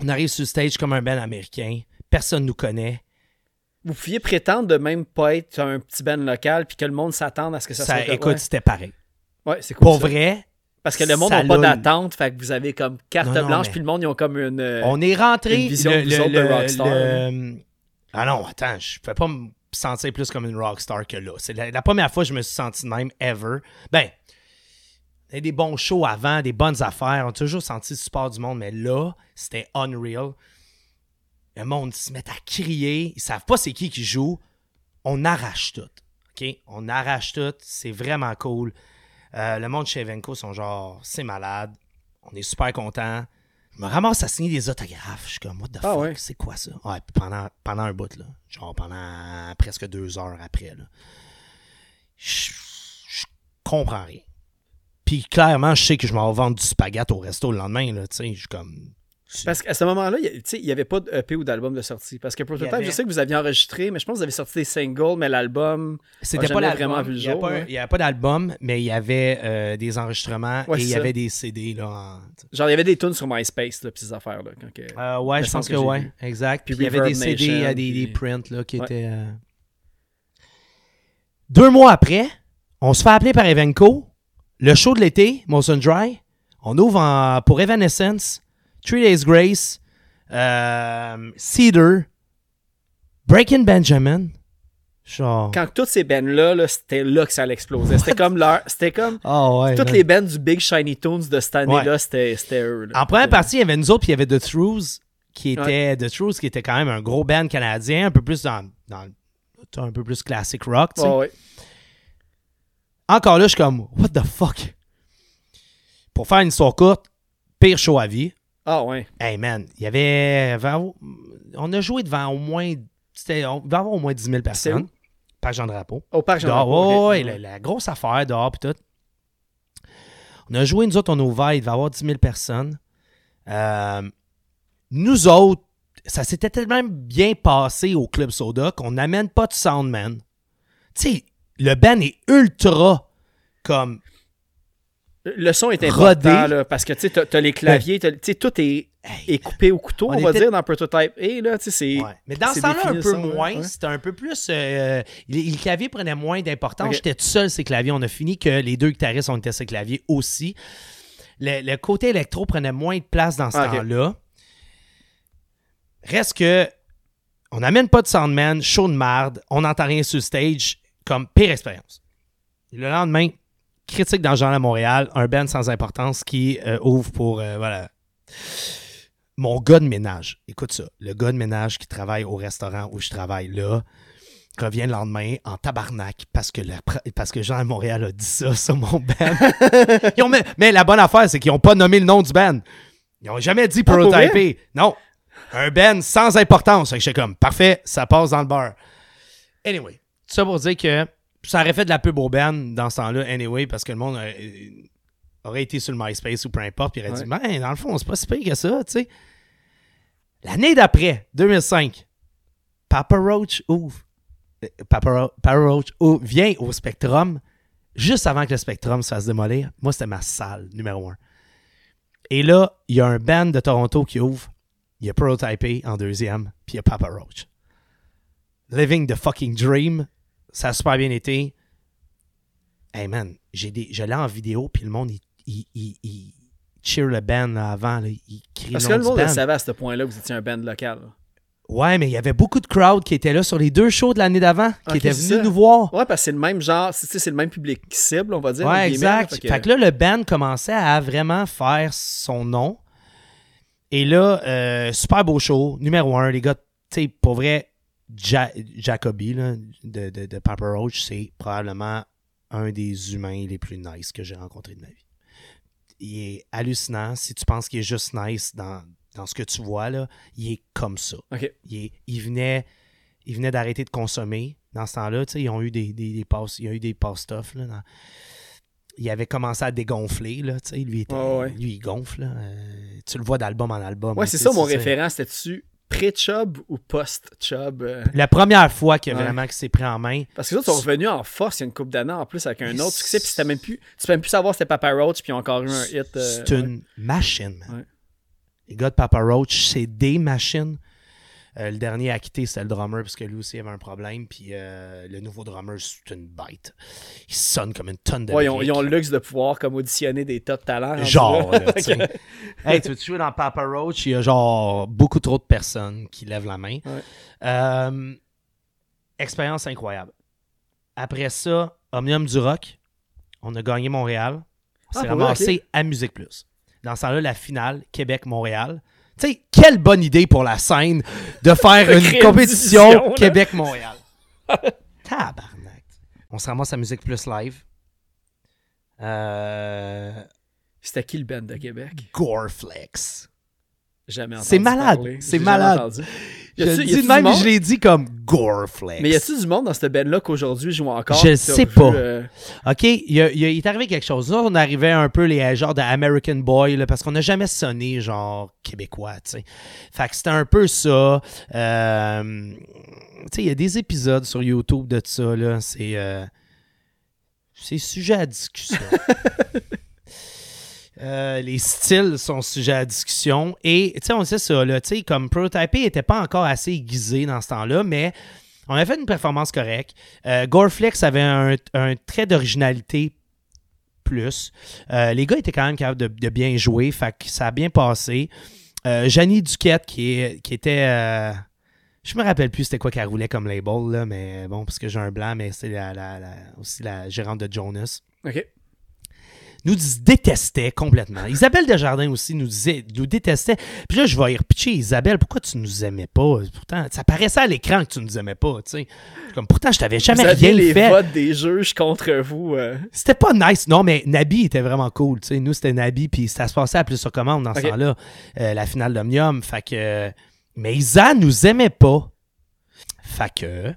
On arrive sur le stage comme un band américain, personne nous connaît. Vous pouviez prétendre de même pas être un petit band local puis que le monde s'attende à ce que ça, Ça, soit. écoute, c'était pareil. ouais, ouais c'est cool. Pour ça. vrai, Parce que le monde n'a pas d'attente, fait que vous avez comme carte Non, non, blanche mais- puis le monde ils ont comme une. euh, on est rentré. une vision vous autres de rockstar, le- Ah non, attends, je ne peux pas me sentir plus comme une rockstar que là. C'est la, la première fois que je me suis senti de même ever. Ben, il y a des bons shows avant, des bonnes affaires. On a toujours senti le support du monde, mais là, c'était unreal. Le monde se met à crier. Ils savent pas c'est qui qui joue. On arrache tout. OK? On arrache tout. C'est vraiment cool. Euh, le monde chez Evenco sont genre, c'est malade. On est super contents. Je me ramasse à signer des autographes. Je suis comme, what the Ah fuck? ouais? C'est quoi ça? Ouais, pendant, pendant un bout, là. Genre pendant presque deux heures après, là. Je, je comprends rien. Puis clairement, je sais que je m'en vais vendre du spaghette au resto le lendemain, là. Tu sais, je suis comme. Parce qu'à ce moment-là, il n'y avait pas d'EP ou d'album de sortie. Parce que Prototype, avait- je sais que vous aviez enregistré, mais je pense que vous avez sorti des singles, mais l'album. C'était pas vraiment vu le Il jour, n'y avait pas d'album, mais il y avait euh, des enregistrements Ouais, et il y avait des CD, là. en- Genre, il y avait des tunes sur MySpace, là, puis ces affaires-là. que- Euh, ouais, je pense que que, ouais, vu. exact. Puis Puis il y avait des CD, Nation, des, des puis- prints là, qui Ouais. étaient. euh, Deux mois après, on se fait appeler par Evenco. Le show de l'été, Motion Dry. On ouvre en- pour Evanescence, Three Days Grace, euh, Cedar, Breaking Benjamin. Genre. Quand toutes ces bands-là, là, c'était là que ça allait exploser. C'était comme leur. C'était comme. Ah ouais. Toutes man. les bands du Big Shiny Tunes de cette année-là, Ouais. c'était eux. là. En première partie, il y avait nous autres, puis il y avait The Truths, qui était The Truths, qui était quand même un gros band canadien, un peu plus dans, dans un peu plus classic rock. tu sais. Encore là, je suis comme What the fuck? Pour faire une histoire courte, pire show à vie. Ah ouais. Hey man, il y avait. On a joué devant au moins. C'était, on devait avoir au moins 10 000 C'est personnes. où? Par Jean Drapeau. Au parc jean Drapeau, ouais, ok. ouais, la, la grosse affaire dehors pis tout. On a joué, nous autres, on a ouvert, il devait y avoir 10 000 personnes. Euh, nous autres, ça s'était tellement bien passé au Club Soda qu'on n'amène pas de Soundman. Tu sais, le band est ultra comme Le son est Rodé. important, là, parce que tu sais, t'as t'as les claviers, tu sais, tout est, coupé au couteau, On on, va était- dire, dans Prototype A, là, tu sais, c'est... Ouais. Mais dans ce temps-là, un peu ça, moins. ouais. C'était un peu plus. euh, le, le clavier prenait moins d'importance. J'étais tout seul, ces claviers. On a fini que les deux guitaristes, on était ces claviers aussi. Le, le côté électro prenait moins de place dans ce Ah, temps-là. Reste que on n'amène pas de soundman, show de marde, on n'entend rien sur stage, comme pire expérience. Le lendemain, critique dans le Journal à Montréal, un band sans importance qui euh, ouvre pour, euh, voilà, mon gars de ménage. Écoute ça, le gars de ménage qui travaille au restaurant où je travaille là, revient le lendemain en tabarnak parce que, le, parce que Jean à Montréal a dit ça sur mon band. Mais, mais la bonne affaire, c'est qu'ils n'ont pas nommé le nom du band. Ils n'ont jamais dit Ah, pour prototypé. non. Un band sans importance. Fait que j'étais comme, parfait, ça passe dans le bar. Anyway, tout ça pour dire que ça aurait fait de la pub au band dans ce temps-là, anyway, parce que le monde aurait, aurait été sur le MySpace ou peu importe, puis il aurait dit, ben, dans le fond, c'est pas si pire que ça, tu sais. L'année d'après, 2005, Papa Roach ouvre. Euh, Papa Roach ouvre- vient au Spectrum juste avant que le Spectrum se fasse démolir. Moi, c'était ma salle numéro un. Et là, il y a un band de Toronto qui ouvre. Il y a Prototype en deuxième, puis il y a Papa Roach. Living the fucking dream. Ça a super bien été. Hey man, j'ai des, je l'ai en vidéo, puis le monde, il, il, il, il cheer le band là, avant. Là, il crie Parce que le monde le savait à ce point-là que vous étiez un band local. là. Ouais, mais il y avait beaucoup de crowd qui étaient là sur les deux shows de l'année d'avant, qui étaient venus nous voir. Ouais, parce que c'est le même genre, c'est c'est le même public cible, on va dire. Ouais, exact. Fait que... là, le band commençait à vraiment faire son nom. Et là, euh, super beau show, numéro un. Les gars, tu sais, pour vrai, Ja- Jacoby là, de, de, de Papa Roach, c'est probablement un des humains les plus nice que j'ai rencontré de ma vie. Il est hallucinant. Si tu penses qu'il est juste nice dans, dans ce que tu vois, là, il est comme ça. Il, est- il venait, il venait d'arrêter de consommer dans ce temps-là. Ils ont eu des, des, des passes, il y a eu des pass tough, là, dans- il avait commencé à dégonfler. Là, tu sais, lui, était- Ouais, ouais. lui, il gonfle. là. Euh, tu le vois d'album en album. Ouais, là, c'est ça mon référent. C'était-tu pré-chub ou post-chub? euh? La première fois Ouais. vraiment qu'il s'est pris en main. Parce que les autres sont revenus en force il y a une couple d'années en plus avec un autre succès. Puis c'est- c'était même plus. Tu peux même plus savoir si c'était Papa Roach, puis encore eu un hit. euh, C'est une machine, man. Ouais. Les gars de Papa Roach, c'est des machines. Euh, le dernier à quitter, c'était le drummer, parce que lui aussi avait un problème. Puis euh, le nouveau drummer, c'est une bête. Il sonne comme une tonne de Ouais, ils ont, briques. ils ont le luxe de pouvoir comme auditionner des top talents. rendu Genre, là. tu. Hey, tu veux jouer dans Papa Roach? Il y a genre beaucoup trop de personnes qui lèvent la main. Ouais. Euh, expérience incroyable. Après ça, Omnium du Rock, on a gagné Montréal. On Ah, s'est ramassé à Musique Plus. Dans ce temps-là, la finale, Québec-Montréal. Tu sais, quelle bonne idée pour la scène de faire une compétition. Québec-Montréal. Tabarnak. On se ramasse à Musique Plus live. Euh, C'était qui le band de Québec? Goreflex. Jamais entendu. C'est malade, c'est malade. Je le dis de même, mais je l'ai dit comme Goreflex. Mais y a-tu du monde dans cette band-là qu'aujourd'hui joue encore? Je sais pas. euh, OK, il, y a- il y a- il est arrivé quelque chose. Là, on arrivait un peu les genres de American Boy, là, parce qu'on n'a jamais sonné genre québécois, tu sais. Fait que c'était un peu ça. Euh, tu sais, il y a des épisodes sur YouTube de ça, là. C'est... euh, c'est sujet à discussion. Euh, les styles sont sujets à discussion. Et, tu sais, on sait ça, là, tu sais, comme Prototype n'était pas encore assez aiguisé dans ce temps-là, mais on a fait une performance correcte. Euh, Goreflex avait un, trait d'originalité plus. Euh, les gars étaient quand même capables de, bien jouer, fait que ça a bien passé. Euh, Janie Duquette, qui, était... euh, je me rappelle plus c'était quoi qu'elle roulait comme label, là, mais bon, parce que j'ai un blanc, mais c'est aussi la gérante de Jonas Ok. Nous détestait complètement. Isabelle Desjardins aussi nous disait, nous détestait. Puis là, je vais y repitcher, Isabelle, pourquoi tu nous aimais pas? Pourtant, ça paraissait à l'écran que tu nous aimais pas, tu sais. Comme, pourtant, je t'avais jamais Vous rien les fait. votes des juges contre vous. euh. C'était pas nice. Non, mais Nabi était vraiment cool, tu sais. Nous, c'était Nabi, puis ça se passait à plus sur commande dans ce temps-là, euh, la finale d'Omnium. Fait que... Mais Isa nous aimait pas. Fait que...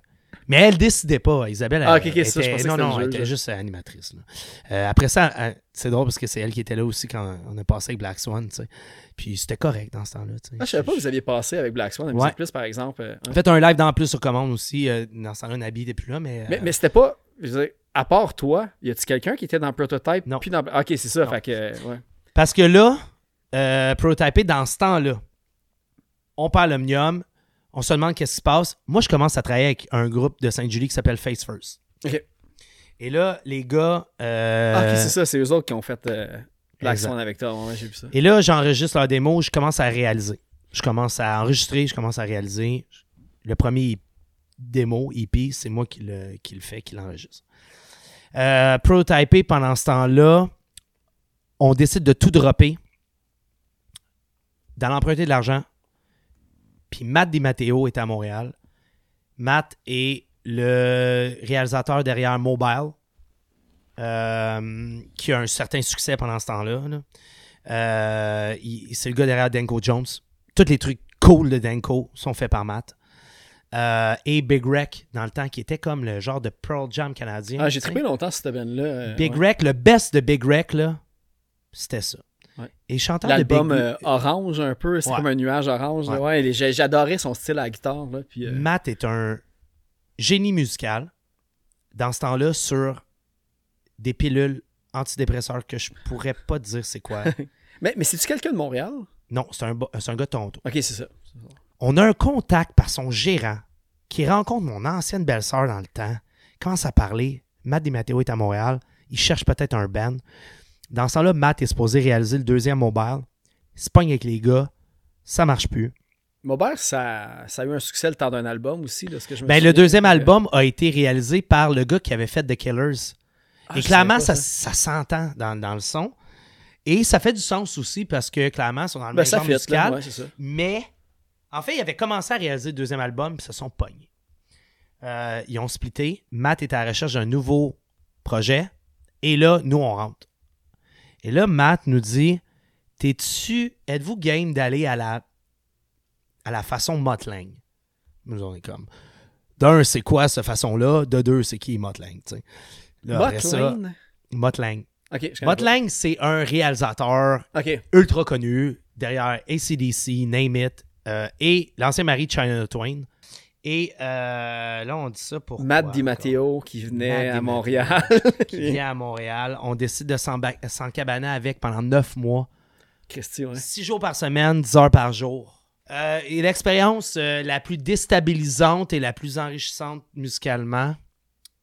Mais elle décidait pas. Isabelle, Ah, elle, ok, ok, ça, je était- pensais non, non, le elle était juste animatrice. Euh, après ça, c'est drôle parce que c'est elle qui était là aussi quand on a passé avec Black Swan. Puis c'était correct dans ce temps-là. Ah, je savais pas que vous aviez passé avec Black Swan à Ouais. Plus, par exemple. euh, hein. Fait un live dans plus sur commande aussi. euh, dans ce temps-là, Nabi n'était plus là, mais... Mais, mais c'était pas. Je veux dire, à part toi, y a-tu quelqu'un qui était dans Prototype? Non. Puis dans... Ok, c'est ça. Non. Fait que. Ouais. Parce que là, euh, Prototypé, dans ce temps-là, on parle Omnium, on se demande qu'est-ce qui se passe. Moi, je commence à travailler avec un groupe de Sainte-Julie qui s'appelle Face First. Ok. Et là, les gars... euh, Ah, c'est ça. C'est eux autres qui ont fait euh. Swan avec toi. Ouais, j'ai vu ça. Et là, j'enregistre leur démo, je commence à réaliser. Je commence à enregistrer, je commence à réaliser. Le premier démo, EP, c'est moi qui le, qui le fais, qui l'enregistre. Euh, prototypé pendant ce temps-là, on décide de tout dropper, d'en emprunter de l'argent. Puis Matt DiMatteo est à Montréal. Matt est le réalisateur derrière Mobile, euh, qui a un certain succès pendant ce temps-là. là. Euh, c'est le gars derrière Danko Jones. Tous les trucs cool de Danko sont faits par Matt. Euh, et Big Wreck, dans le temps, qui était comme le genre de Pearl Jam canadien. Ah, j'ai trippé longtemps cette band-là. Big ouais. Wreck, le best de Big Wreck, là, c'était ça. Ouais. Et chanteur de Big L'album euh, orange un peu, c'est Ouais. comme un nuage orange. Ouais. J'adorais son style à la guitare. Là, puis, euh, Matt est un génie musical dans ce temps-là sur des pilules antidépresseurs que je pourrais pas dire c'est quoi. Mais, mais c'est-tu quelqu'un de Montréal? non, c'est un, c'est un gars de Toronto. Ok, c'est ça. On a un contact par son gérant qui rencontre mon ancienne belle-sœur dans le temps, commence à parler. Matt DiMatteo est à Montréal. Il cherche peut-être un band. Dans ce temps-là, Matt est supposé réaliser le deuxième mobile. Il se pogne avec les gars. Ça marche plus. Maubert, ça, ça a eu un succès le temps d'un album aussi. Là, ce que je me Ben, le deuxième album a été réalisé par le gars qui avait fait The Killers. ah, Et clairement, ça, s'entend dans, dans le son. Et ça fait du sens aussi parce que clairement, ils sont dans le Ben, même genre là. Ouais. Mais, en fait, ils avaient commencé à réaliser le deuxième album puis se sont pognés. Euh, ils ont splitté. Matt était à la recherche d'un nouveau projet. Et là, nous, on rentre. Et là, Matt nous dit T'es-tu, êtes-vous game d'aller à la, à la façon Motlang Nous, on est comme D'un, c'est quoi cette façon-là? De deux, c'est qui Motlang tu sais? Là, après ça, Botlane? Motlang. Ok, je connais Motlang, c'est un réalisateur ultra connu derrière ACDC, Name It, euh, et l'ancien mari de China Twain. Et euh, là, on dit ça pour. Matt DiMatteo qui venait Matt à. Montréal. Qui vient à Montréal. On décide de s'emba- s'encabaner avec pendant neuf mois. Christy, ouais. Six jours par semaine, dix heures par jour. Euh, et l'expérience euh, la plus déstabilisante et la plus enrichissante musicalement,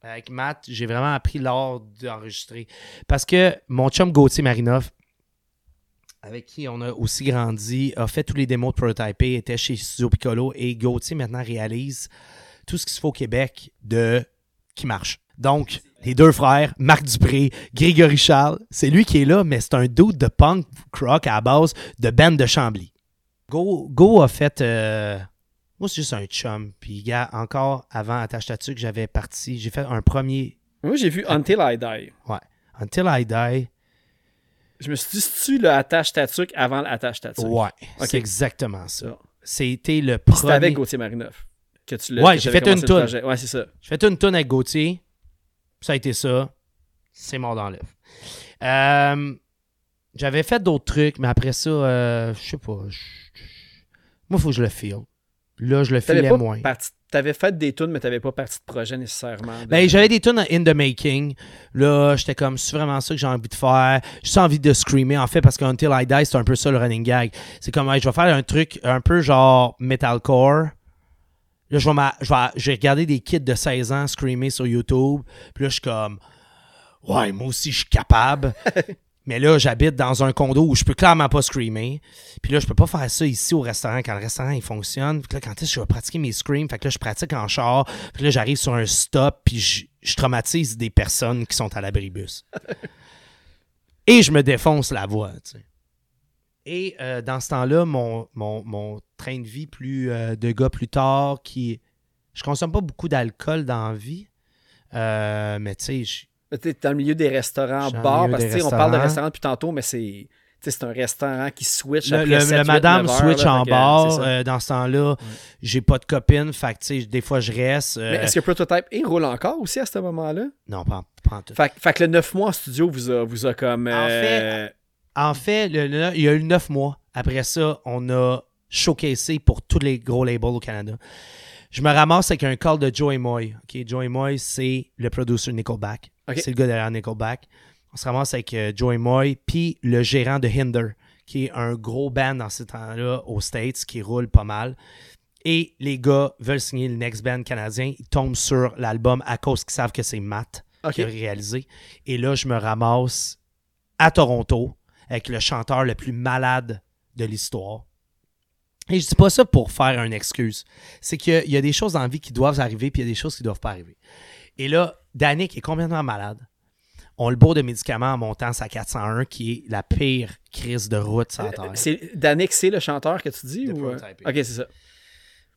avec Matt, j'ai vraiment appris l'art d'enregistrer. Parce que mon chum Gauthier Marinoff, avec qui on a aussi grandi, a fait tous les démos de Prototypé, était chez Studio Piccolo et Gauthier maintenant réalise tout ce qu'il se fait au Québec de qui marche. Donc, les deux frères, Marc Dupré, Grégory Charles, c'est lui qui est là, mais c'est un dude de punk rock à la base de band de Chambly. Go, Go a fait. euh, moi, c'est juste un chum. Puis, gars, encore avant Attache Tatu que j'avais parti, j'ai fait un premier. Moi, j'ai vu Until I Die. Ouais. Until I Die. Je me suis dit, tu le attache tatuc avant l'attache tatuc? Ouais. C'est exactement ça. Ça. C'était le Puis c'était premier. avec Gauthier Marinoff. Que tu l'as Ouais, j'ai fait une toune. Ouais, c'est ça. J'ai fait une tonne avec Gauthier. Ça a été ça. C'est mort dans l'œuf. Euh, J'avais fait d'autres trucs, mais après ça, euh, je sais pas. Moi, il faut que je le file. Là, je le filais pas moins. parti- T'avais fait des tunes, mais t'avais pas parti de projet nécessairement. de- Ben, j'avais des tunes in the making. Là, j'étais comme, c'est vraiment ça que j'ai envie de faire. J'ai juste envie de screamer, en fait, parce que Until I Die, c'est un peu ça le running gag. C'est comme, hey, je vais faire un truc un peu genre metalcore. Là, je vais, je vais, je vais regarder des kids de 16 ans screamer sur YouTube. Puis là, je suis comme, ouais, moi aussi, je suis capable. Mais là, j'habite dans un condo où je peux clairement pas screamer. Puis là, je peux pas faire ça ici au restaurant quand le restaurant il fonctionne. Puis là, quand est-ce que je vais pratiquer mes screams? Fait que là, je pratique en char. Puis là, j'arrive sur un stop. Puis je, je traumatise des personnes qui sont à l'abribus. Et je me défonce la voix, tu sais. Et euh, dans ce temps-là, mon, mon, mon train de vie plus euh, de gars plus tard, qui. Je consomme pas beaucoup d'alcool dans la vie. Euh, mais tu sais, T'es dans le milieu des restaurants, bars, parce que on parle de restaurants. restaurant depuis tantôt, mais c'est. C'est un restaurant qui switch le, après le- 7, le 8, madame 9 heures, switch là, en fait bar. euh, dans ce temps-là, j'ai pas de copine. Fait que, des fois, je reste. euh, Mais est-ce que Prototype il roule encore aussi à ce moment-là? Non, pas, en- pas en tout. Fait, fait que le 9 mois en studio vous a, vous a comme. En euh, En fait, le- il y a eu neuf mois. Après ça, on a showcasé pour tous les gros labels au Canada. Je me ramasse avec un call de Joey Moy. OK, Joey Moy, c'est le producer Nickelback. C'est le gars derrière Nickelback. On se ramasse avec euh, Joey Moy, puis le gérant de Hinder, qui est un gros band dans ces temps-là aux States, qui roule pas mal. Et les gars veulent signer le next band canadien. Ils tombent sur l'album à cause qu'ils savent que c'est Matt qui a réalisé. Et là, je me ramasse à Toronto avec le chanteur le plus malade de l'histoire. Et je dis pas ça pour faire une excuse. C'est qu'il y a- des choses dans la vie qui doivent arriver, puis il y a des choses qui doivent pas arriver. Et là, Danick est complètement malade. On le bourre de médicaments en montant sa 401, qui est la pire crise de route sur la terre. C'est Danick, c'est le chanteur que tu dis ou... euh? Ok, c'est ça.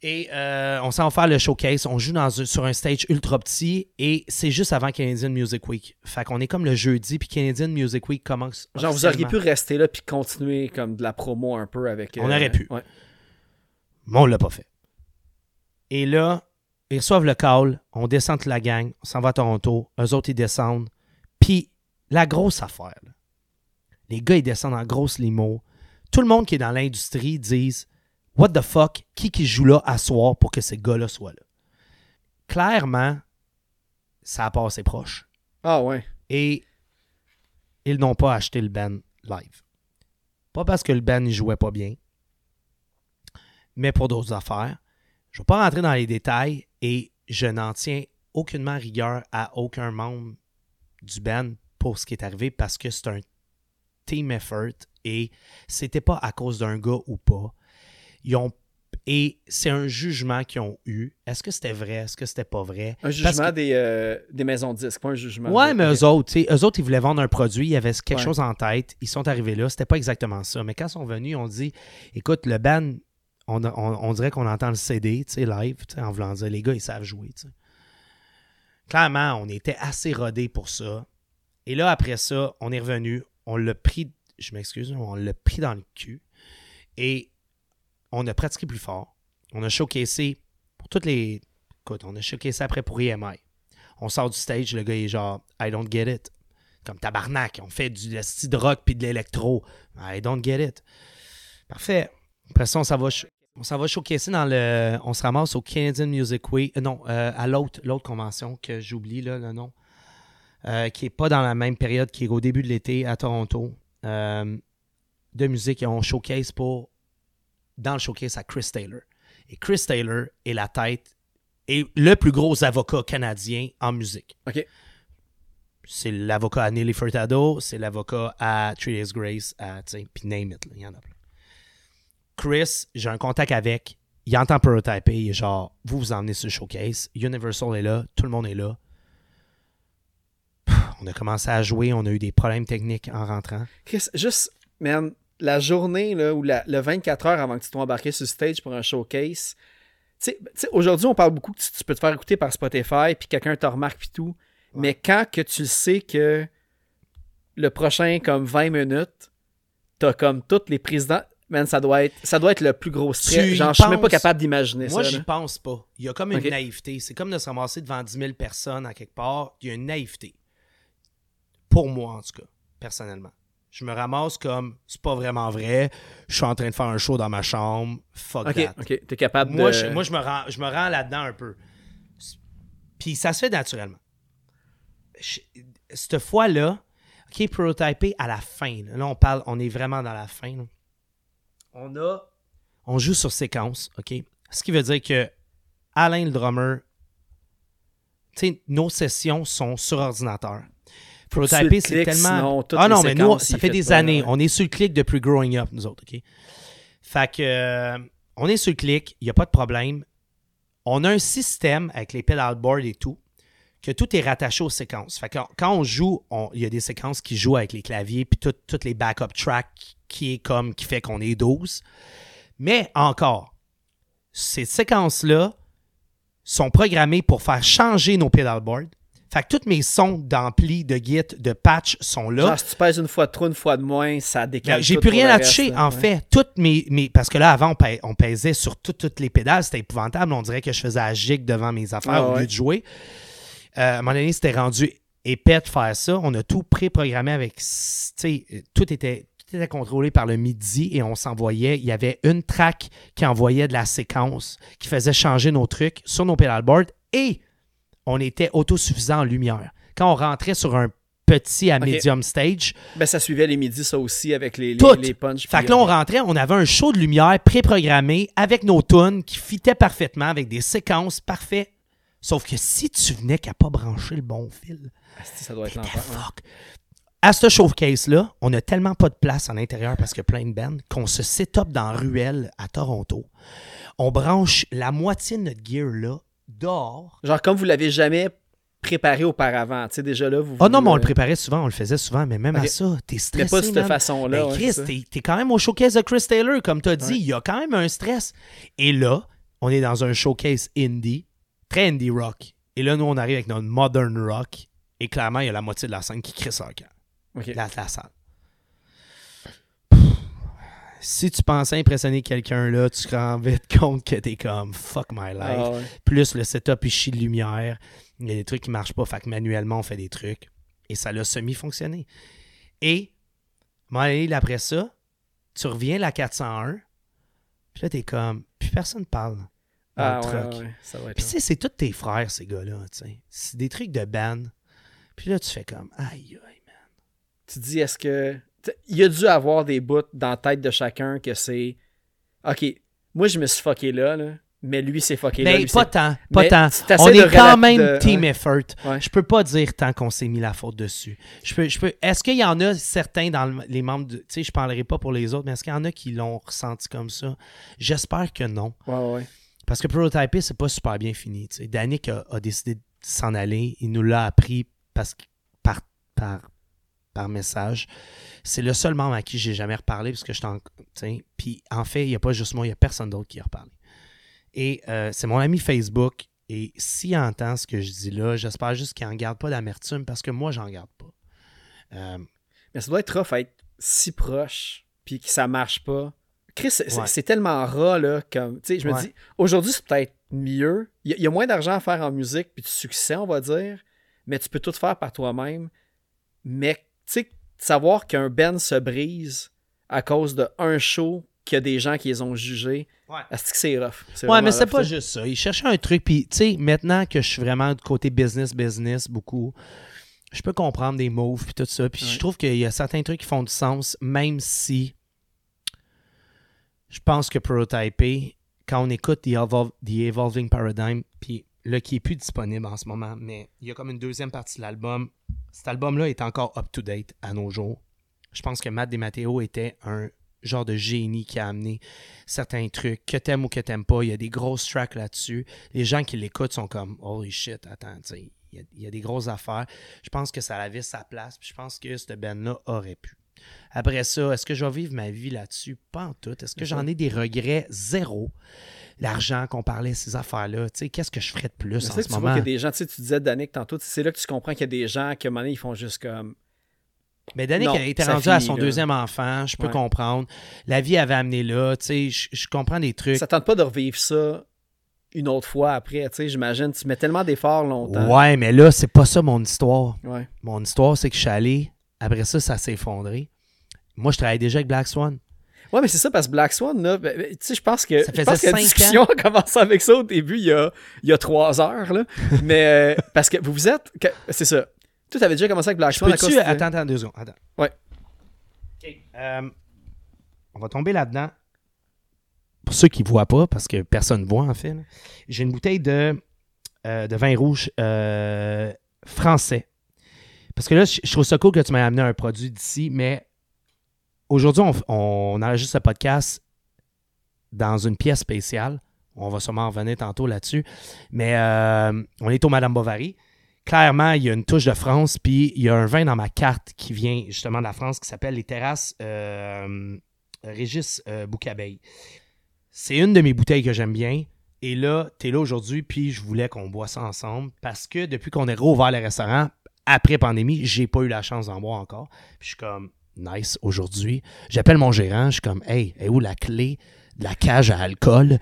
Et euh, on s'en va faire le showcase. On joue dans sur un stage ultra petit et c'est juste avant Canadian Music Week. Fait qu'on est comme le jeudi, puis Canadian Music Week commence. Genre, vous auriez pu rester là puis continuer comme de la promo un peu avec. euh, On aurait pu. ouais. Mais on l'a pas fait. Et là, ils reçoivent le call, on descend toute la gang, on s'en va à Toronto, eux autres ils descendent. Puis la grosse affaire, là, les gars ils descendent en grosse limo. Tout le monde qui est dans l'industrie disent What the fuck, qui qui joue là à soir pour que ces gars-là soient là? Clairement, ça a passé proche. Ah ouais. Et ils n'ont pas acheté le band live. Pas parce que le band ne jouait pas bien, mais pour d'autres affaires. Je ne vais pas rentrer dans les détails et je n'en tiens aucunement rigueur à aucun membre du band pour ce qui est arrivé parce que c'est un team effort et c'était pas à cause d'un gars ou pas. Ils ont et c'est un jugement qu'ils ont eu. Est-ce que c'était vrai? Est-ce que c'était pas vrai? Un jugement que- des, euh, des maisons de disques, pas un jugement. Ouais, de- mais eux autres, eux autres, ils voulaient vendre un produit, il y avait quelque Ouais. chose en tête, ils sont arrivés là, c'était pas exactement ça. Mais quand ils sont venus, on dit écoute, le band, on, dirait qu'on entend le CD, tu sais, live, tu sais, en voulant dire les gars, ils savent jouer, tu sais. Clairement, on était assez rodés pour ça. Et là, après ça, on est revenu, on l'a pris, je m'excuse, on l'a pris dans le cul et on a pratiqué plus fort. On a showcasé pour toutes les. Écoute, on a showcasé après pour EMI. On sort du stage, le gars est genre I don't get it. Comme tabarnak, on fait du style rock puis de l'électro. I don't get it. Parfait. Après ça, on s'en va, on s'en va showcaser dans le. On se ramasse au Canadian Music Week. euh, non, euh, à l'autre, l'autre convention que j'oublie là, le nom. Euh, qui est pas dans la même période, qui est au début de l'été à Toronto. de musique et on showcase pour. Dans le showcase à Chris Taylor. Et Chris Taylor est la tête et le plus gros avocat canadien en musique. Ok. C'est l'avocat à Nelly Furtado, c'est l'avocat à Three Days Grace, à, puis name it, il y en a plein. Chris, j'ai un contact avec, il entend prototyper, il est genre, vous vous emmenez sur le showcase, Universal est là, tout le monde est là. On a commencé à jouer, on a eu des problèmes techniques en rentrant. Chris, juste, man, la journée, là, ou la- le 24 heures avant que tu sois embarqué sur le stage pour un showcase, tu sais- aujourd'hui, on parle beaucoup que tu, tu peux te faire écouter par Spotify, puis quelqu'un te remarque, puis tout. Mais quand que tu sais que le prochain, comme 20 minutes, t'as comme tous les présidents, man, ça doit être, ça doit être le plus gros stress. Genre, je suis même pas capable d'imaginer Moi, ça. j'y là. pense pas. Il y a comme une naïveté. C'est comme de se ramasser devant 10 000 personnes à quelque part. Il y a une naïveté. Pour moi, en tout cas, personnellement. Je me ramasse comme, c'est pas vraiment vrai. Je suis en train de faire un show dans ma chambre. Fuck Ok, that. ok, t'es capable Moi, de... je, moi je, me rends, je me rends là-dedans un peu. Puis ça se fait naturellement. Je- cette fois-là, OK, prototypé à la fin. Là, Là, on parle, on est vraiment dans la fin. là. On a. On joue sur séquence, OK? Ce qui veut dire que Alain, le drummer, tu sais, nos sessions sont sur ordinateur. Le c'est tellement. sinon, ah les non, mais nous, ça fait fait des pas, années. ouais. On est sur le clic depuis growing up, nous autres, OK? Fait que, euh, on est sur le clic, il n'y a pas de problème. On a un système avec les pedalboards et tout, que tout est rattaché aux séquences. Fait que quand, on joue, il y a des séquences qui jouent avec les claviers, puis tout- toutes les backup tracks qui est comme, qui fait qu'on est 12. Mais encore, ces séquences-là sont programmées pour faire changer nos pedalboards. Fait que tous mes sons d'ampli, de git, de patch sont là. Genre, si tu pèses une fois de trop, une fois de moins, ça décale. Ben, J'ai plus rien à toucher. En Ouais. fait, toutes mes, mes- Parce que là, avant, on, pè- on pesait sur tout- toutes les pédales. C'était épouvantable. On dirait que je faisais la gigue devant mes affaires Ah au ouais. lieu de jouer. Euh, à un moment donné, c'était rendu épais de faire ça. On a tout pré-programmé avec. Tu sais, euh, tout était, était contrôlé par le MIDI et on s'envoyait. Il y avait une track qui envoyait de la séquence, qui faisait changer nos trucs sur nos pedalboards et on était autosuffisant en lumière. Quand on rentrait sur un petit à medium stage, Ben, ça suivait les midis, ça aussi, avec les, les, Tout. les punchs. fait que là, on rentrait, on avait un show de lumière pré-programmé avec nos tunes qui fitaient parfaitement, avec des séquences parfaites. Sauf que si tu venais qu'à pas brancher le bon fil, asti, ça doit être t'étais l'enfer. À ce showcase-là, on a tellement pas de place à l'intérieur parce qu'il y a plein de bands qu'on se set-up dans la ruelle à Toronto. On branche la moitié de notre gear là dehors. Genre, comme vous l'avez jamais préparé auparavant. Tu sais, déjà là, vous. Oh non, mais on le euh, préparait souvent, on le faisait souvent, mais même à ça, t'es Mais stressé. pas de cette façon-là. Ben, Chris, ça. t'es quand même au showcase de Chris Taylor, comme t'as dit. Ouais. Il y a quand même un stress. Et là, on est dans un showcase indie, très indie rock. Et là, nous, on arrive avec notre modern rock. Et clairement, il y a la moitié de la scène qui crie le camp. La, la salle. Pff, Si tu pensais impressionner quelqu'un là, tu te rends vite compte que t'es comme fuck my life. Ah ouais. Plus le setup il chie de lumière. Il y a des trucs qui marchent pas. Fait que manuellement, on fait des trucs. Et ça l'a semi-fonctionné. Et, moi, après ça, tu reviens la 401. Puis là, t'es comme. Puis personne parle. Ah ouais, truck. ouais, ça va être Puis long. tu sais, c'est tous tes frères, ces gars-là. tu sais. C'est des trucs de band. Puis là, tu fais comme. Aïe, aïe, Tu dis, est-ce que. Il y a dû avoir des bouts dans la tête de chacun que c'est. Ok, moi je me suis fucké là, là mais lui s'est fucké là. Mais lui, pas c'est- tant. Pas Mais tant. On est quand même de- team effort. Ouais. Je peux pas dire tant qu'on s'est mis la faute dessus. Je peux, je peux. Est-ce qu'il y en a certains dans le- les membres de. Tu sais, je parlerai pas pour les autres, mais est-ce qu'il y en a qui l'ont ressenti comme ça? J'espère que non. Ouais, ouais. Parce que Prototype, c'est pas super bien fini. Danick a, a décidé de s'en aller. Il nous l'a appris parce que, par, par, par message. C'est le seul membre à qui j'ai jamais reparlé parce que je t'en. Puis en fait, il n'y a pas juste moi, il n'y a personne d'autre qui a reparlé. Et euh, c'est mon ami Facebook. Et s'il entend ce que je dis là, j'espère juste qu'il n'en garde pas d'amertume parce que moi, j'en garde pas. Euh, Mais ça doit être rough à être si proche, puis que ça marche pas. Chris, c'est Ouais. tellement ras, là, comme, tu sais, je me Ouais. dis, aujourd'hui, c'est peut-être mieux. Il y, y a moins d'argent à faire en musique, puis de succès, on va dire, mais tu peux tout faire par toi-même. Mais, sais, savoir qu'un band se brise à cause d'un show, qu'il y a des gens qui les ont jugés, Ouais. est-ce que c'est rough? Ouais, mais c'est pas ça. juste ça. Il cherchait un truc. Puis, tu sais, maintenant que je suis vraiment du côté business, business, beaucoup, je peux comprendre des moves puis tout ça. Puis, Ouais. je trouve qu'il y a certains trucs qui font du sens, même si je pense que Prototype, quand on écoute The, Evol- The Evolving Paradigm, puis là, qui est plus disponible en ce moment, mais il y a comme une deuxième partie de l'album. Cet album-là est encore up-to-date à nos jours. Je pense que Matt DeMatteo était un genre de génie qui a amené certains trucs, que t'aimes ou que t'aimes pas. Il y a des grosses tracks là-dessus. Les gens qui l'écoutent sont comme Holy shit, attends, il y, a, y a des grosses affaires. Je pense que ça avait sa place. Puis je pense que cette band-là aurait pu. Après ça, est-ce que je vais vivre ma vie là-dessus? Pas en tout. Est-ce que j'en ai des regrets? Zéro. L'argent qu'on parlait, ces affaires-là, tu sais, qu'est-ce que je ferais de plus Mais en ce que tu vois moment? qu'il y a des gens, tu sais, tu disais Danick tantôt, c'est là que tu comprends qu'il y a des gens qui, à un moment donné, ils font juste comme. Mais Danick Non, a été ça rendu à son là. deuxième enfant, je peux Ouais. comprendre. La vie avait amené là, tu sais, je, je comprends des trucs. Ça tente pas de revivre ça une autre fois après, tu sais, j'imagine. Tu mets tellement d'efforts longtemps. Ouais, mais là, c'est pas ça mon histoire. Ouais. Mon histoire, c'est que je suis allé. Après ça, ça s'est effondré. Moi, je travaillais déjà avec Black Swan. Ouais, mais c'est ça, parce que Black Swan, là, ben, ben, tu sais, je pense que, Ça je pense faisait que la cinq discussion a commencé avec ça au début, il y a, il y a trois heures, là. mais euh, parce que vous vous êtes. C'est ça. Tu avais déjà commencé avec Black Swan peux-tu... Attends, attends, deux secondes. Attends. Ouais. OK. euh, on va tomber là-dedans. Pour ceux qui ne voient pas, parce que personne ne voit, en fait, j'ai une bouteille de, euh, de vin rouge euh, français. Parce que là, je trouve ça cool que tu m'aies amené un produit d'ici, mais aujourd'hui, on, enregistre ce podcast dans une pièce spéciale. On va sûrement en revenir tantôt là-dessus. Mais euh, on est au Madame Bovary. Clairement, il y a une touche de France, puis il y a un vin dans ma carte qui vient justement de la France qui s'appelle les terrasses euh, Régis euh, Boucabeille. C'est une de mes bouteilles que j'aime bien. Et là, tu es là aujourd'hui, puis je voulais qu'on boit ça ensemble parce que depuis qu'on est rouvert le restaurant, après pandémie, j'ai pas eu la chance d'en boire encore. Puis je suis comme, nice, aujourd'hui. J'appelle mon gérant, je suis comme, hey, est où la clé de la cage à alcool?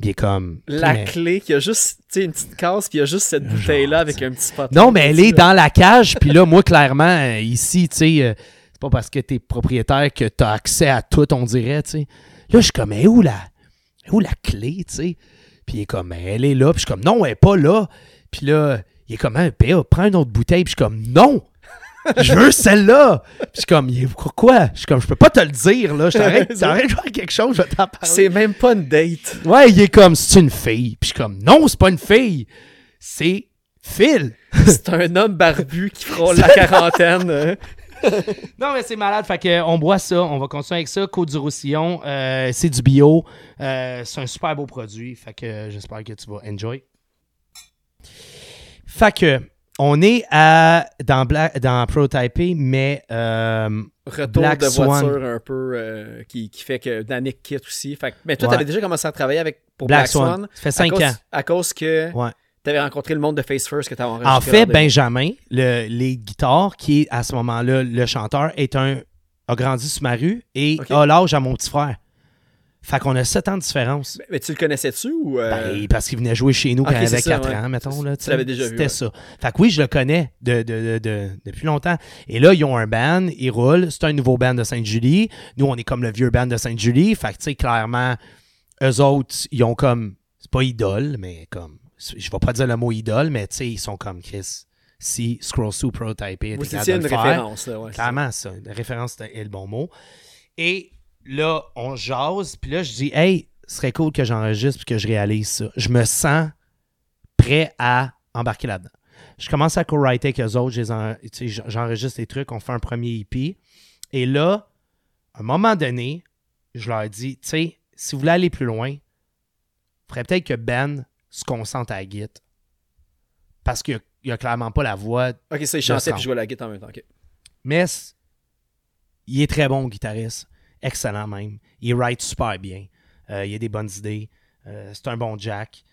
Puis il est comme, La Mais- clé, qui a juste, tu sais, une petite case, puis il y a juste cette bouteille-là avec un petit pot. Non, mais elle est dans la cage. Puis là, moi, clairement, euh, ici, tu sais, euh, c'est pas parce que t'es propriétaire que t'as accès à tout, on dirait, tu sais. Là, je suis comme, mais où la, où la clé, tu sais? Puis il est comme, elle est là. Puis je suis comme, non, elle est pas là. Puis là, il est comme, hein, PA, prends une autre bouteille. Puis je suis comme, non! Je veux celle-là! Puis je suis comme, Il est- pourquoi? Je suis comme, je peux pas te le dire, là. Je t'arrête de faire quelque chose, je vais t'en parler. C'est même pas une date. Ouais, il est comme, c'est une fille. Puis je suis comme, non, c'est pas une fille. C'est Phil. C'est un homme barbu qui frôle la quarantaine. euh. non, mais c'est malade. Fait que, on boit ça. On va continuer avec ça. Côte du Roussillon. euh, c'est du bio. Euh, c'est un super beau produit. Fait que euh, j'espère que tu vas enjoy. Fait que, on est à, dans, Bla- dans Prototype, mais euh, Retour Black de Swan. voiture un peu euh, qui, qui fait que Danick quitte aussi. Fait que- mais toi, Ouais. t'avais déjà commencé à travailler avec, pour Black, Black, Swan. Swan. Ça fait à 5 cause, ans. À cause que Ouais. t'avais rencontré le monde de Face First que t'avais enregistré. En fait, Benjamin, le, les guitares, qui est à ce moment-là le chanteur, est un a grandi sur ma rue et Ok. a l'âge à mon petit frère. Fait qu'on a 7 ans de différence. Mais, mais tu le connaissais-tu ou. euh, Ben, parce qu'il venait jouer chez nous quand il avait ça, 4 ouais. ans, mettons. Là, Tu l'avais déjà vu, C'était ouais. ça. Fait que oui, je le connais de, de- de- de- depuis longtemps. Et là, ils ont un band, ils roulent. C'est un nouveau band de Sainte-Julie. Nous, on est comme le vieux band de Sainte-Julie. Fait que, tu sais, clairement, eux autres, ils ont comme. C'est pas idole, mais comme. Je vais pas dire le mot idole, mais tu sais, ils sont comme Chris. Si Scroll Sue Prototype était vous capable de une le faire, référence. Là, ouais, c'est ça. Clairement, ça. La référence est le bon mot. Et là, on jase, puis là, je dis, hey, ce serait cool que j'enregistre puis que je réalise ça. Je me sens prêt à embarquer là-dedans. Je commence à co-writer avec eux autres, j'enregistre les trucs, on fait un premier EP. Et là, à un moment donné, je leur dis, tu sais, si vous voulez aller plus loin, il faudrait peut-être que Ben se concentre à la guitare. Parce qu'il n'y a, clairement pas la voix Ok, ça, il chantait puis jouait la guitare en même temps. ok. mais il est très bon guitariste. Excellent même. Il write super bien. Euh, il a des bonnes idées. Euh, c'est un bon Jack.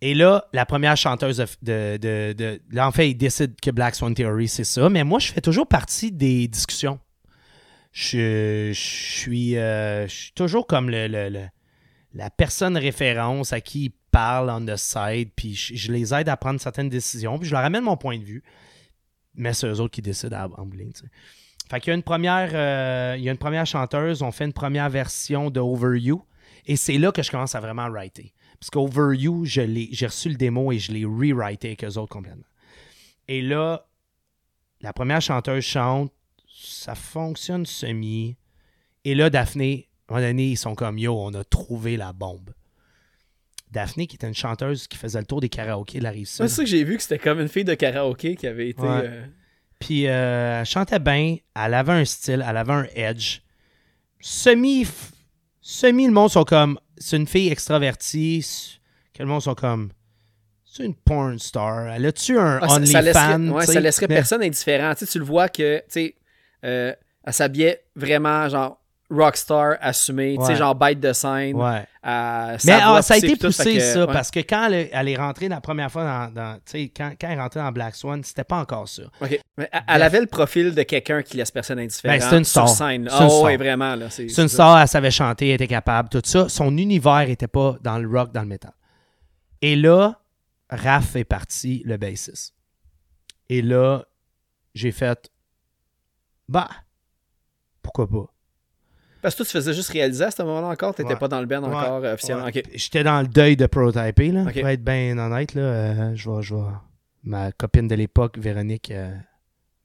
Et là, la première chanteuse de, de, de- en fait, il décide que Black Swan Theory, c'est ça. Mais moi, je fais toujours partie des discussions. Je, suis, euh, je suis toujours comme le, le- la personne référence à qui il parle on the side. Puis je, les aide à prendre certaines décisions. Puis je leur amène mon point de vue mais c'est eux autres qui décident à- en ligne. Fait qu'il y a une première, euh, il y a une première chanteuse, on fait une première version de Over You, et c'est là que je commence à vraiment writer. Parce qu'Over You, j'ai reçu le démo et je l'ai rewrité avec eux autres complètement. Et là, la première chanteuse chante, ça fonctionne semi. Et là, Daphné, à un moment donné, ils sont comme Yo, on a trouvé la bombe. Daphné, qui était une chanteuse qui faisait le tour des karaokés de la rive sud. C'est ça que j'ai vu que c'était comme une fille de karaoké qui avait été. Ouais. euh, Puis euh, elle chantait bien, elle avait un style, elle avait un edge. Semi, semi le monde sont comme, c'est une fille extravertie, que le monde sont comme, c'est une porn star. Elle a-tu un Ah, ça, ça laisserait, ouais, ça laisserait Mais- personne indifférent. Tu le vois que, tu sais, euh, elle s'habillait vraiment genre rockstar assumé, tu sais, genre bête de scène. Ouais. à Mais ah, ça a été poussé, que, ça, ouais. parce que quand elle, elle est rentrée la première fois dans. dans- tu sais, quand, quand elle est rentrée dans Black Swan, c'était pas encore ça. Mais elle- elle avait le profil de quelqu'un qui laisse personne indifférent Ben, c'est une star. C'est une Oh, star. ouais, vraiment. là, C'est une star, elle savait chanter, elle était capable, tout ça. Son univers était pas dans le rock, dans le métal. Et là, Raph est parti, le bassiste. Et là, j'ai fait, bah, pourquoi pas? Parce que toi, tu faisais juste réaliser à ce moment-là encore. Tu n'étais Ouais. pas dans le band encore euh, officiellement. Ouais. J'étais dans le deuil de prototyper, là. Pour être bien honnête, là, euh, je vais, je vais- Ma copine de l'époque, Véronique, euh,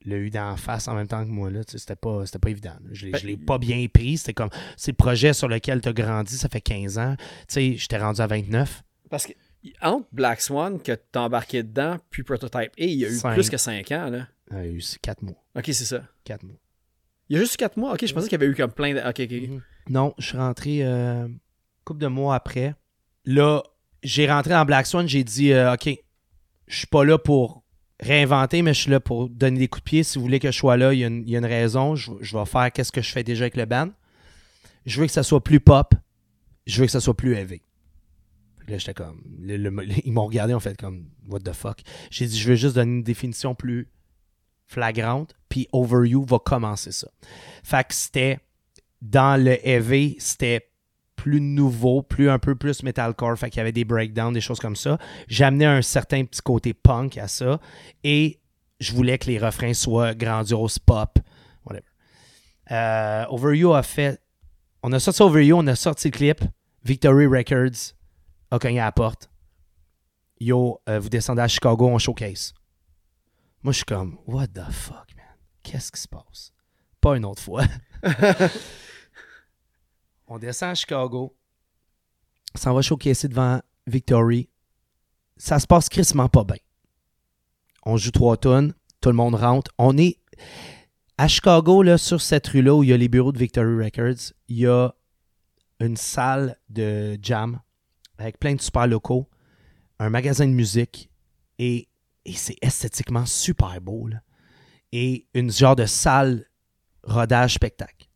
l'a eu d'en face en même temps que moi, là. C'était pas, c'était pas évident. là. Je l'ai- Ben, je l'ai pas bien pris. C'était comme, c'est le projet sur lequel tu as grandi, ça fait 15 ans. Tu sais, j'étais rendu à 29. Parce que entre Black Swan, que tu embarqué dedans, puis Prototype A, il y a eu Cinq. plus que 5 ans. Là. Il y a eu 4 mois. Ok, c'est ça. 4 mois. Il y a juste 4 mois? Ok, je pensais qu'il y avait eu comme plein de. Ok, ok. Mhm. Non, je suis rentré euh, couple de mois après. Là, j'ai rentré dans Black Swan, j'ai dit euh, OK, je suis pas là pour réinventer, mais je suis là pour donner des coups de pied. Si vous voulez que je sois là, il y a une, raison. Je, vais faire qu'est-ce que je fais déjà avec le band. Je veux que ça soit plus pop. Je veux que ça soit plus que Là, j'étais comme. ils m'ont regardé, en fait, comme What the fuck. J'ai dit, je veux juste donner une définition plus flagrante, puis Over You va commencer ça. Fait que c'était dans le heavy, c'était plus nouveau, plus un peu plus metalcore, fait qu'il y avait des breakdowns, des choses comme ça. J'amenais un certain petit côté punk à ça et je voulais que les refrains soient grandioses, pop, whatever. Euh, Over You a fait. On a sorti Over You, on a sorti le clip. Victory Records a cogné à la porte. Yo, euh, vous descendez à Chicago, on showcase. Moi, je suis comme, what the fuck? Qu'est-ce qui se passe? Pas une autre fois. on descend à Chicago. S'en va showcaser devant Victory. Ça se passe crissement pas bien. On joue trois tonnes. Tout le monde rentre. On est À Chicago, là, sur cette rue-là où il y a les bureaux de Victory Records, il y a une salle de jam avec plein de super locaux, un magasin de musique et, et c'est esthétiquement super beau. là. Et une genre de salle rodage spectacle.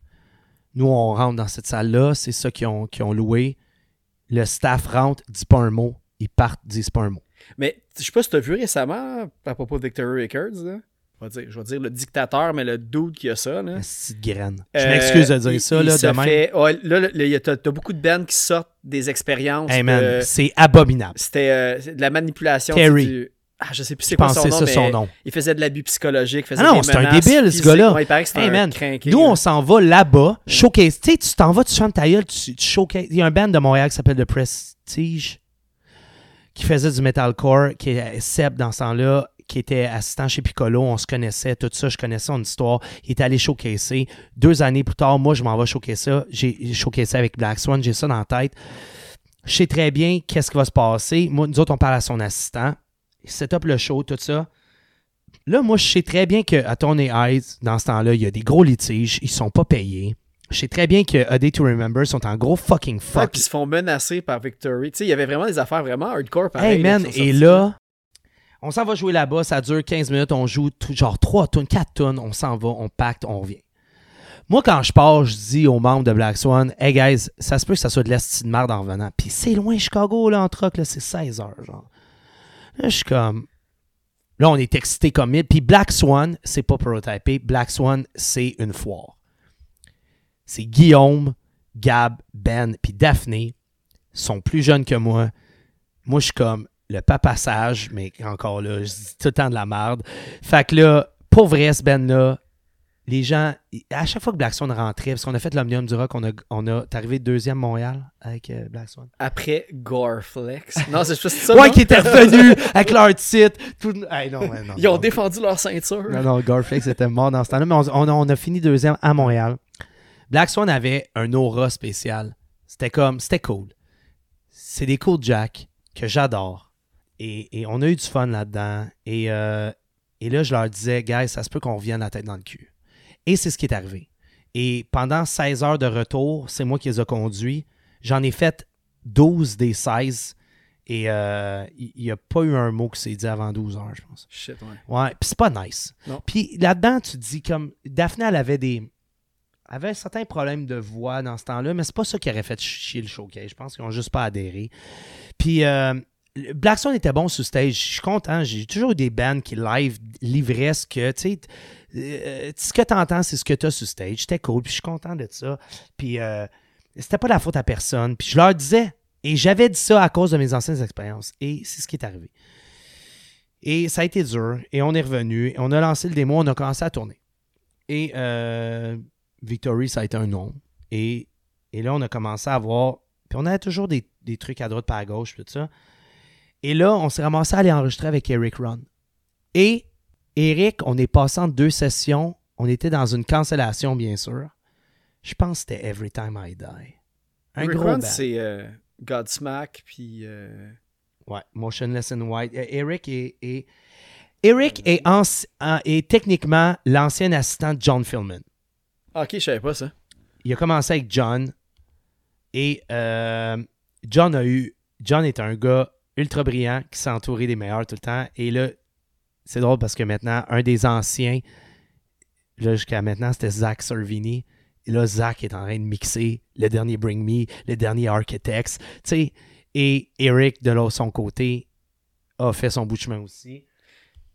Nous, on rentre dans cette salle-là, c'est ça qu'ils ont, ont loué. Le staff rentre, dit pas un mot, ils partent, disent pas un mot. Mais je sais pas si tu as vu récemment à propos de Victory Records. Là. Je, vais dire, je vais dire le dictateur, mais le dude qui a ça. Là. Petite graine. Je Euh, m'excuse de dire il- ça, il là, se de même. fait- ouais, là, là, il y a- t'as beaucoup de bands qui sortent des expériences. Hey de- man, c'est abominable. C'était euh, de la manipulation. Terry. du- Ah, je sais plus c'est quoi son nom, ça mais son nom. il faisait de l'abus psychologique. faisait Ah non, c'est un débile, ce gars-là. Ouais, il paraît que c'est Hey un man, crinqué, Nous, là. on s'en va là-bas, showcase. Tu sais, tu t'en vas, tu fermes ta gueule, tu, tu showcase. Il y a un band de Montréal qui s'appelle The Prestige qui faisait du metalcore, qui est Seb dans ce temps-là, qui était assistant chez Piccolo. On se connaissait, tout ça, je connaissais son histoire. Il est allé showcaser. Deux années plus tard, moi, je m'en vais showcaser ça. J'ai showcasé avec Black Swan, j'ai ça dans la tête. Je sais très bien qu'est-ce qui va se passer. Moi, nous autres, on parle à son assistant. Set up le show, tout ça. Là, moi, je sais très bien que à Tony Eyes, dans ce temps-là, il y a des gros litiges. Ils sont pas payés. Je sais très bien que A Day to Remember sont en gros fucking Ouais, fuck. puis ils se font menacer par Victory. Tu sais, il y avait vraiment des affaires vraiment hardcore pareil. hey man, et là, on s'en va jouer là-bas. Ça dure 15 minutes. On joue tout, genre 3 tonnes, 4 tonnes. On s'en va, on pacte, on revient. Moi, quand je pars, je dis aux membres de Black Swan, hey guys, ça se peut que ça soit de l'esti de merde en revenant. Puis c'est loin, Chicago, là, en truck, là, c'est 16 heures, genre. Je suis comme. Là, on est excité comme mille. Puis Black Swan, c'est pas prototypé. Black Swan, c'est une foire. C'est Guillaume, Gab, Ben, puis Daphné sont plus jeunes que moi. Moi, je suis comme le papa sage, mais encore là, je dis tout le temps de la merde. Fait que là, pour vrai, ce Ben-là, les gens, à chaque fois que Black Swan rentrait, parce qu'on a fait l'Omnium du Rock, on a, on a t'es arrivé deuxième Montréal avec euh, Black Swan. Après Goreflex. Non, c'est juste ça. ouais, non? qui était revenu avec leur titre. Tout... Hey, non, ouais, non, Ils ont non. défendu leur ceinture. Non, non, Garflex était mort dans ce temps-là, mais on, on a fini deuxième à Montréal. Black Swan avait un aura spécial. C'était comme, c'était cool. C'est des cool Jack que j'adore. Et, et on a eu du fun là-dedans. Et, euh, et là, je leur disais, guys, ça se peut qu'on revienne la tête dans le cul. Et c'est ce qui est arrivé. Et pendant 16 heures de retour, c'est moi qui les ai conduits. J'en ai fait 12 des 16. Et euh, il n'y a pas eu un mot qui s'est dit avant 12 heures, je pense. Shit, ouais. Ouais, puis c'est pas nice. Puis là-dedans, tu te dis comme Daphné, elle avait des avait certains problèmes de voix dans ce temps-là, mais c'est pas ça qui aurait fait chier le showcase. Je pense qu'ils ont juste pas adhéré. Puis euh, Black Swan était bon sur stage. Je suis content. J'ai toujours eu des bands qui live livraient ce que, tu sais, euh, ce que t'entends, c'est ce que t'as sur stage. C'était cool. Puis je suis content de ça. Puis euh, c'était pas la faute à personne. Puis je leur disais, et j'avais dit ça à cause de mes anciennes expériences. Et c'est ce qui est arrivé. Et ça a été dur. Et on est revenu. Et on a lancé le démo. On a commencé à tourner. Et euh, Victory, ça a été un nom. Et, et là, on a commencé à voir. Puis on avait toujours des, des trucs à droite pas à gauche, tout ça. Et là, on s'est ramassé à aller enregistrer avec Eric Ron. Et Eric, on est passé en deux sessions. On était dans une cancellation, bien sûr. Je pense que c'était Every Time I Die. Un Rick gros c'est euh, Godsmack, puis. euh, Ouais, Motionless in White. Euh, Eric est, est- Eric est, en- est techniquement l'ancien assistant de John Philman. Ah, ok, je savais pas ça. Il a commencé avec John. Et euh, John a eu. John est un gars ultra brillant qui s'est entouré des meilleurs tout le temps. Et là, c'est drôle parce que maintenant, un des anciens, là, jusqu'à maintenant, c'était Zach Servini. Et là, Zach est en train de mixer le dernier Bring Me, le dernier Architects. Tu sais, et Eric, de l'autre son côté, a fait son bout de chemin aussi.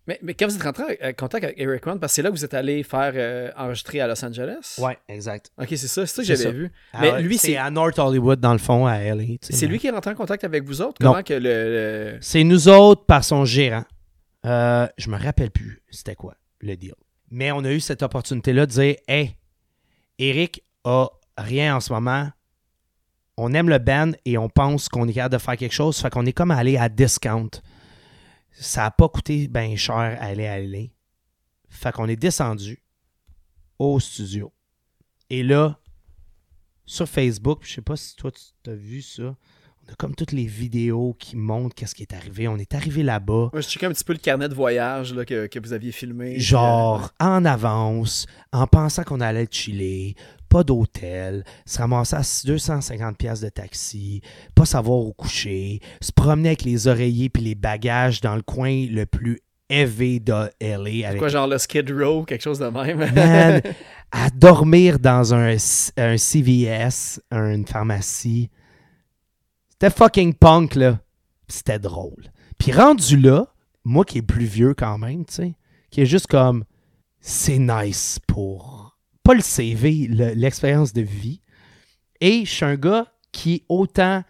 Mais, mais quand vous êtes rentré en contact avec Eric Run, parce que c'est là que vous êtes allé faire euh, enregistrer à Los Angeles? Ouais, exact. Ok, c'est ça, c'est ça que j'avais vu. Ah Mais ouais, lui, c'est à North Hollywood, dans le fond, à LA. c'est lui qui est rentré en contact avec vous autres? Non. Comment que le. le- C'est nous autres par son gérant. Euh, je me rappelle plus c'était quoi le deal. Mais on a eu cette opportunité-là de dire Hey, Eric a rien en ce moment. On aime le band et on pense qu'on est capable de faire quelque chose. Fait qu'on est comme allé à discount. Ça n'a pas coûté bien cher à aller LA. Fait qu'on est descendu au studio. Et là, sur Facebook, je sais pas si toi tu as vu ça. On a comme toutes les vidéos qui montrent qu'est-ce qui est arrivé. On est arrivé là-bas. Moi, je checkais un petit peu le carnet de voyage là, que, que vous aviez filmé. genre en avance, en pensant qu'on allait chiller, pas d'hôtel, se ramasser à 250 pièces de taxi, pas savoir où coucher, se promener avec les oreillers puis les bagages dans le coin le plus élevé de LA C'est avec quoi, genre le Skid Row, quelque chose de même? Man, à dormir dans un, un CVS, une pharmacie. C'était fucking punk, là. C'était drôle. Puis rendu là, moi qui est plus vieux quand même, tu sais, qui est juste comme, c'est nice pour, pas le CV, le- l'expérience de vie. Et je suis un gars qui autant,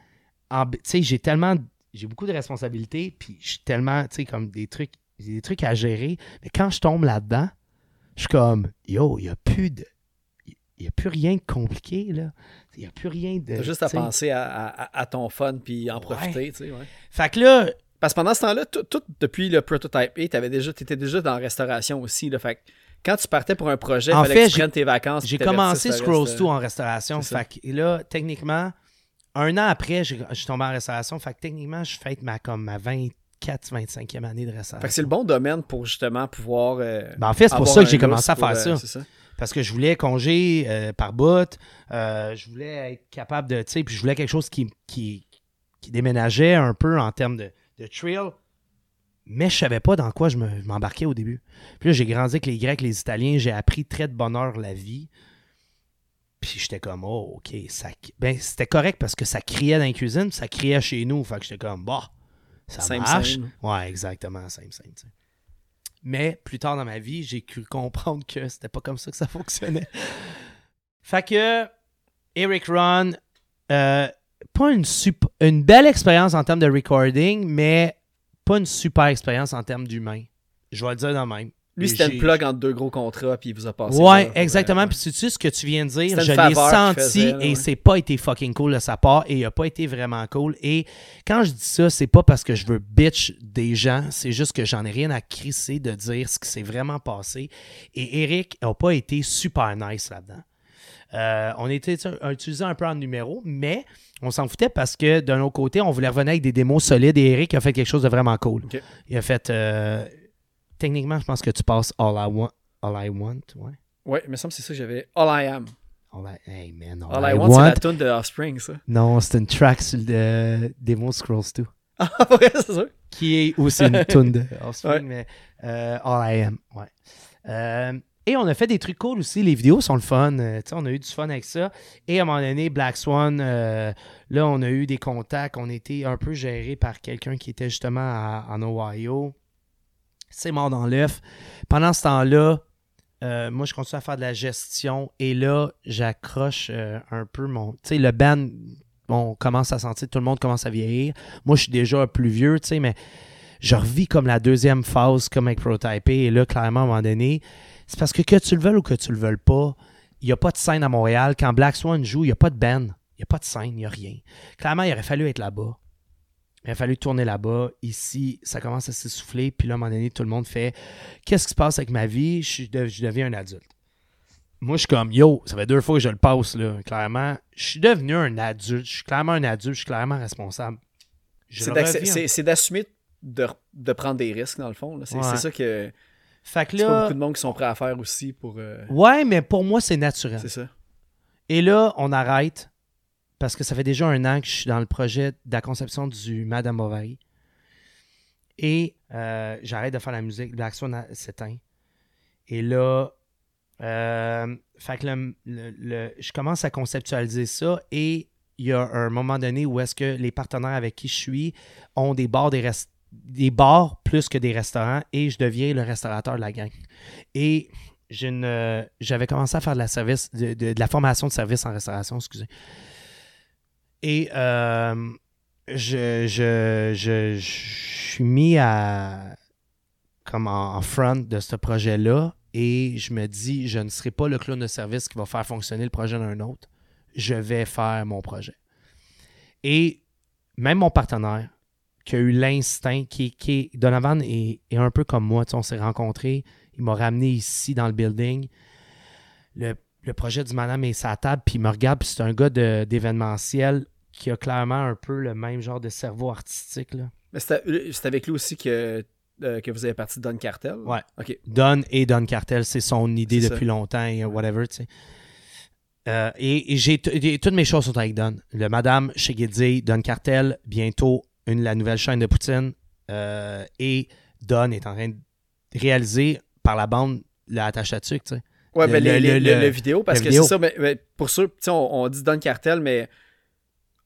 tu sais, j'ai tellement, j'ai beaucoup de responsabilités, puis je tellement, tu sais, comme des trucs, j'ai des trucs à gérer. Mais quand je tombe là-dedans, je suis comme, yo, il a plus de. Il n'y a plus rien de compliqué, là. Il n'y a plus rien de. T'as juste à tu penser à, à- à ton fun puis en Ouais. profiter, tu sais, ouais. Fait que là, Parce que pendant ce temps-là, tout, tout depuis le Prototype A, t'avais déjà, t'étais déjà dans la restauration aussi, là. Fait que quand tu partais pour un projet, En fallait fait, que tu prennes tes vacances. j'ai commencé Scrolls reste, 2 euh, en restauration. Fait que et là, techniquement, un an après, je suis tombé en restauration. Fait que techniquement, je fête ma, comme ma 24, 25e année de restauration. Fait que c'est le bon domaine pour justement pouvoir. euh, Ben, en fait, c'est pour ça que j'ai commencé à faire euh, ça. ça. Parce que je voulais congé euh, par bout. euh, je voulais être capable de. Tu sais, puis je voulais quelque chose qui, qui, qui déménageait un peu en termes de, de trail. Mais je savais pas dans quoi je me- je m'embarquais au début. Puis là, j'ai grandi avec les Grecs, les Italiens. J'ai appris très de bonne heure la vie. Puis j'étais comme, oh, OK. Ça... Ben, c'était correct parce que ça criait dans la cuisine, ça criait chez nous. Fait que j'étais comme, bah, ça marche. same. Ouais, exactement, same, same, tu sais. Mais plus tard dans ma vie, j'ai cru comprendre que c'était pas comme ça que ça fonctionnait. fait que Eric Ron, euh, pas une, sup- une belle expérience en termes de recording, mais pas une super expérience en termes d'humain. Je vais le dire de même. Lui, c'était une plug entre deux gros contrats, puis il vous a passé. Ouais, là pour, exactement. euh, Puis tu sais ce que tu viens de dire, je l'ai senti faisait, et ouais. c'est pas été fucking cool de sa part et il a pas été vraiment cool. Et quand je dis ça, c'est pas parce que je veux bitch des gens, c'est juste que j'en ai rien à crisser de dire ce qui s'est vraiment passé. Et Eric a pas été super nice là-dedans. Euh, on était utilisé un peu en numéro, mais on s'en foutait parce que d'un autre côté, on voulait revenir avec des démos solides et Eric a fait quelque chose de vraiment cool. Il a fait. euh, techniquement, je pense que tu passes All I Want. All I Want, ouais. Ouais, il me semble que c'est ça que j'avais. All I Am. All I, hey man, All, I, Want, c'est la tune de Offspring, ça. Non, c'est une track sur le démo Scrolls 2. Ah, ouais, c'est sûr. Qui est aussi une tune de Offspring, Ouais. mais euh, All I Am, ouais. Euh, et on a fait des trucs cool aussi. Les vidéos sont le fun. euh, on a eu du fun avec ça. Et à un moment donné, Black Swan, euh, là, on a eu des contacts. On était un peu géré par quelqu'un qui était justement à- en Ohio. C'est mort dans l'œuf. Pendant ce temps-là, euh, moi, je continue à faire de la gestion. Et là, j'accroche euh, un peu mon. Tu sais, le band, on commence à sentir, tout le monde commence à vieillir. Moi, je suis déjà plus vieux, tu sais, mais je revis comme la deuxième phase, comme avec Prototype. Et là, clairement, à un moment donné, c'est parce que que tu le veuilles ou que tu le veuilles pas, il n'y a pas de scène à Montréal. Quand Black Swan joue, il n'y a pas de band. Il n'y a pas de scène, il n'y a rien. Clairement, il aurait fallu être là-bas. Il aurait fallu tourner là-bas. Ici, ça commence à s'essouffler. Puis là, à un moment donné, tout le monde fait Qu'est-ce qui se passe avec ma vie? Je, de- je deviens un adulte. Moi, je suis comme Yo, ça fait deux fois que je le passe, là. Clairement, je suis devenu un adulte. Je suis clairement un adulte. Je suis clairement responsable. C'est d'assumer de, de prendre des risques, dans le fond. C'est Ouais. ça que. Fait que pas là. beaucoup de monde qui sont prêts à faire aussi pour. euh, Ouais, mais pour moi, c'est naturel. c'est ça. Et là, on arrête parce que ça fait déjà un an que je suis dans le projet de la conception du Madame Bovary. Et euh, j'arrête de faire la musique. Black Swan s'éteint. Et là, euh, fait que je commence à conceptualiser ça et il y a un moment donné où est-ce que les partenaires avec qui je suis ont des bars, des, des bars plus que des restaurants et je deviens le restaurateur de la gang. Et euh, j'avais commencé à faire de la, de la formation de service en restauration, excusez. Et euh, je, je, je, je suis mis à comme en, front de ce projet-là et je me dis, je ne serai pas le clown de service qui va faire fonctionner le projet d'un autre. Je vais faire mon projet. Et même mon partenaire, qui a eu l'instinct, qui, qui Donovan est, est un peu comme moi, tu on s'est rencontrés, il m'a ramené ici dans le building. Le, le projet du madame est sa table, puis il me regarde, puis c'est un gars d'événementiel qui a clairement un peu le même genre de cerveau artistique. Là. Mais c'est c'est avec lui aussi que, euh, que vous avez parti de Don Cartel? Ouais. Ok. Don et Don Cartel, c'est son idée depuis ça. longtemps et whatever, tu sais. Euh, et et j'ai toutes mes choses sont avec Don. Le Madame chez Don Cartel, bientôt une, la nouvelle chaîne de Poutine. euh, et Don est en train de réaliser par la bande la attache à tuque, tu sais. Ouais, Le- le- vidéo, parce que c'est ça, mais, mais pour ceux, on dit Don Cartel, mais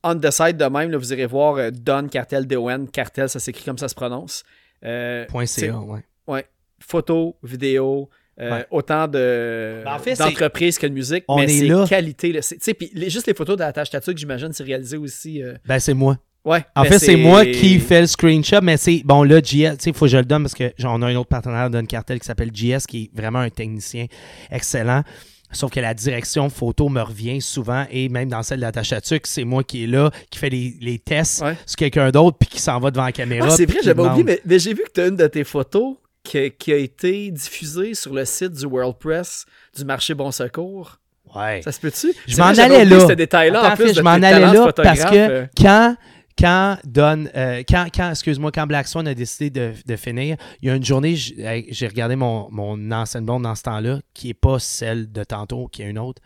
on the side de même, là, vous irez voir euh, Don Cartel, D-O-N, Cartel, ça s'écrit comme ça se prononce. Euh, .ca, ouais. Ouais. Photo, vidéo, euh, Ouais. autant de Ben, en fait, c'est- d'entreprises que de musique, On mais est c'est là. qualité. Là. C'est- Tu sais, puis les- juste les photos de la tâche tattoo que j'imagine, c'est réalisé aussi. euh, Ben, c'est moi. Ouais. En ben, fait, c'est moi qui fais le screenshot, mais c'est bon là, JS, tu sais, il faut que je le donne parce que genre, on a un autre partenaire d'un cartel qui s'appelle JS qui est vraiment un technicien excellent. Sauf que la direction photo me revient souvent et même dans celle tuque, c'est moi qui est là, qui fait les, les tests Ouais. sur quelqu'un d'autre puis qui s'en va devant la caméra. Ah, c'est vrai, j'avais oublié, mais, mais j'ai vu que tu as une de tes photos qui, qui a été diffusée sur le site du World Press du marché Bon Secours. Ouais. Ça se peut-tu? Je m'en allais là. ce en Attends, plus je m'en allais là parce que euh. quand quand Don, euh, quand, quand, excuse-moi, quand Black Swan a décidé de, de finir, il y a une journée, j'ai regardé mon, mon ancienne blonde dans ce temps-là, qui est pas celle de tantôt, qui est une autre.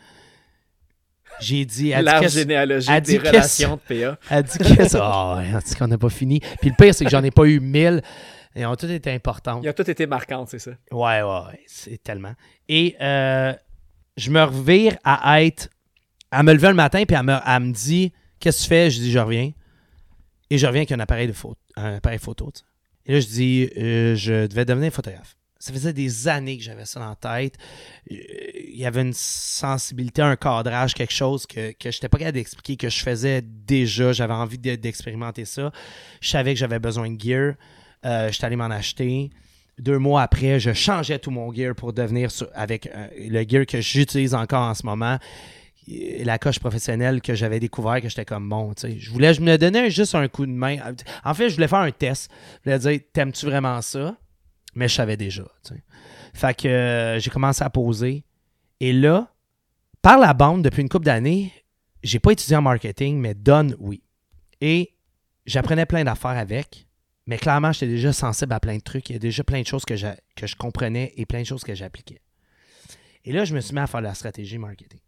J'ai dit, dit L'arbre généalogique dit des relations de PA. elle dit ça. Ah dit qu'on n'a pas fini. Puis le pire, c'est que j'en ai pas eu mille. Et ont toutes été importantes. Ils ont toutes été marquantes, c'est ça. Ouais, ouais, ouais, c'est tellement. Et euh, je me revire à être. Elle me levait le matin, puis elle me, elle me dit Qu'est-ce que tu fais? Je dis Je reviens. Et je reviens avec un appareil, de photo, un appareil photo. Et là, je dis euh, Je devais devenir photographe. Ça faisait des années que j'avais ça dans la tête. Euh, Il y avait une sensibilité, un cadrage, quelque chose que, que je n'étais pas capable d'expliquer, que je faisais déjà. J'avais envie de- d'expérimenter ça. Je savais que j'avais besoin de gear. Euh, J'étais allé m'en acheter. Deux mois après, je changeais tout mon gear pour devenir avec euh, le gear que j'utilise encore en ce moment. La coche professionnelle que j'avais découvert, que j'étais comme bon. Je voulais, je me donnais juste un coup de main. En fait, je voulais faire un test. Je voulais dire, t'aimes-tu vraiment ça? Mais je savais déjà, tu. Fait que euh, j'ai commencé à poser. Et là, par la bande, depuis une couple d'années, j'ai pas étudié en marketing, mais donne, oui. Et j'apprenais plein d'affaires avec. Mais clairement, j'étais déjà sensible à plein de trucs. Il y a déjà plein de choses que, j'a- que je comprenais et plein de choses que j'appliquais. Et là, je me suis mis à faire la stratégie marketing.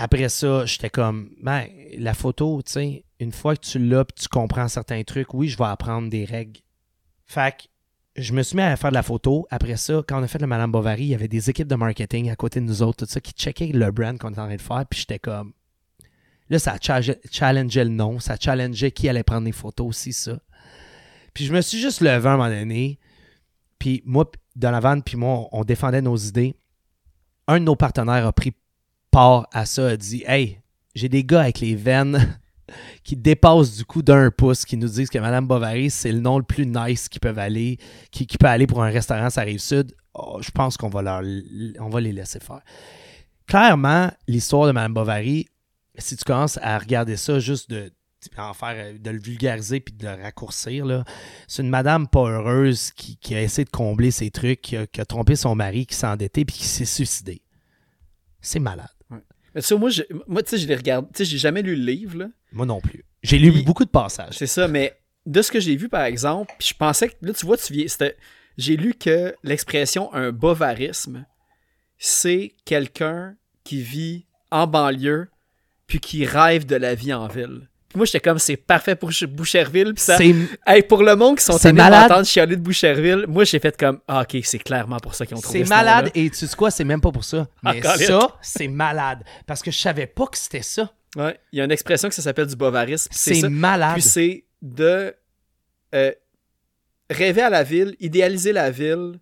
Après ça, j'étais comme, ben, la photo, tu sais, une fois que tu l'as tu comprends certains trucs, oui, je vais apprendre des règles. Fait que je me suis mis à faire de la photo. Après ça, quand on a fait le Madame Bovary, il y avait des équipes de marketing à côté de nous autres, tout ça, qui checkaient le brand qu'on était en train de faire. Puis j'étais comme, là, ça cha- challengeait le nom, ça challengeait qui allait prendre les photos aussi, ça. Puis je me suis juste levé à un moment donné. Puis moi, p- Donovan, puis moi, on défendait nos idées. Un de nos partenaires a pris part à ça, a dit Hey, j'ai des gars avec les veines qui dépassent du coup d'un pouce, qui nous disent que Madame Bovary, c'est le nom le plus nice qu'ils peuvent aller, qui, peut aller pour un restaurant, ça rive sud. Oh, je pense qu'on va, leur, on va les laisser faire. Clairement, l'histoire de Madame Bovary, si tu commences à regarder ça juste de en faire, de le vulgariser puis de le raccourcir, c'est une madame pas heureuse qui, qui a essayé de combler ses trucs, qui a, qui a trompé son mari, qui s'est endetté puis qui s'est suicidé. C'est malade. Mais tu sais, moi, je- moi tu sais, je les regarde. Tu sais, j'ai jamais lu le livre, là. Moi non plus. J'ai lu Puis- beaucoup de passages. C'est ça, mais de ce que j'ai vu, par exemple, puis je pensais que, là, tu vois, tu viens, c'était- j'ai lu que l'expression un bovarisme, c'est quelqu'un qui vit en banlieue, puis qui rêve de la vie en ville. Puis moi, j'étais comme, c'est parfait pour Ch- Boucherville, puis ça... Hey, pour le monde qui sont allés m'entendre chialer de Boucherville, moi, j'ai fait comme, ah, ok, c'est clairement pour ça qu'ils ont trouvé c'est ce malade et tu sais quoi, c'est même pas pour ça. Mais ça, c'est malade. Parce que je savais pas que c'était ça. Ouais, il y a une expression que ça s'appelle du bovarisme. C'est malade. Puis c'est de euh, rêver à la ville, idéaliser la ville,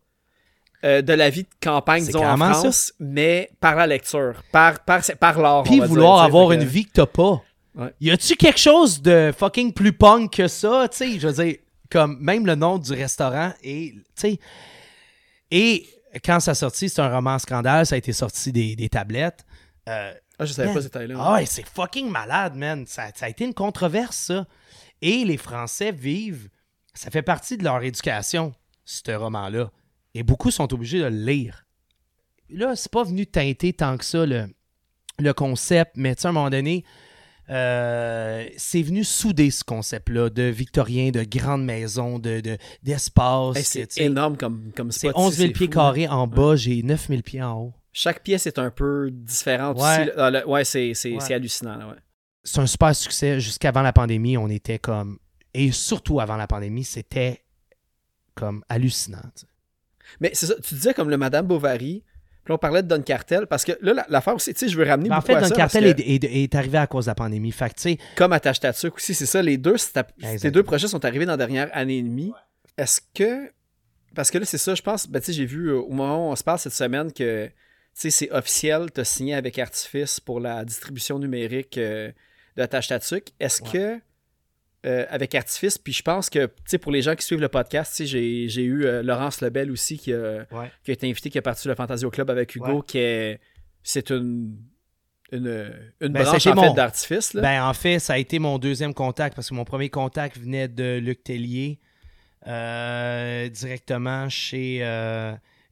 euh, de la vie de campagne, disons, en ça. France, mais par la lecture, par, par, par l'art. Puis vouloir dire, avoir une vie que t'as pas. Ouais. Y a-tu quelque chose de fucking plus punk que ça? Tu sais, je veux dire, comme même le nom du restaurant et, tu sais. Et quand ça a sorti, c'est un roman scandale, ça a été sorti des, des tablettes. Euh, Ah, je savais Man. pas ce détail-là. Ah ouais, c'est fucking malade, man. Ça, ça a été une controverse, ça. Et les Français vivent, ça fait partie de leur éducation, ce roman-là. Et beaucoup sont obligés de le lire. Là, c'est pas venu teinter tant que ça le, le concept, mais tu sais, à un moment donné, euh, c'est venu souder ce concept-là de victorien, de grande maison, de, de- d'espace. Hey, tu c'est énorme comme, comme C'est spot, 11 000 c'est pieds fou, carrés en bas, j'ai 9 000 pieds en haut. Chaque pièce est un peu différente Ouais. Ah, ouais, c'est, Ouais. hallucinant. là, ouais. C'est un super succès. Jusqu'avant la pandémie, on était comme. Et surtout avant la pandémie, c'était comme hallucinant. Mais c'est ça, tu disais comme le Madame Bovary, puis on parlait de Don Cartel, parce que là, la- l'affaire aussi, tu sais, je veux ramener Ben, en beaucoup fait, à Don ça, Cartel est, est- est arrivé à cause de la pandémie. Fait que, tu sais, comme Attache Tatuc aussi, c'est ça, les deux, ces deux projets sont arrivés dans la dernière année et demie. Est-ce que, parce que là, c'est ça, je pense, ben, tu sais, j'ai vu euh, au moment où on se parle cette semaine que, tu sais, c'est officiel, tu as signé avec Artifice pour la distribution numérique euh, de Attache Tatuc. Est-ce Ouais. que, euh, avec Artifice, puis je pense que, tu sais, pour les gens qui suivent le podcast, j'ai j'ai eu euh, Laurence Lebel aussi qui a, Ouais. qui a été invité, qui a parti le Fantasio Club avec Hugo, Ouais. qui est, c'est une, une, une Ben, branche fait d'Artifice, là. Ben, en fait, ça a été mon deuxième contact parce que mon premier contact venait de Luc Tellier euh, directement chez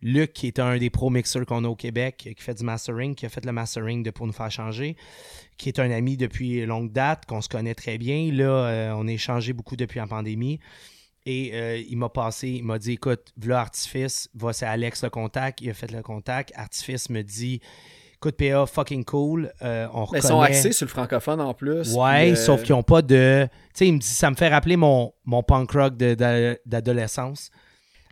Luc, qui est un des pro mixers qu'on a au Québec, qui fait du mastering, qui a fait le mastering de Pour nous faire changer, qui est un ami depuis longue date, qu'on se connaît très bien. Là, euh, on a échangé beaucoup depuis la pandémie. Et euh, il m'a passé, il m'a dit écoute, voilà Artifice, va c'est Alex le contact, il a fait le contact. Artifice me dit écoute, PA, fucking cool, euh, on reconnaît. ils sont axés sur le francophone en plus. Ouais, puis, euh, sauf qu'ils n'ont pas de. Tu sais, il me dit, ça me fait rappeler mon, mon punk rock d'adolescence.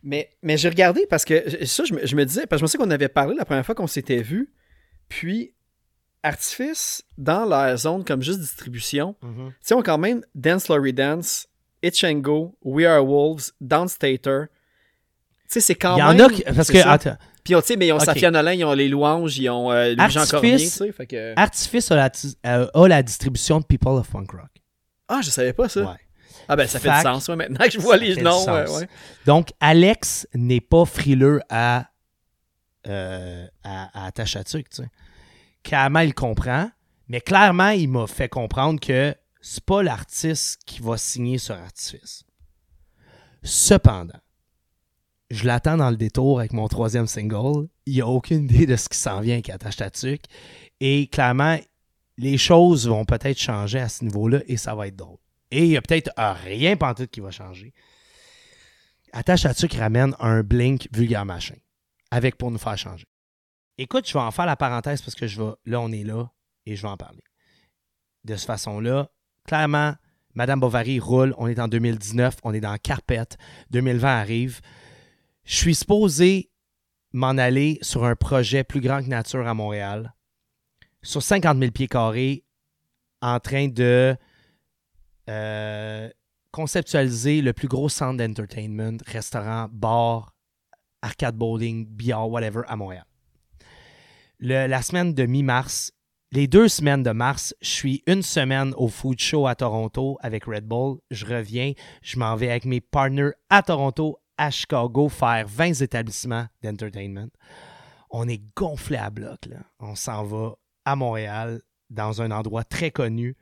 Mais, mais j'ai regardé parce que ça, je me, je me disais, parce que je me sais qu'on avait parlé la première fois qu'on s'était vu. Puis, Artifice, dans leur zone comme juste distribution, tu sais, ont quand même Dance Laurie Dance, Itch and Go, We Are Wolves, Downstater. Tu sais, c'est quand Il y en même. a qui- Parce que. attends, Puis, tu sais, mais ils ont Ok. Safia Nolin, ils ont les louanges, ils ont euh, Louis-Jean Artifice- Cormier, tu sais. Fait que... Artifice a la, ti- euh, a la distribution de People of Punk Rock. Ah, je savais pas ça. Ouais. Ah, ben, ça fait du sens, ouais, maintenant que je vois les noms. ouais. Donc, Alex n'est pas frileux à, euh, à, à tu sais. Clairement, il comprend, mais clairement, il m'a fait comprendre que c'est pas l'artiste qui va signer sur Artifice. Cependant, je l'attends dans le détour avec mon troisième single. Il n'y a aucune idée de ce qui s'en vient avec Attache ta tuque. Et clairement, les choses vont peut-être changer à ce niveau-là et ça va être drôle. Et il y a peut-être rien pantoute qui va changer. Attache qui ramène un blink vulgaire machin. Avec pour nous faire changer. Écoute, je vais en faire la parenthèse parce que je vais. Là, on est là et je vais en parler. De cette façon-là, clairement, Madame Bovary roule. On est en 2019, on est dans Carpette. 2020 arrive. Je suis supposé m'en aller sur un projet plus grand que nature à Montréal. Sur 50 000 pieds carrés, en train de euh, conceptualiser le plus gros centre d'entertainment, restaurant, bar, arcade bowling, billard, whatever, à Montréal. La semaine de mi-mars, les deux semaines de mars, je suis une semaine au food show à Toronto avec Red Bull. Je reviens, je m'en vais avec mes partners à Toronto, à Chicago, faire 20 établissements d'entertainment. On est gonflé à bloc. On s'en va à Montréal, dans un endroit très connu,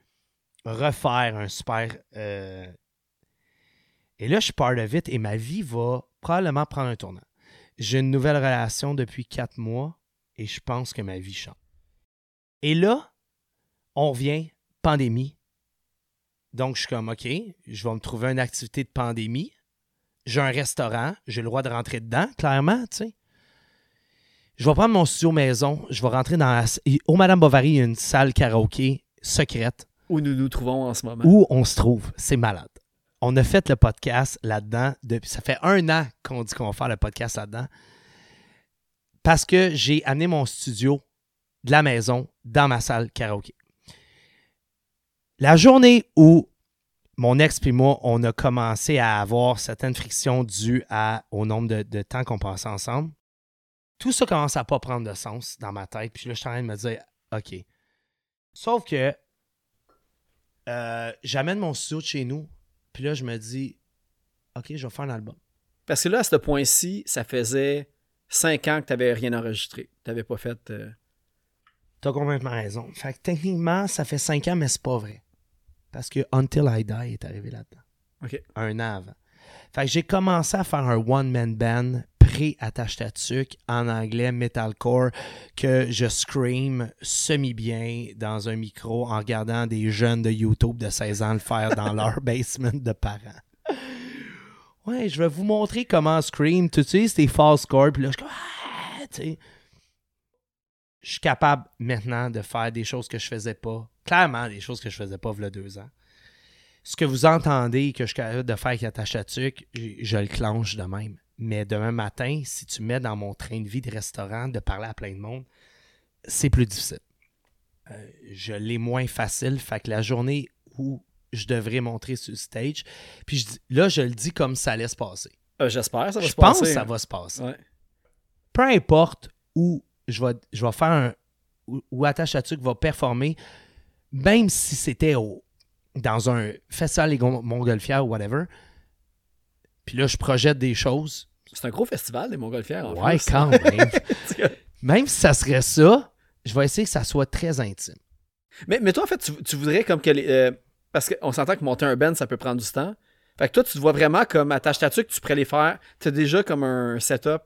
refaire un super. euh, Et là, je part of it et ma vie va probablement prendre un tournant. J'ai une nouvelle relation depuis quatre mois et je pense que ma vie change. Et là, on revient, pandémie. Donc, je suis comme, OK, je vais me trouver une activité de pandémie. J'ai un restaurant, j'ai le droit de rentrer dedans, clairement, tu sais. Je vais prendre mon studio maison, je vais rentrer dans la... Au Madame Bovary, il y a une salle karaoké secrète Où nous nous trouvons en ce moment. où on se trouve. C'est malade. On a fait le podcast là-dedans. Depuis, ça fait un an qu'on dit qu'on va faire le podcast là-dedans. Parce que j'ai amené mon studio de la maison dans ma salle karaoké. La journée où mon ex et moi, on a commencé à avoir certaines frictions dues au nombre de, de temps qu'on passait ensemble, tout ça commence à pas prendre de sens dans ma tête. Puis là, je suis en train de me dire, OK. Sauf que euh, j'amène mon studio de chez nous, puis là, je me dis, OK, je vais faire un album. Parce que là, à ce point-ci, ça faisait cinq ans que tu n'avais rien enregistré. Tu n'avais pas fait. euh, T'as complètement raison. Fait que techniquement, ça fait cinq ans, mais c'est pas vrai. Parce que Until I Die est arrivé là-dedans. OK. Un an avant. Fait que j'ai commencé à faire un one-man band pré-attache ta tuque en anglais metalcore que je scream semi-bien dans un micro en regardant des jeunes de YouTube de 16 ans le faire dans leur basement de parents. Ouais, je vais vous montrer comment scream. Tu sais, c'est false score. Puis là, je suis ah. Je suis capable maintenant de faire des choses que je faisais pas. Clairement, des choses que je faisais pas il y a deux ans. Ce que vous entendez que je suis capable de faire avec attache à je, je le clenche de même. Mais demain matin, si tu mets dans mon train de vie de restaurant de parler à plein de monde, c'est plus difficile. Euh, je l'ai moins facile. Fait que la journée où je devrais montrer sur le stage, puis je dis- là, je le dis comme ça allait se passer. Euh, J'espère, ça va Je se pense passer. que ça va se passer. Ouais. Peu importe où je vais, je vais faire un. où, où Attache à va performer, même si c'était au, dans un festival Montgolfières ou whatever. Puis là, je projette des choses. C'est un gros festival des Montgolfières. en Ouais, quand même. même si ça serait ça, je vais essayer que ça soit très intime. mais, mais toi, en fait, tu, tu voudrais comme que les. euh, parce qu'on s'entend que monter un band, ça peut prendre du temps. Fait que toi, tu te vois vraiment comme attache ta que tu pourrais les faire. Tu as déjà comme un setup.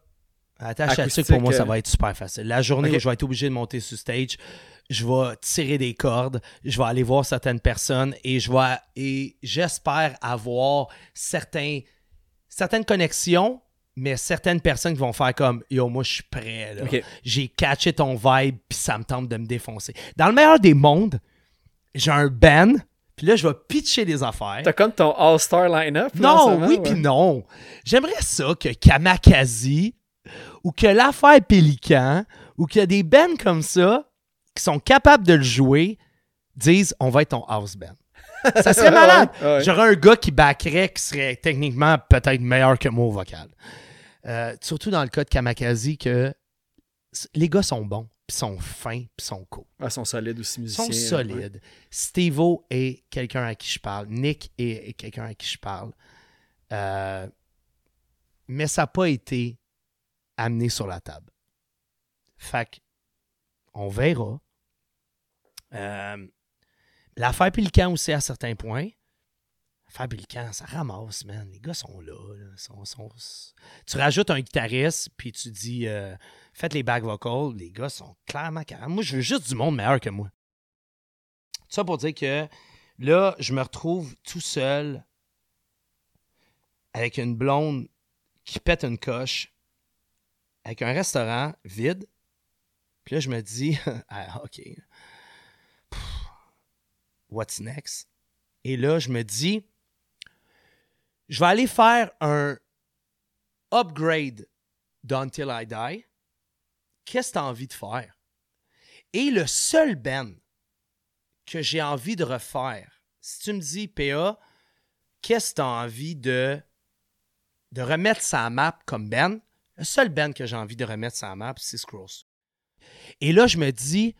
Attache tuque, pour moi, ça euh, va être super facile. La journée Ok. où je vais être obligé de monter sur stage, je vais tirer des cordes, je vais aller voir certaines personnes et je vais et j'espère avoir certains, certaines connexions, mais certaines personnes qui vont faire comme Yo, moi je suis prêt. J'ai catché ton vibe, puis ça me tente de me défoncer. Dans le meilleur des mondes, j'ai un band, puis là, je vais pitcher des affaires. T'as comme ton All-Star line-up. Non, oui, puis non. J'aimerais ça que Kamakazi ou que l'affaire Pélican ou qu'il y a des bands comme ça qui sont capables de le jouer disent on va être ton house band. Ça serait malade. Ouais, ouais. J'aurais un gars qui backerait qui serait techniquement peut-être meilleur que moi au vocal. Euh, surtout dans le cas de Kamakazi que les gars sont bons, puis sont fins, puis sont cool. Ah, ils sont solides aussi, Ils musiciens. sont ouais. solides. Steve-O est quelqu'un à qui je parle. Nick est, est quelqu'un à qui je parle. Euh, mais ça n'a pas été amené sur la table. Fait on verra. Euh, L'affaire Pélican aussi à certains points. Pélican, ça ramasse, man. Les gars sont là. Sont- Tu rajoutes un guitariste, puis tu dis euh, faites les back vocals. Les gars sont clairement carrément. Moi, je veux juste du monde meilleur que moi. Ça pour dire que là, je me retrouve tout seul avec une blonde qui pète une coche, avec un restaurant vide. Puis là, je me dis, ah, OK. What's next? Et là, je me dis, je vais aller faire un upgrade d'Until I Die. Qu'est-ce que tu as envie de faire? Et le seul band que j'ai envie de refaire, si tu me dis, PA, qu'est-ce que tu as envie de, de remettre sa map comme band? Le seul band que j'ai envie de remettre sa map, c'est Scrolls. Et là, je me dis,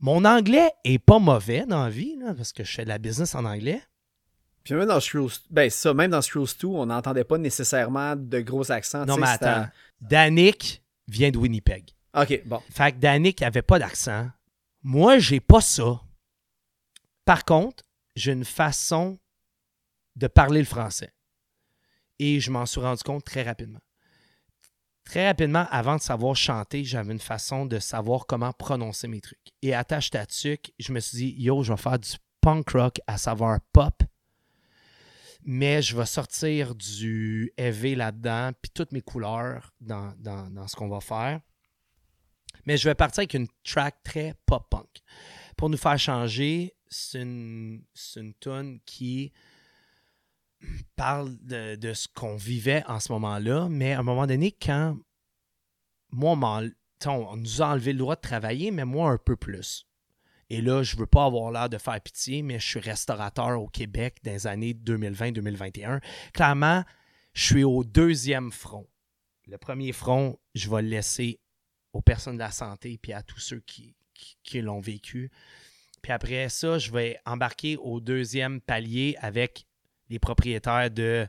mon anglais est pas mauvais dans la parce que je fais de la business en anglais. Puis même dans Screws, ben ça, même dans Screws 2, on n'entendait pas nécessairement de gros accents. Non, mais attends. Danick vient de Winnipeg. Ok, bon. Fait que Danick avait pas d'accent. Moi, j'ai pas ça. Par contre, j'ai une façon de parler le français. Et je m'en suis rendu compte très rapidement. Très rapidement, avant de savoir chanter, j'avais une façon de savoir comment prononcer mes trucs. Et attache ta tuque, je me suis dit, yo, je vais faire du punk rock à savoir pop, mais je vais sortir du heavy là-dedans, puis toutes mes couleurs dans, ce qu'on va faire. Mais je vais partir avec une track très pop-punk. Pour nous faire changer, c'est une, une tune qui parle de, ce qu'on vivait en ce moment-là, mais à un moment donné, quand moi, on nous a enlevé le droit de travailler, mais moi, un peu plus. Et là, je veux pas avoir l'air de faire pitié, mais je suis restaurateur au Québec dans les années 2020-2021. Clairement, je suis au deuxième front. Le premier front, je vais le laisser aux personnes de la santé puis à tous ceux qui, qui, qui l'ont vécu. Puis après ça, je vais embarquer au deuxième palier avec les propriétaires de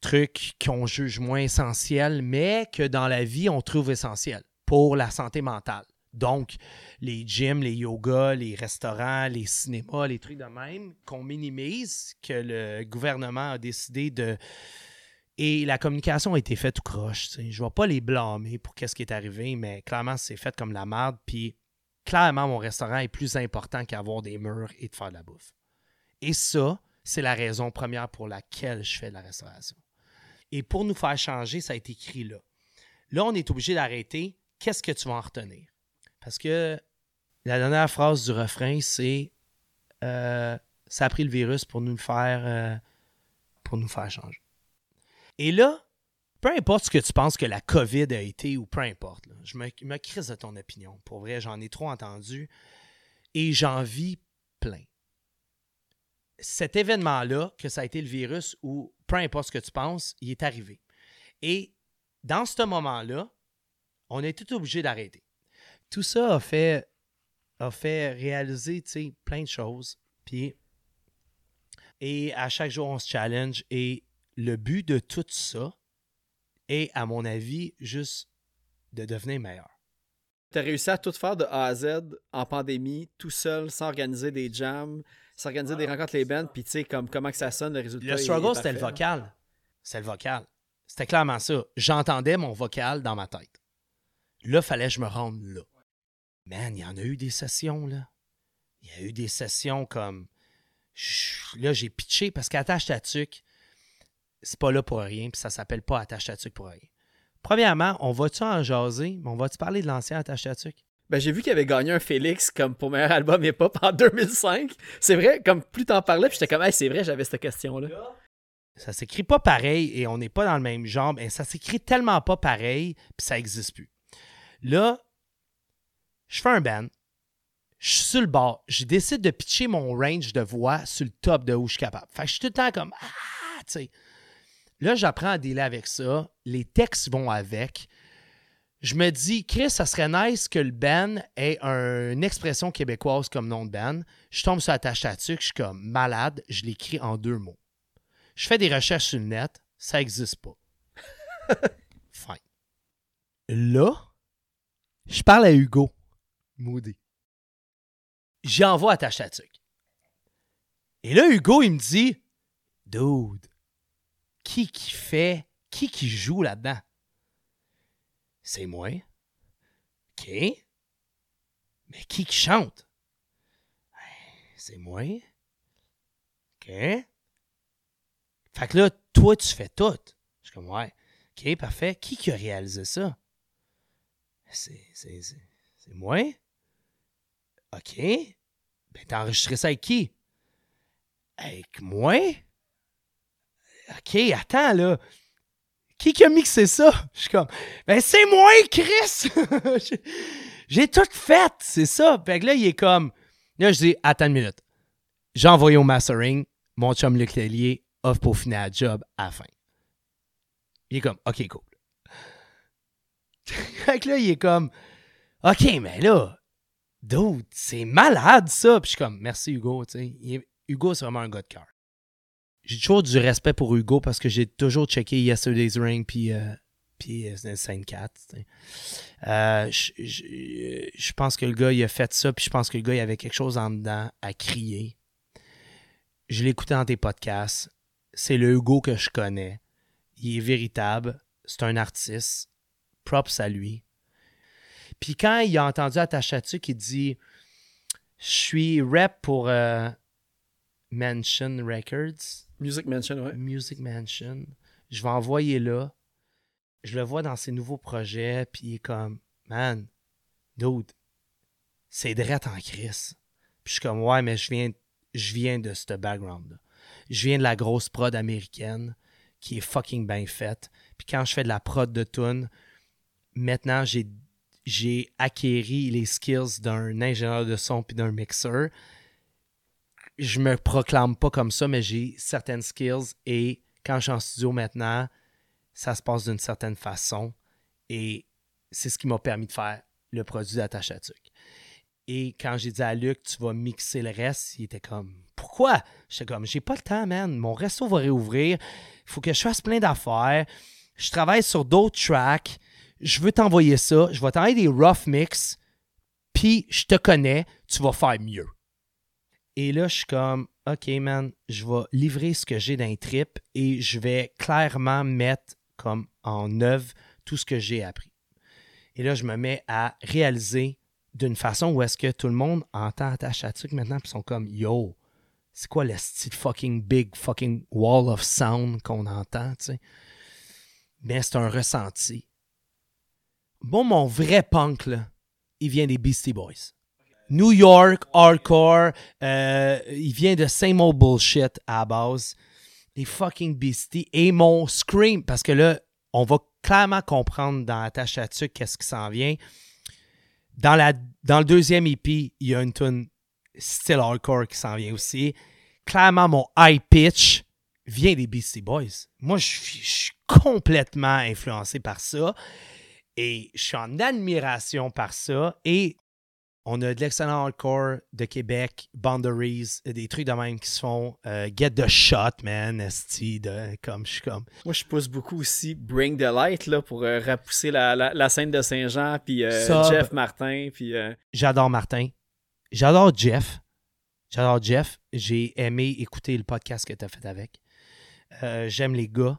trucs qu'on juge moins essentiels, mais que dans la vie, on trouve essentiels pour la santé mentale. Donc, les gyms, les yogas, les restaurants, les cinémas, les trucs de même qu'on minimise, que le gouvernement a décidé de Et la communication a été faite tout croche. Je ne vais pas les blâmer pour qu'est-ce qui est arrivé, mais clairement, c'est fait comme la merde. Puis clairement, mon restaurant est plus important qu'avoir des murs et de faire de la bouffe. Et ça, c'est la raison première pour laquelle je fais de la restauration. Et pour nous faire changer, ça a été écrit là. Là, on est obligé d'arrêter. Qu'est-ce que tu vas en retenir? Parce que la dernière phrase du refrain, c'est euh, Ça a pris le virus pour nous faire, euh, pour nous faire changer. Et là, peu importe ce que tu penses que la COVID a été ou peu importe, je me, me crise de ton opinion. Pour vrai, j'en ai trop entendu et j'en vis plein. Cet événement-là, que ça a été le virus ou peu importe ce que tu penses, il est arrivé. Et dans ce moment-là, on est tout obligé d'arrêter. Tout ça a fait, a fait réaliser tu plein de choses. Puis, et à chaque jour, on se challenge. Et le but de tout ça est, à mon avis, juste de devenir meilleur. T'as réussi à tout faire de A à Z en pandémie, tout seul, sans organiser des jams, sans organiser des rencontres les bands, puis tu sais, comme, comment que ça sonne, le résultat. Le struggle, c'était le vocal. C'était le vocal. C'était clairement ça. J'entendais mon vocal dans ma tête. Là, fallait que je me rende là. Man, il y en a eu des sessions, là. Il y a eu des sessions comme. Là, j'ai pitché parce qu'attache ta tuque, c'est pas là pour rien, puis ça s'appelle pas attache ta tuque pour rien. Premièrement, on va-tu en jaser, mais on va-tu parler de l'ancien attache ta tuque? Ben, j'ai vu qu'il avait gagné un Félix comme pour meilleur album hip-hop en 2005. C'est vrai, comme plus t'en parlais, puis j'étais comme, hey, c'est vrai, j'avais cette question-là. Ça s'écrit pas pareil et on n'est pas dans le même genre. Mais ça s'écrit tellement pas pareil, puis ça n'existe plus. Là, je fais un band. Je suis sur le bord. Je décide de pitcher mon range de voix sur le top de où je suis capable. Fait que je suis tout le temps comme Ah, tu sais. Là, j'apprends à dealer avec ça. Les textes vont avec. Je me dis, Chris, ça serait nice que le band ait un- une expression québécoise comme nom de band. Je tombe sur Attache Tatuc, je suis comme malade. Je l'écris en deux mots. Je fais des recherches sur le net, ça n'existe pas. Fine. Là, je parle à Hugo Moody. J'y envoie à Tachatuc. Et là, Hugo, il me dit Dude, qui qui fait, qui qui joue là-dedans? C'est moi. OK. Mais qui qui chante? C'est moi. OK. Fait que là, toi, tu fais tout. Je suis comme, ouais. OK, parfait. Qui qui a réalisé ça? C'est moi. OK. Ben, t'as enregistré ça avec qui? Avec moi? OK, attends, là. Qui qui a mixé ça? Je suis comme, ben, c'est moi, Chris! J'ai- tout fait, c'est ça. Fait que là, il est comme, là, je dis, attends une minute. J'ai envoyé au mastering, mon chum Luc Tellier offre pour finir la job à la fin. Il est comme, OK, cool. fait que là, il est comme, OK, mais là, dude, c'est malade ça. Puis je suis comme, merci Hugo. Il Hugo, c'est vraiment un gars de cœur. J'ai toujours du respect pour Hugo parce que j'ai toujours checké Yesterday's Ring puis, euh, puis euh, Saint 4. tu sais. Euh, je, pense que le gars, il a fait ça, puis je pense que le gars, il avait quelque chose en dedans à crier. Je l'ai écouté dans tes podcasts. C'est le Hugo que je connais. Il est véritable. C'est un artiste. Props à lui. Puis quand il a entendu Attachatu qui dit Je suis rep pour euh, Mansion Records, Music Mansion, ouais. Music Mansion, je vais envoyer là. Je le vois dans ses nouveaux projets, puis il est comme Man, dude, c'est drette en crise. Puis je suis comme Ouais, mais je viens, je viens de ce background-là. Je viens de la grosse prod américaine qui est fucking bien faite. Puis quand je fais de la prod de tune, maintenant j'ai j'ai acquéri les skills d'un ingénieur de son puis d'un mixeur. Je me proclame pas comme ça, mais j'ai certaines skills et quand je suis en studio maintenant, ça se passe d'une certaine façon et c'est ce qui m'a permis de faire le produit d'Attache à Tuc. Et quand j'ai dit à Luc, tu vas mixer le reste, il était comme, pourquoi? J'étais comme, j'ai pas le temps, man. Mon resto va réouvrir. Il faut que je fasse plein d'affaires. Je travaille sur d'autres tracks. Je veux t'envoyer ça. Je vais t'envoyer des rough mix. Puis, je te connais. Tu vas faire mieux. Et là, je suis comme, OK, man, je vais livrer ce que j'ai d'un trip et je vais clairement mettre comme en œuvre tout ce que j'ai appris. Et là, je me mets à réaliser d'une façon où est-ce que tout le monde entend à truc maintenant, puis ils sont comme Yo, c'est quoi le style fucking big fucking wall of sound qu'on entend, tu sais? Mais c'est un ressenti. Bon, mon vrai punk, il vient des Beastie Boys. New York, hardcore, euh, il vient de same old bullshit à la base. Les fucking Beastie. Et mon scream, parce que là, on va clairement comprendre dans Attache à Tuc qu'est-ce qui s'en vient. Dans, la, le deuxième EP, il y a une tune style hardcore qui s'en vient aussi. Clairement, mon high pitch vient des Beastie Boys. Moi, je suis complètement influencé par ça. Et je suis en admiration par ça. Et on a de l'excellent hardcore de Québec, Boundaries, des trucs de même qui se font. euh, Get the Shot, man, esti, de, comme je suis comme. Moi, je pousse beaucoup aussi Bring the Light là, pour euh, repousser la, la, la scène de Saint-Jean, puis euh. Jeff Martin, puis euh, J'adore Martin. J'adore Jeff. J'adore Jeff. J'ai aimé écouter le podcast que tu as fait avec. J'aime les gars.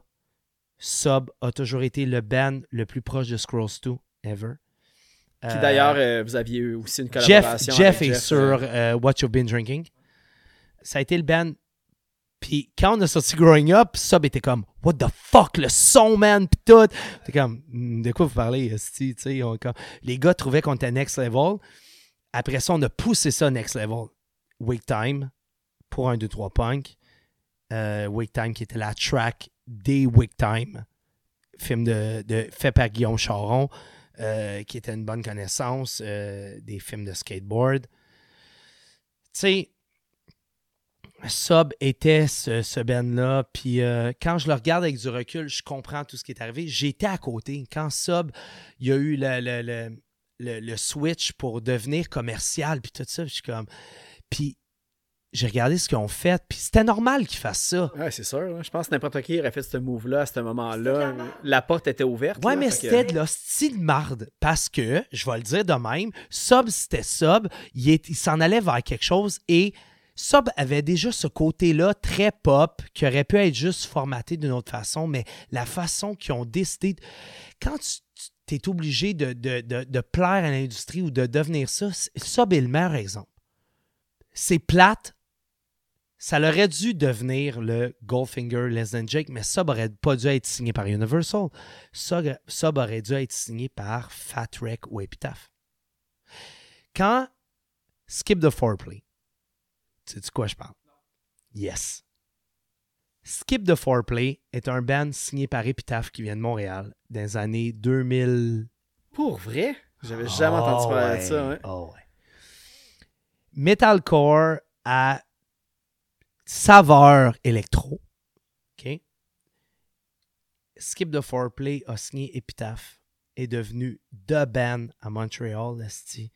Sub a toujours été le band le plus proche de Scrolls 2 ever. Euh, d'ailleurs, euh, vous aviez eu aussi une Jeff, collaboration. Jeff avec est Jeff, sur euh, euh, What You've Been Drinking. Ça a été le band. Puis quand on a sorti Growing Up, Sub était comme What the fuck, le son, man, pis tout. T'es comme Hmm, De quoi vous parlez? Tu sais, Les gars trouvaient qu'on était next level. Après ça, on a poussé ça next level. Wake Time pour un 2-3 punk. Euh, Wake Time qui était la track des Wake Time, film de, de- fait par Guillaume Charon, euh, qui était une bonne connaissance euh, des films de skateboard. Tu sais, Sub était ce, ce band-là, puis euh, quand je le regarde avec du recul, je comprends tout ce qui est arrivé. J'étais à côté. Quand Sub, il y a eu le, le- le switch pour devenir commercial, puis tout ça, je suis comme... Puis j'ai regardé ce qu'ils ont fait, puis c'était normal qu'ils fassent ça. Ouais, c'est sûr. hein. Je pense que n'importe qui aurait fait ce move-là à ce moment-là. La porte était ouverte. Ouais, là, mais que- c'était de l'hostie de marde. Parce que, je vais le dire de même, Sub, c'était Sub. Il, est- il s'en allait vers quelque chose et Sub avait déjà ce côté-là très pop qui aurait pu être juste formaté d'une autre façon, mais la façon qu'ils ont décidé. de- Quand tu es obligé de, de- de- de plaire à l'industrie ou de devenir ça, Sub est le meilleur exemple. C'est plate. Ça aurait dû devenir le Goldfinger Less Than Jake, mais Sub aurait pas dû être signé par Universal. Sub aurait dû être signé par Fat Wreck ou Epitaph. Quand Skip the Foreplay, tu sais de quoi je parle? Yes. Skip the Foreplay est un band signé par Epitaph qui vient de Montréal dans les années 2000. Pour vrai? J'avais jamais entendu Oh, parler ouais. de ça. hein. Oh, ouais. Metalcore à saveur électro. OK? Skip the Foreplay a signé Epitaph, est devenu The Band à Montréal. esti.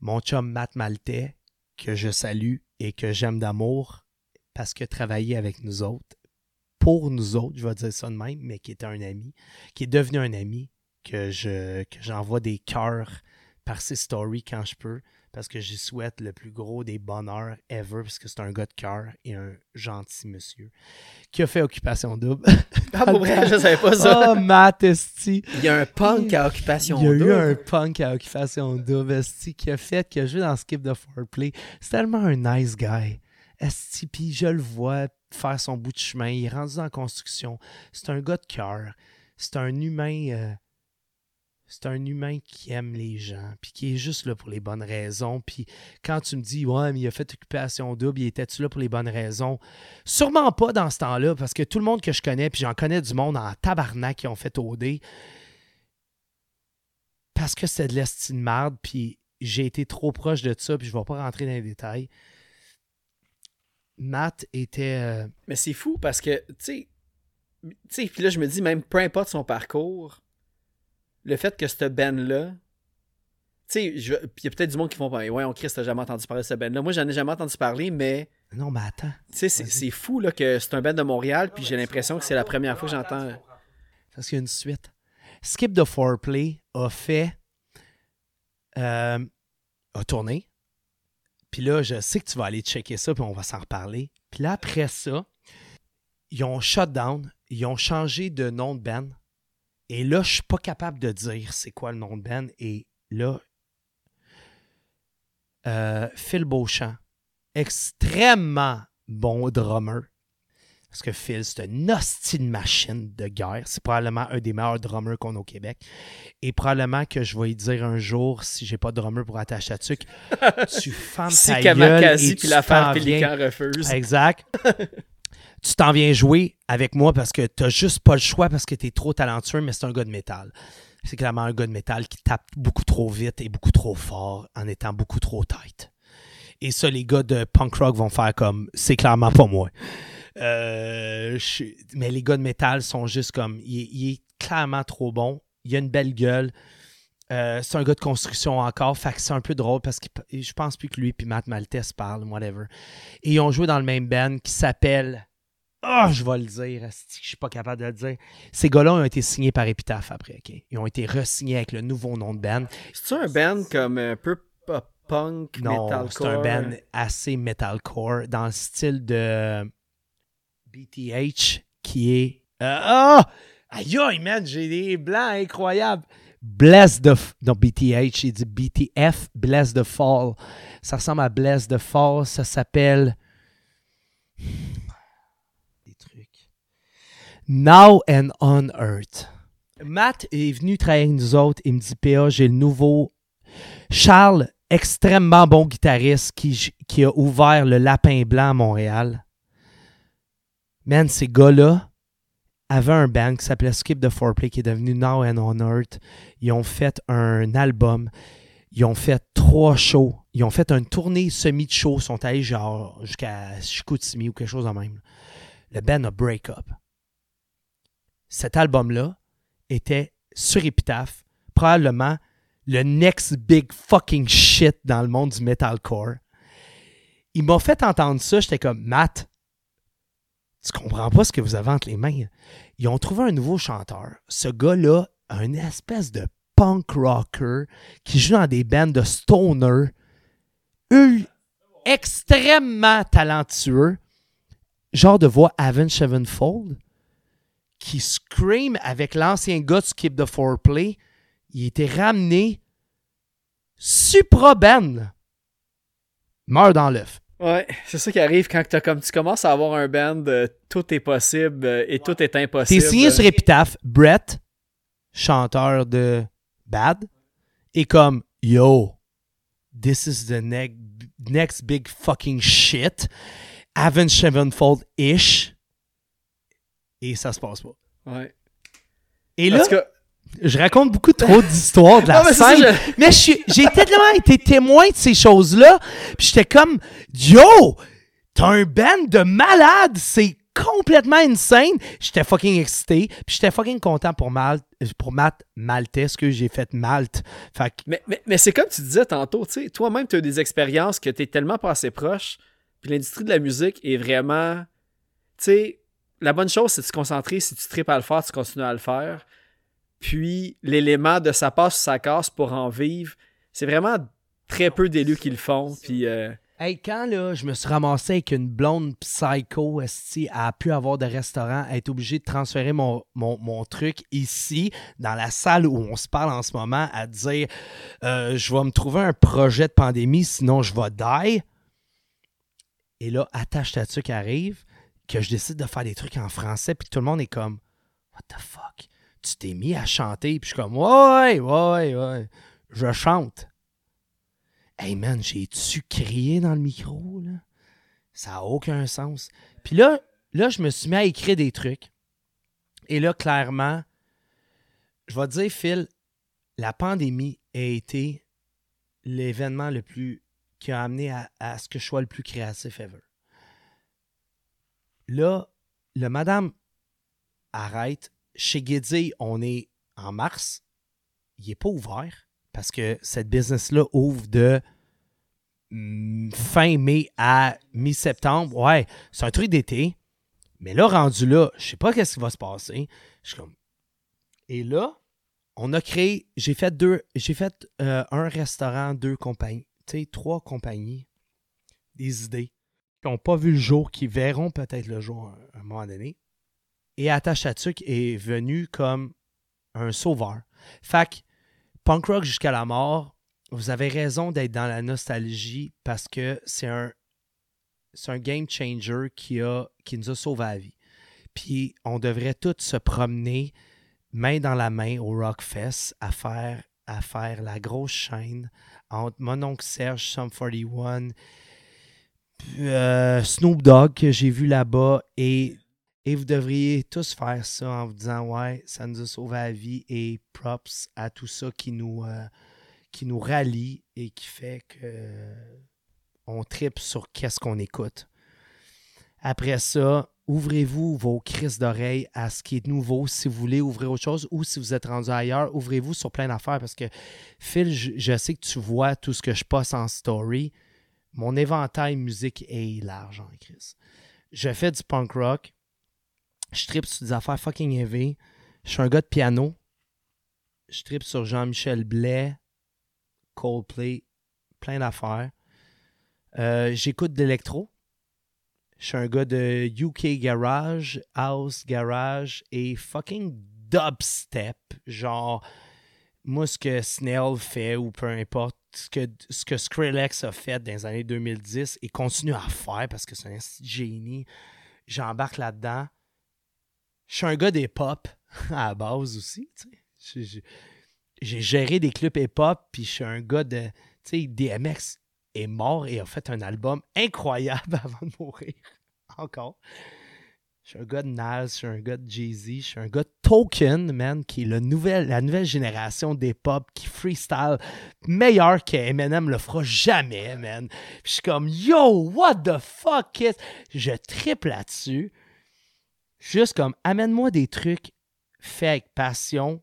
Mon chum Matt Maltais, que je salue et que j'aime d'amour parce que travaillait avec nous autres, pour nous autres, je vais dire ça de même, mais qui était un ami, qui est devenu un ami, que je que j'envoie des cœurs par ses stories quand je peux, parce que j'y souhaite le plus gros des bonheurs ever, parce que c'est un gars de cœur et un gentil monsieur, qui a fait Occupation Double. Ah, pour vrai, je savais pas ça. oh, Matt Esti! Il y a un punk à Occupation Il y a eu Double. un punk à Occupation Double, Esti, qui a fait, qui a joué dans Skip the Foreplay. C'est tellement un nice guy. Esti, puis je le vois faire son bout de chemin. Il est rendu en construction. C'est un gars de cœur. C'est un humain. euh, c'est un humain qui aime les gens, puis qui est juste là pour les bonnes raisons. Puis quand tu me dis, ouais, mais il a fait occupation double, il était-tu là pour les bonnes raisons? Sûrement pas dans ce temps-là, parce que tout le monde que je connais, puis j'en connais du monde en tabarnak qui ont fait OD, parce que c'est de l'estime de marde, puis j'ai été trop proche de ça, puis je vais pas rentrer dans les détails. Matt était. euh, Mais c'est fou parce que, tu sais, puis là, je me dis, même peu importe son parcours, le fait que ce band-là, tu sais, je- il y a peut-être du monde qui font, ouais, on Christ, t'as jamais entendu parler de ce band-là. Moi, j'en ai jamais entendu parler, mais, Non, mais attends. tu sais, c'est- fou, là, que c'est un band de Montréal, puis j'ai l'impression que c'est la première fois que j'entends. Parce qu'il y a une suite. Skip the Foreplay a fait. euh, a tourné. Puis là, je sais que tu vas aller checker ça, puis on va s'en reparler. Puis là, après ça, ils ont shut down, ils ont changé de nom de band. Et là, je suis pas capable de dire c'est quoi le nom de band. Et là, euh, Phil Beauchamp, extrêmement bon drummer. Parce que Phil, c'est une hostie de machine de guerre. C'est probablement un des meilleurs drummers qu'on a au Québec. Et probablement que je vais lui dire un jour, si j'ai pas de drummer pour attacher à tuque, tu fermes ta gueule et puis l'affaire Pélican refuse. Exact. tu t'en viens jouer avec moi parce que t'as juste pas le choix parce que t'es trop talentueux, mais c'est un gars de métal. C'est clairement un gars de métal qui tape beaucoup trop vite et beaucoup trop fort en étant beaucoup trop tight. Et ça, les gars de punk rock vont faire comme c'est clairement pas moi. Euh, mais les gars de métal sont juste comme il, est- clairement trop bon. Il a une belle gueule. Euh, c'est un gars de construction encore. Fait que c'est un peu drôle parce que je pense plus que lui et Matt Maltese parlent, whatever. Et ils ont joué dans le même band qui s'appelle. Ah, je vais le dire. Je suis pas capable de le dire. Ces gars-là ont été signés par Epitaph après. ok? Ils ont été re-signés avec le nouveau nom de band. C'est-tu un band comme un peu pop punk, Non, metalcore? c'est un band assez metalcore dans le style de BTH qui est. Euh, Ah! Aïe, aïe, man, j'ai des blancs incroyables. Bless the. F- Non, BTH, il dit BTF, Bless the Fall. Ça ressemble à Bless the Fall. Ça s'appelle. Now and on Earth. Matt est venu travailler avec nous autres. Il me dit PA, j'ai le nouveau. Charles, extrêmement bon guitariste qui, a ouvert le Lapin Blanc à Montréal. Man, ces gars-là avaient un band qui s'appelait Skip the Foreplay qui est devenu Now and on Earth. Ils ont fait un album. Ils ont fait trois shows. Ils ont fait une tournée semi de show. Ils sont allés genre jusqu'à Chicoutimi ou quelque chose de même. Le band a break up. Cet album-là était sur Epitaph, probablement le next big fucking shit dans le monde du metalcore. Il m'a fait entendre ça, j'étais comme Matt, tu comprends pas ce que vous avez entre les mains. Ils ont trouvé un nouveau chanteur. Ce gars-là a une espèce de punk rocker qui joue dans des bandes de stoner ul- extrêmement talentueux, genre de voix Avenged Sevenfold, qui scream avec l'ancien gars de Skip the Foreplay. Il était ramené supra ben. Meurt dans l'œuf. Ouais, c'est ça qui arrive quand t'as comme tu commences à avoir un band, euh, tout est possible euh, et tout est impossible. T'es signé sur Epitaph, Brett, chanteur de Bad, et comme Yo, this is the ne- next big fucking shit. Avenged Sevenfold-ish. Et ça se passe pas. Ouais. Et là, cas, je raconte beaucoup trop d'histoires de la Non, mais c'est ça, scène. je- Mais je j'ai tellement été témoin de ces choses-là. Puis j'étais comme, yo, t'as un band de malades. C'est complètement insane. J'étais fucking excité. Puis j'étais fucking content pour Malte, pour Matt Maltais, que j'ai fait Malte. Fait que, mais, mais, mais c'est comme tu disais tantôt, tu sais, toi-même, tu as des expériences que tu es tellement passé proche, puis l'industrie de la musique est vraiment. Tu sais, la bonne chose, c'est de se concentrer. Si tu tripes à le faire, tu continues à le faire. Puis l'élément de ça passe ou ça casse pour en vivre, c'est vraiment très peu d'élus qui le font. Puis. euh, hey, quand là, je me suis ramassé avec une blonde psycho, esti, à pu avoir de restaurant, à être obligé de transférer mon, mon, mon truc ici, dans la salle où on se parle en ce moment, à dire euh, je vais me trouver un projet de pandémie, sinon je vais die. Et là, attache ta qui arrive, que je décide de faire des trucs en français, puis tout le monde est comme What the fuck? Tu t'es mis à chanter, puis je suis comme Ouais, ouais, ouais, je chante. Hey man, j'ai-tu crié dans le micro, là? Ça n'a aucun sens. Puis là, là, je me suis mis à écrire des trucs. Et là, clairement, je vais te dire, Phil, la pandémie a été l'événement le plus qui a amené à, à ce que je sois le plus créatif ever. Là, le madame arrête. Chez Guédi, on est en mars. Il n'est pas ouvert parce que cette business-là ouvre de mm, fin mai à mi-septembre. Ouais, c'est un truc d'été. Mais là, rendu là, je sais pas qu'est-ce qui va se passer. Et là, on a créé. J'ai fait deux. J'ai fait euh, un restaurant, deux compagnies. Tu sais, trois compagnies. des idées qui n'ont pas vu le jour, qui verront peut-être le jour à un moment donné. Et Attache Tatuc est venu comme un sauveur. Fait que punk rock jusqu'à la mort, vous avez raison d'être dans la nostalgie parce que c'est un, un game changer qui, a, qui nous a sauvé la vie. Puis on devrait tous se promener main dans la main au Rockfest à faire, à faire la grosse chaîne entre mon oncle Serge, Sum 41, euh, Snoop Dogg que j'ai vu là-bas et, et vous devriez tous faire ça en vous disant ouais, ça nous a sauvé la vie et props à tout ça qui nous, euh, rallie et qui fait que euh, on tripe sur qu'est-ce qu'on écoute. Après ça, ouvrez-vous vos crises d'oreilles à ce qui est nouveau. Si vous voulez ouvrir autre chose ou si vous êtes rendu ailleurs, ouvrez-vous sur plein d'affaires parce que Phil, je sais que tu vois tout ce que je passe en story. Mon éventail musique est large en crise. Je fais du punk rock. Je tripe sur des affaires fucking heavy. Je suis un gars de piano. Je tripe sur Jean-Michel Blais, Coldplay, plein d'affaires. Euh, J'écoute de l'électro. Je suis un gars de UK Garage, House Garage et fucking dubstep. Genre, moi, ce que Snail fait ou peu importe, ce que, ce que Skrillex a fait dans les années 2010 et continue à faire parce que c'est un génie, j'embarque là-dedans. Je suis un gars des pop à la base aussi. J'ai géré des clubs hip-hop, puis je suis un gars de. Tu sais, DMX est mort et a fait un album incroyable avant de mourir. Encore. Je suis un gars de Nas, je suis un gars de Jay-Z, je suis un gars de Token, man, qui est le la nouvelle génération des pop qui freestyle meilleur que Eminem le fera jamais, man. Puis je suis comme, yo, what the fuck is... Je triple là-dessus. Juste comme, amène-moi des trucs faits avec passion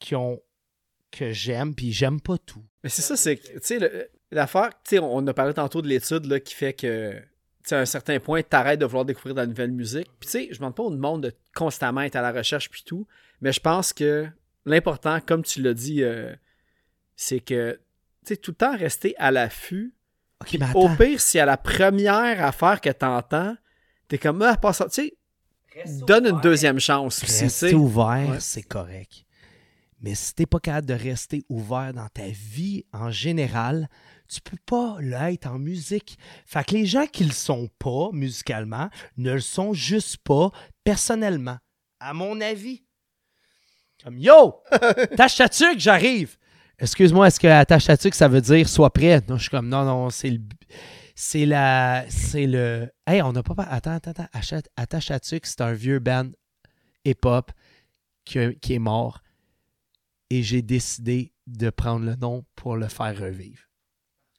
qui que j'aime, puis j'aime pas tout. Mais c'est ça, c'est tu sais, l'affaire, tu sais, on a parlé tantôt de l'étude là, qui fait que, à un certain point, t'arrêtes de vouloir découvrir de la nouvelle musique. Puis, tu sais, je demande pas au monde de constamment être à la recherche puis tout, mais je pense que l'important, comme tu l'as dit, euh, c'est que, tu sais, tout le temps rester à l'affût. Ok, mais Au pire, si à la première affaire que t'entends, t'es comme, ah, pas ça, tu sais, donne une deuxième chance Rester ouvert, Ouais. c'est correct. Mais si t'es pas capable de rester ouvert dans ta vie en général, tu peux pas l'être en musique. Fait que les gens qui le sont pas musicalement ne le sont juste pas personnellement. À mon avis. Comme Yo! Tâche que j'arrive! Excuse-moi, est-ce que attache que ça veut dire sois prêt? Non, je suis comme non, non, c'est le. C'est la. C'est le. Hey, on n'a pas. Attends, attends, attends. Attache c'est un vieux band hip-hop qui, qui est mort. Et j'ai décidé de prendre le nom pour le faire revivre.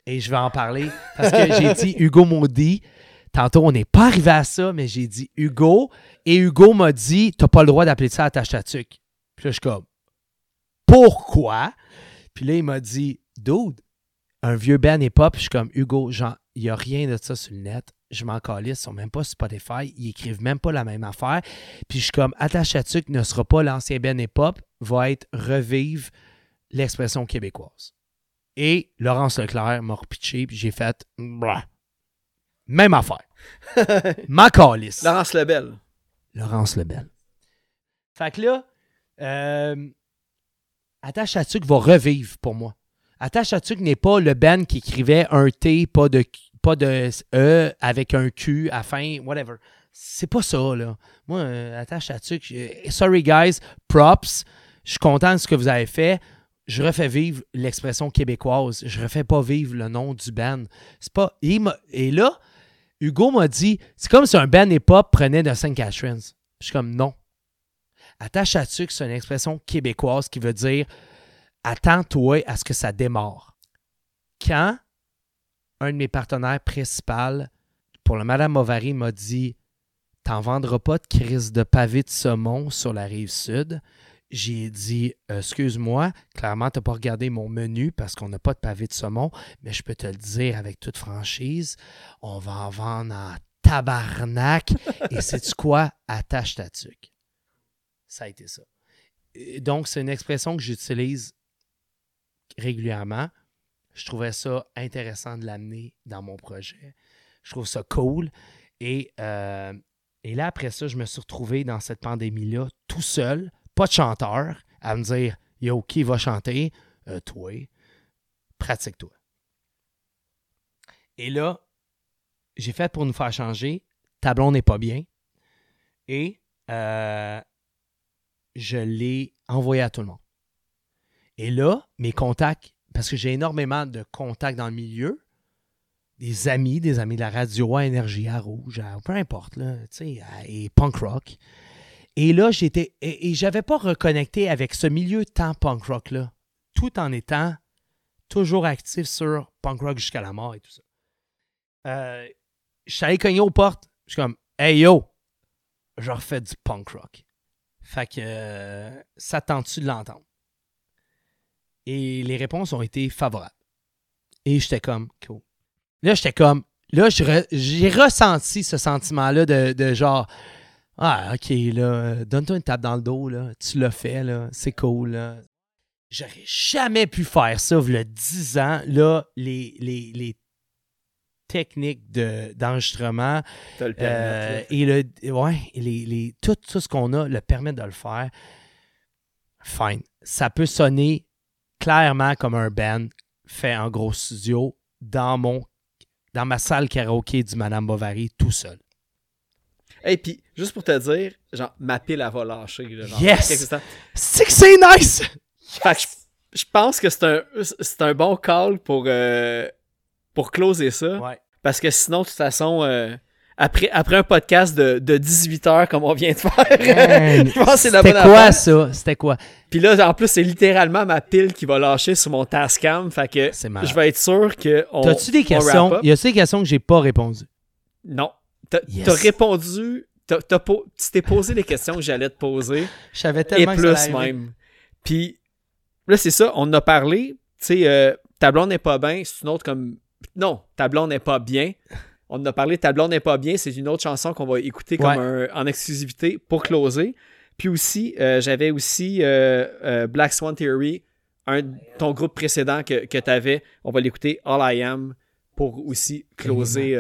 Et je vais en parler parce que j'ai dit Hugo Maudit. Tantôt, on n'est pas arrivé à ça, mais j'ai dit Hugo. Et Hugo m'a dit T'as pas le droit d'appeler ça Attache. Puis là, je suis comme Pourquoi? Puis là, il m'a dit Dude, un vieux band hip-hop. Je suis comme Hugo, genre, il n'y a rien de ça sur le net. Je m'en calisse, ils sont même pas sur Spotify. Ils écrivent même pas la même affaire. Puis je suis comme Attache Tatuc ne sera pas l'ancien band hip-hop, va être revivre l'expression québécoise. Et Laurence Leclerc m'a repitché, puis j'ai fait. Même affaire. M'en calisse. Laurence Lebel. Laurence Lebel. Fait que là, euh, Attache Tatuc va revivre pour moi. Attache Tatuc n'est pas le band qui écrivait un T, pas de, pas de E avec un Q à fin, whatever. C'est pas ça, là. Moi, euh, Attache euh, sorry guys, props. Je suis content de ce que vous avez fait. Je refais vivre l'expression québécoise. Je refais pas vivre le nom du band. C'est pas. Et là, Hugo m'a dit c'est comme si un band hip-hop prenait de St. Catharines. Je suis comme non. Attache à tu c'est une expression québécoise qui veut dire attends-toi à ce que ça démarre. Quand un de mes partenaires principaux pour le Madame Bovary m'a dit T'en vendras pas de crise de pavé de saumon sur la rive sud. J'ai dit Excuse-moi, clairement, tu n'as pas regardé mon menu parce qu'on n'a pas de pavé de saumon, mais je peux te le dire avec toute franchise, on va en vendre en tabarnak. Et sais-tu quoi? Attache ta tuque. Ça a été ça. Et Donc, c'est une expression que j'utilise régulièrement. Je trouvais ça intéressant de l'amener dans mon projet. Je trouve ça cool. Et, euh, et là, après ça, je me suis retrouvé dans cette pandémie-là, tout seul, pas de chanteur, à me dire Yo, qui va chanter? Euh, Toi, pratique-toi. Et là, j'ai fait pour nous faire changer. Tablon n'est pas bien. Et euh, je l'ai envoyé à tout le monde. Et là, mes contacts, parce que j'ai énormément de contacts dans le milieu, des amis, des amis de la radio à Énergie, à Rouge, peu importe, là, et punk rock. Et là, j'étais. Et, j'avais pas reconnecté avec ce milieu tant punk rock-là, tout en étant toujours actif sur punk rock jusqu'à la mort et tout ça. Je suis allé cogner aux portes. Je suis comme, hey yo, je refais du punk rock. Fait que euh, ça tente-tu de l'entendre? Et les réponses ont été favorables. Et j'étais comme, cool. Là, j'étais comme, là, j'ai ressenti ce sentiment-là de genre, ah, ok, là, euh, donne-toi une tape dans le dos, là. Tu l'as fait, là. C'est cool, là. J'aurais jamais pu faire ça, y a 10 ans. Là, les, les, les techniques de- d'enregistrement le euh, et le, ouais, les, les- tout, tout ce qu'on a le permet de le faire. Fine. Ça peut sonner clairement comme un band fait en gros studio dans mon dans ma salle karaoké du Madame Bovary tout seul. Hey, puis juste pour te dire, genre, ma pile, elle va lâcher. là, genre, Yes! C'est que c'est nice! Fait que je, je pense que c'est un, c'est un bon call pour, euh, pour closer ça. Ouais. Parce que sinon, de toute façon, euh, après, après un podcast de, de 18 heures comme on vient de faire, je pense que c'est la C'était bonne quoi affaire. ça? C'était quoi? Puis là, en plus, c'est littéralement ma pile qui va lâcher sur mon Tascam. Fait que je vais être sûr que. T'as-tu des on questions? up. Y a-tu des questions que j'ai pas répondues? Non. T'as Yes. répondu. tu t'es posé les questions que j'allais te poser. Je savais Et tellement que ça plus même. Puis là, c'est ça, on en a parlé. Tu sais, euh, ta blonde n'est pas bien, c'est une autre comme. Non, ta blonde n'est pas bien. On en a parlé, ta blonde n'est pas bien, c'est une autre chanson qu'on va écouter comme un- en exclusivité pour closer. Puis aussi, euh, j'avais aussi euh, euh, Black Swan Theory, un, ton groupe précédent que, que tu avais. On va l'écouter, All I Am, pour aussi closer.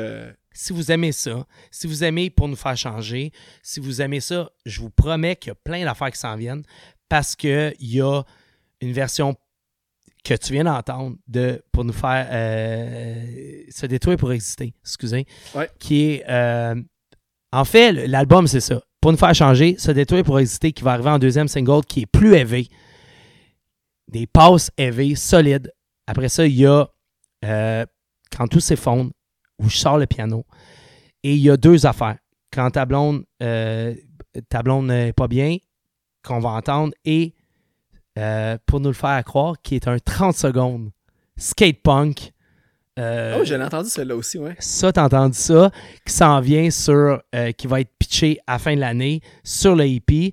Si vous aimez ça, si vous aimez pour nous faire changer, si vous aimez ça, je vous promets qu'il y a plein d'affaires qui s'en viennent parce qu'il y a une version que tu viens d'entendre de pour nous faire euh, se détruire pour exister, excusez, Ouais. qui est euh, en fait l'album c'est ça, pour nous faire changer, se détruire pour exister qui va arriver en deuxième single qui est plus élevé, des passes élevées solides. Après ça il y a euh, quand tout s'effondre où je sors le piano. Et il y a deux affaires. Quand ta blonde, euh, ta blonde n'est pas bien, qu'on va entendre, et euh, pour nous le faire croire, qui est un 30 secondes skate punk. Euh, Oh, j'en ai entendu celle-là aussi, ouais. ça, t'as entendu ça, qui s'en vient sur, qui va être pitché à la fin de l'année sur le EP,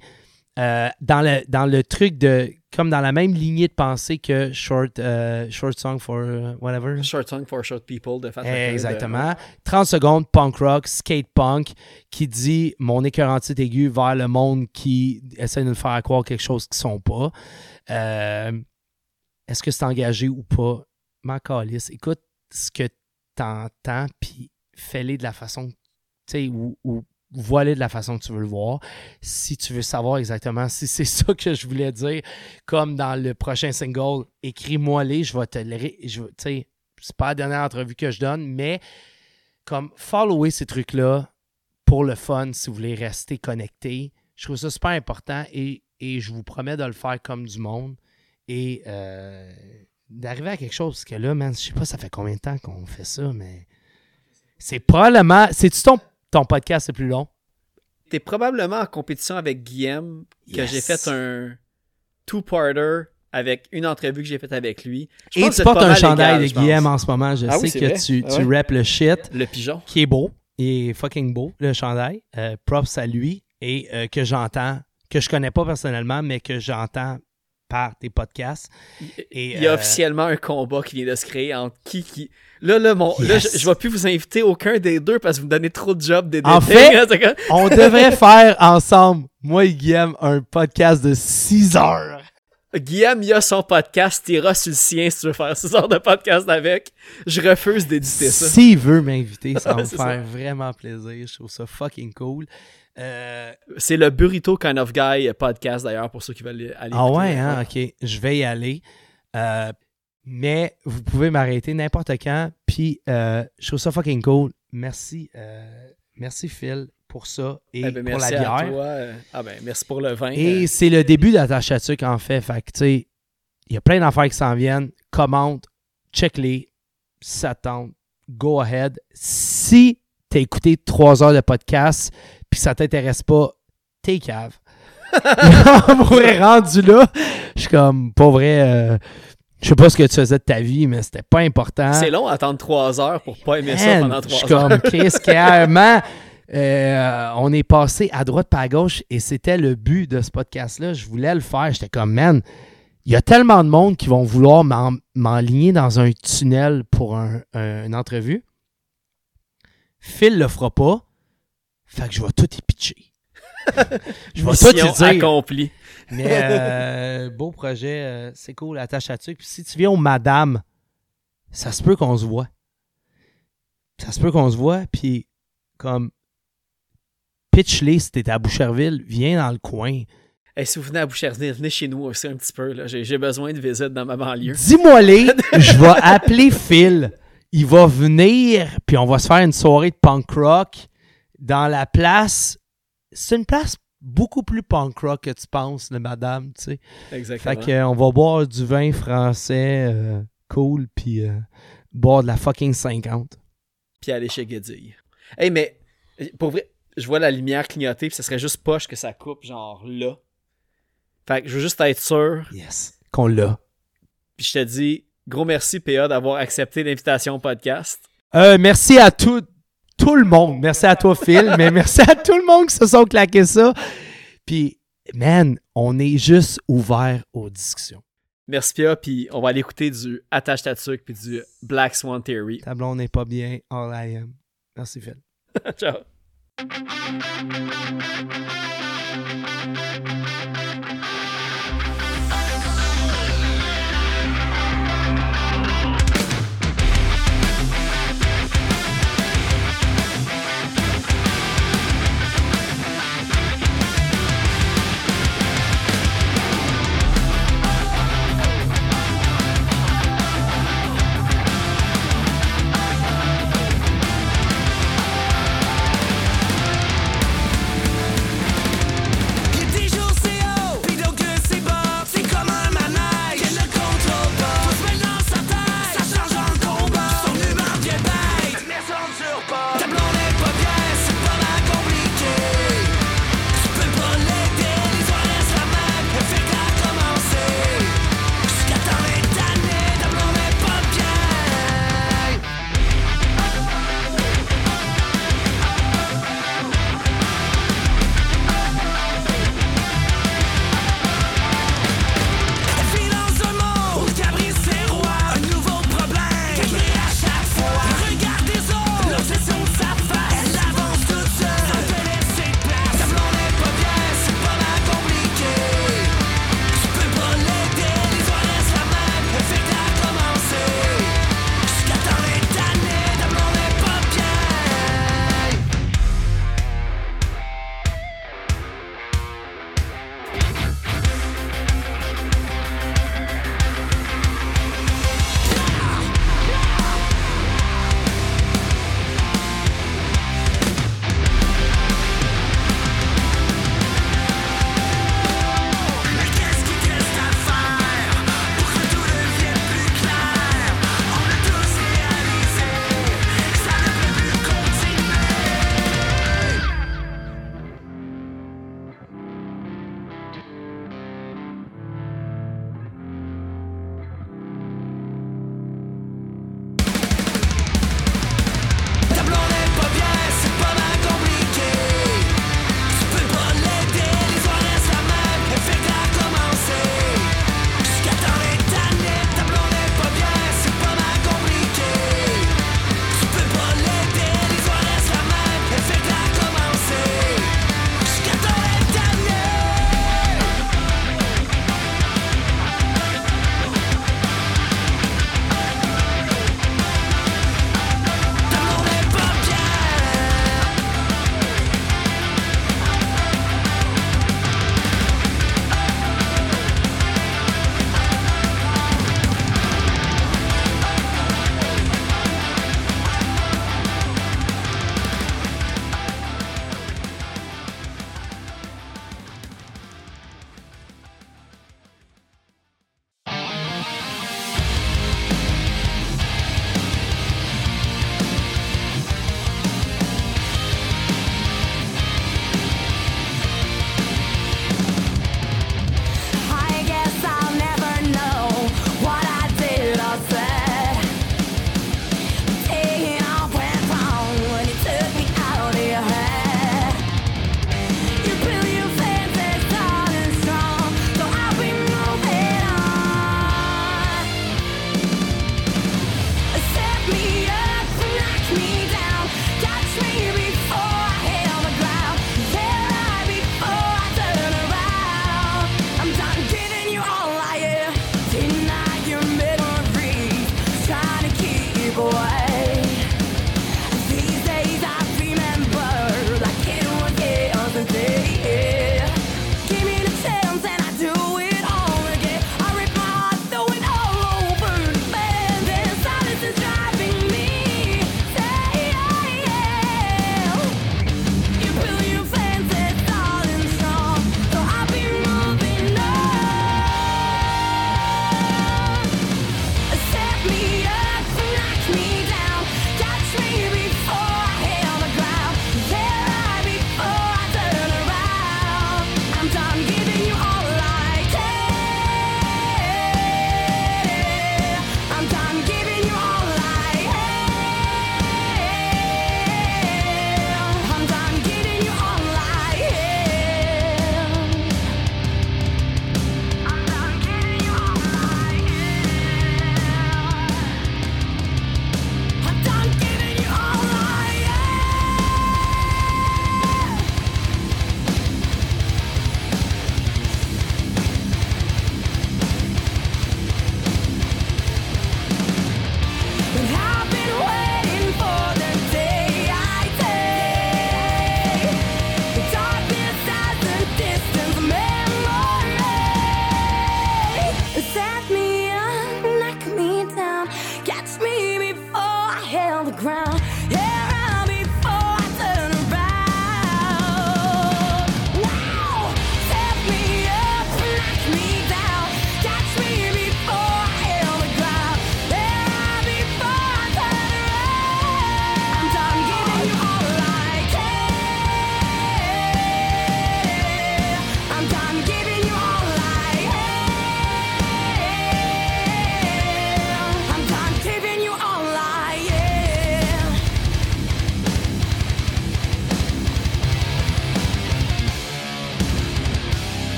euh, dans, le, dans le truc de, comme dans la même lignée de pensée que Short, euh, short Song for euh, Whatever. Short Song for Short People de Fat de- Exactement. 30 secondes, punk rock, skate punk, qui dit mon écœurantite aigu vers le monde qui essaie de nous faire croire quelque chose qu'ils sont pas. Euh, Est-ce que c'est engagé ou pas? M'en calisse. Écoute ce que t'entends, puis fais-les de la façon, tu sais, ou, ou vois-les de la façon que tu veux le voir. Si tu veux savoir exactement si c'est ça que je voulais dire, comme dans le prochain single, écris-moi-les, je vais te le... Tu sais, c'est pas la dernière entrevue que je donne, mais comme follower ces trucs-là pour le fun, si vous voulez rester connecté, je trouve ça super important et, et je vous promets de le faire comme du monde et euh, d'arriver à quelque chose. Parce que là, man, je sais pas, ça fait combien de temps qu'on fait ça, mais c'est probablement. C'est-tu ton, ton podcast le plus long? T'es probablement en compétition avec Guillaume, que Yes. j'ai fait un two-parter avec une entrevue que j'ai faite avec lui. Je Et pense que tu portes pas un chandail égal, de. Guillaume en ce moment. Je Ah sais que vrai. tu, Ah tu ouais. rappes le shit. Le pigeon. qui est beau. Il est fucking beau, le chandail. Euh, props à lui. Et euh, que j'entends, que je connais pas personnellement, mais que j'entends par tes podcasts. Et, Il y a euh, officiellement un combat qui vient de se créer entre qui qui. Là, là, mon... là je, je vais plus vous inviter aucun des deux parce que vous me donnez trop de jobs des En fait- comme- On devrait faire ensemble, moi et Guillaume, un podcast de 6 heures. Guillaume, il a son podcast, t'iras sur le sien si tu veux faire ce genre de podcast avec. Je refuse d'éditer ça. S'il veut m'inviter, ça va me faire vraiment plaisir. Je trouve ça fucking cool. Euh, C'est le Burrito Kind of Guy podcast d'ailleurs pour ceux qui veulent aller. ah ouais, hein, ok. Je vais y aller. Euh, mais vous pouvez m'arrêter n'importe quand. Puis euh, je trouve ça fucking cool. Merci, euh, merci Phil pour ça et Eh ben, pour la merci à bière. toi. euh, Ah ben, merci pour le vin. Et Euh, c'est le début d'Attache à Tuc, en fait. Fait que, tu sais, il y a plein d'affaires qui s'en viennent. Commente, check-les, si ça te tente, go ahead. Si t'as écouté trois heures de podcast puis ça t'intéresse pas, t'es cave. On pourrait rendu là. Je suis comme, pas vrai, euh, je sais pas ce que tu faisais de ta vie, mais c'était pas important. C'est long à attendre trois heures pour pas aimer ça pendant je suis trois heures. comme Chris, clairement, euh, on est passé à droite pas à gauche et c'était le but de ce podcast-là. Je voulais le faire. J'étais comme, man, il y a tellement de monde qui vont vouloir m'en- m'enligner dans un tunnel pour un- un- une entrevue. Phil le fera pas. Fait que je vais tout y pitcher. je vais tout y dire. accomplie. Mais euh, beau projet, euh, c'est cool, attache à dessus. Puis si tu viens au Madame, ça se peut qu'on se voit. Ça se peut qu'on se voit, puis comme pitch-les si t'es à Boucherville, viens dans le coin. Hey, si vous venez à Boucherville, venez chez nous aussi un petit peu. là. J'ai j'ai besoin de visite dans ma banlieue. Dis-moi-les, je vais appeler Phil. Il va venir, puis on va se faire une soirée de punk rock dans la place. C'est une place beaucoup plus punk rock que tu penses, le madame, tu sais. Exactement. Fait que, euh, on va boire du vin français euh, cool, puis euh, boire de la fucking 50. Puis aller chez Guédille. Hey, mais pour vrai, je vois la lumière clignoter, puis ça serait juste poche que ça coupe, genre là. Fait que je veux juste être sûr. Yes. Qu'on l'a. Puis je te dis, gros merci, PA, d'avoir accepté l'invitation au podcast. Euh, merci à tout, tout le monde. Merci à toi, Phil, mais merci à tout le monde qui se sont claqués ça. Puis, man, on est juste ouvert aux discussions. Merci, PA, puis on va aller écouter du Attache ta tuque puis du Black Swan Theory. Ta blonde n'est pas bien. All I am. Merci, Phil. Ciao.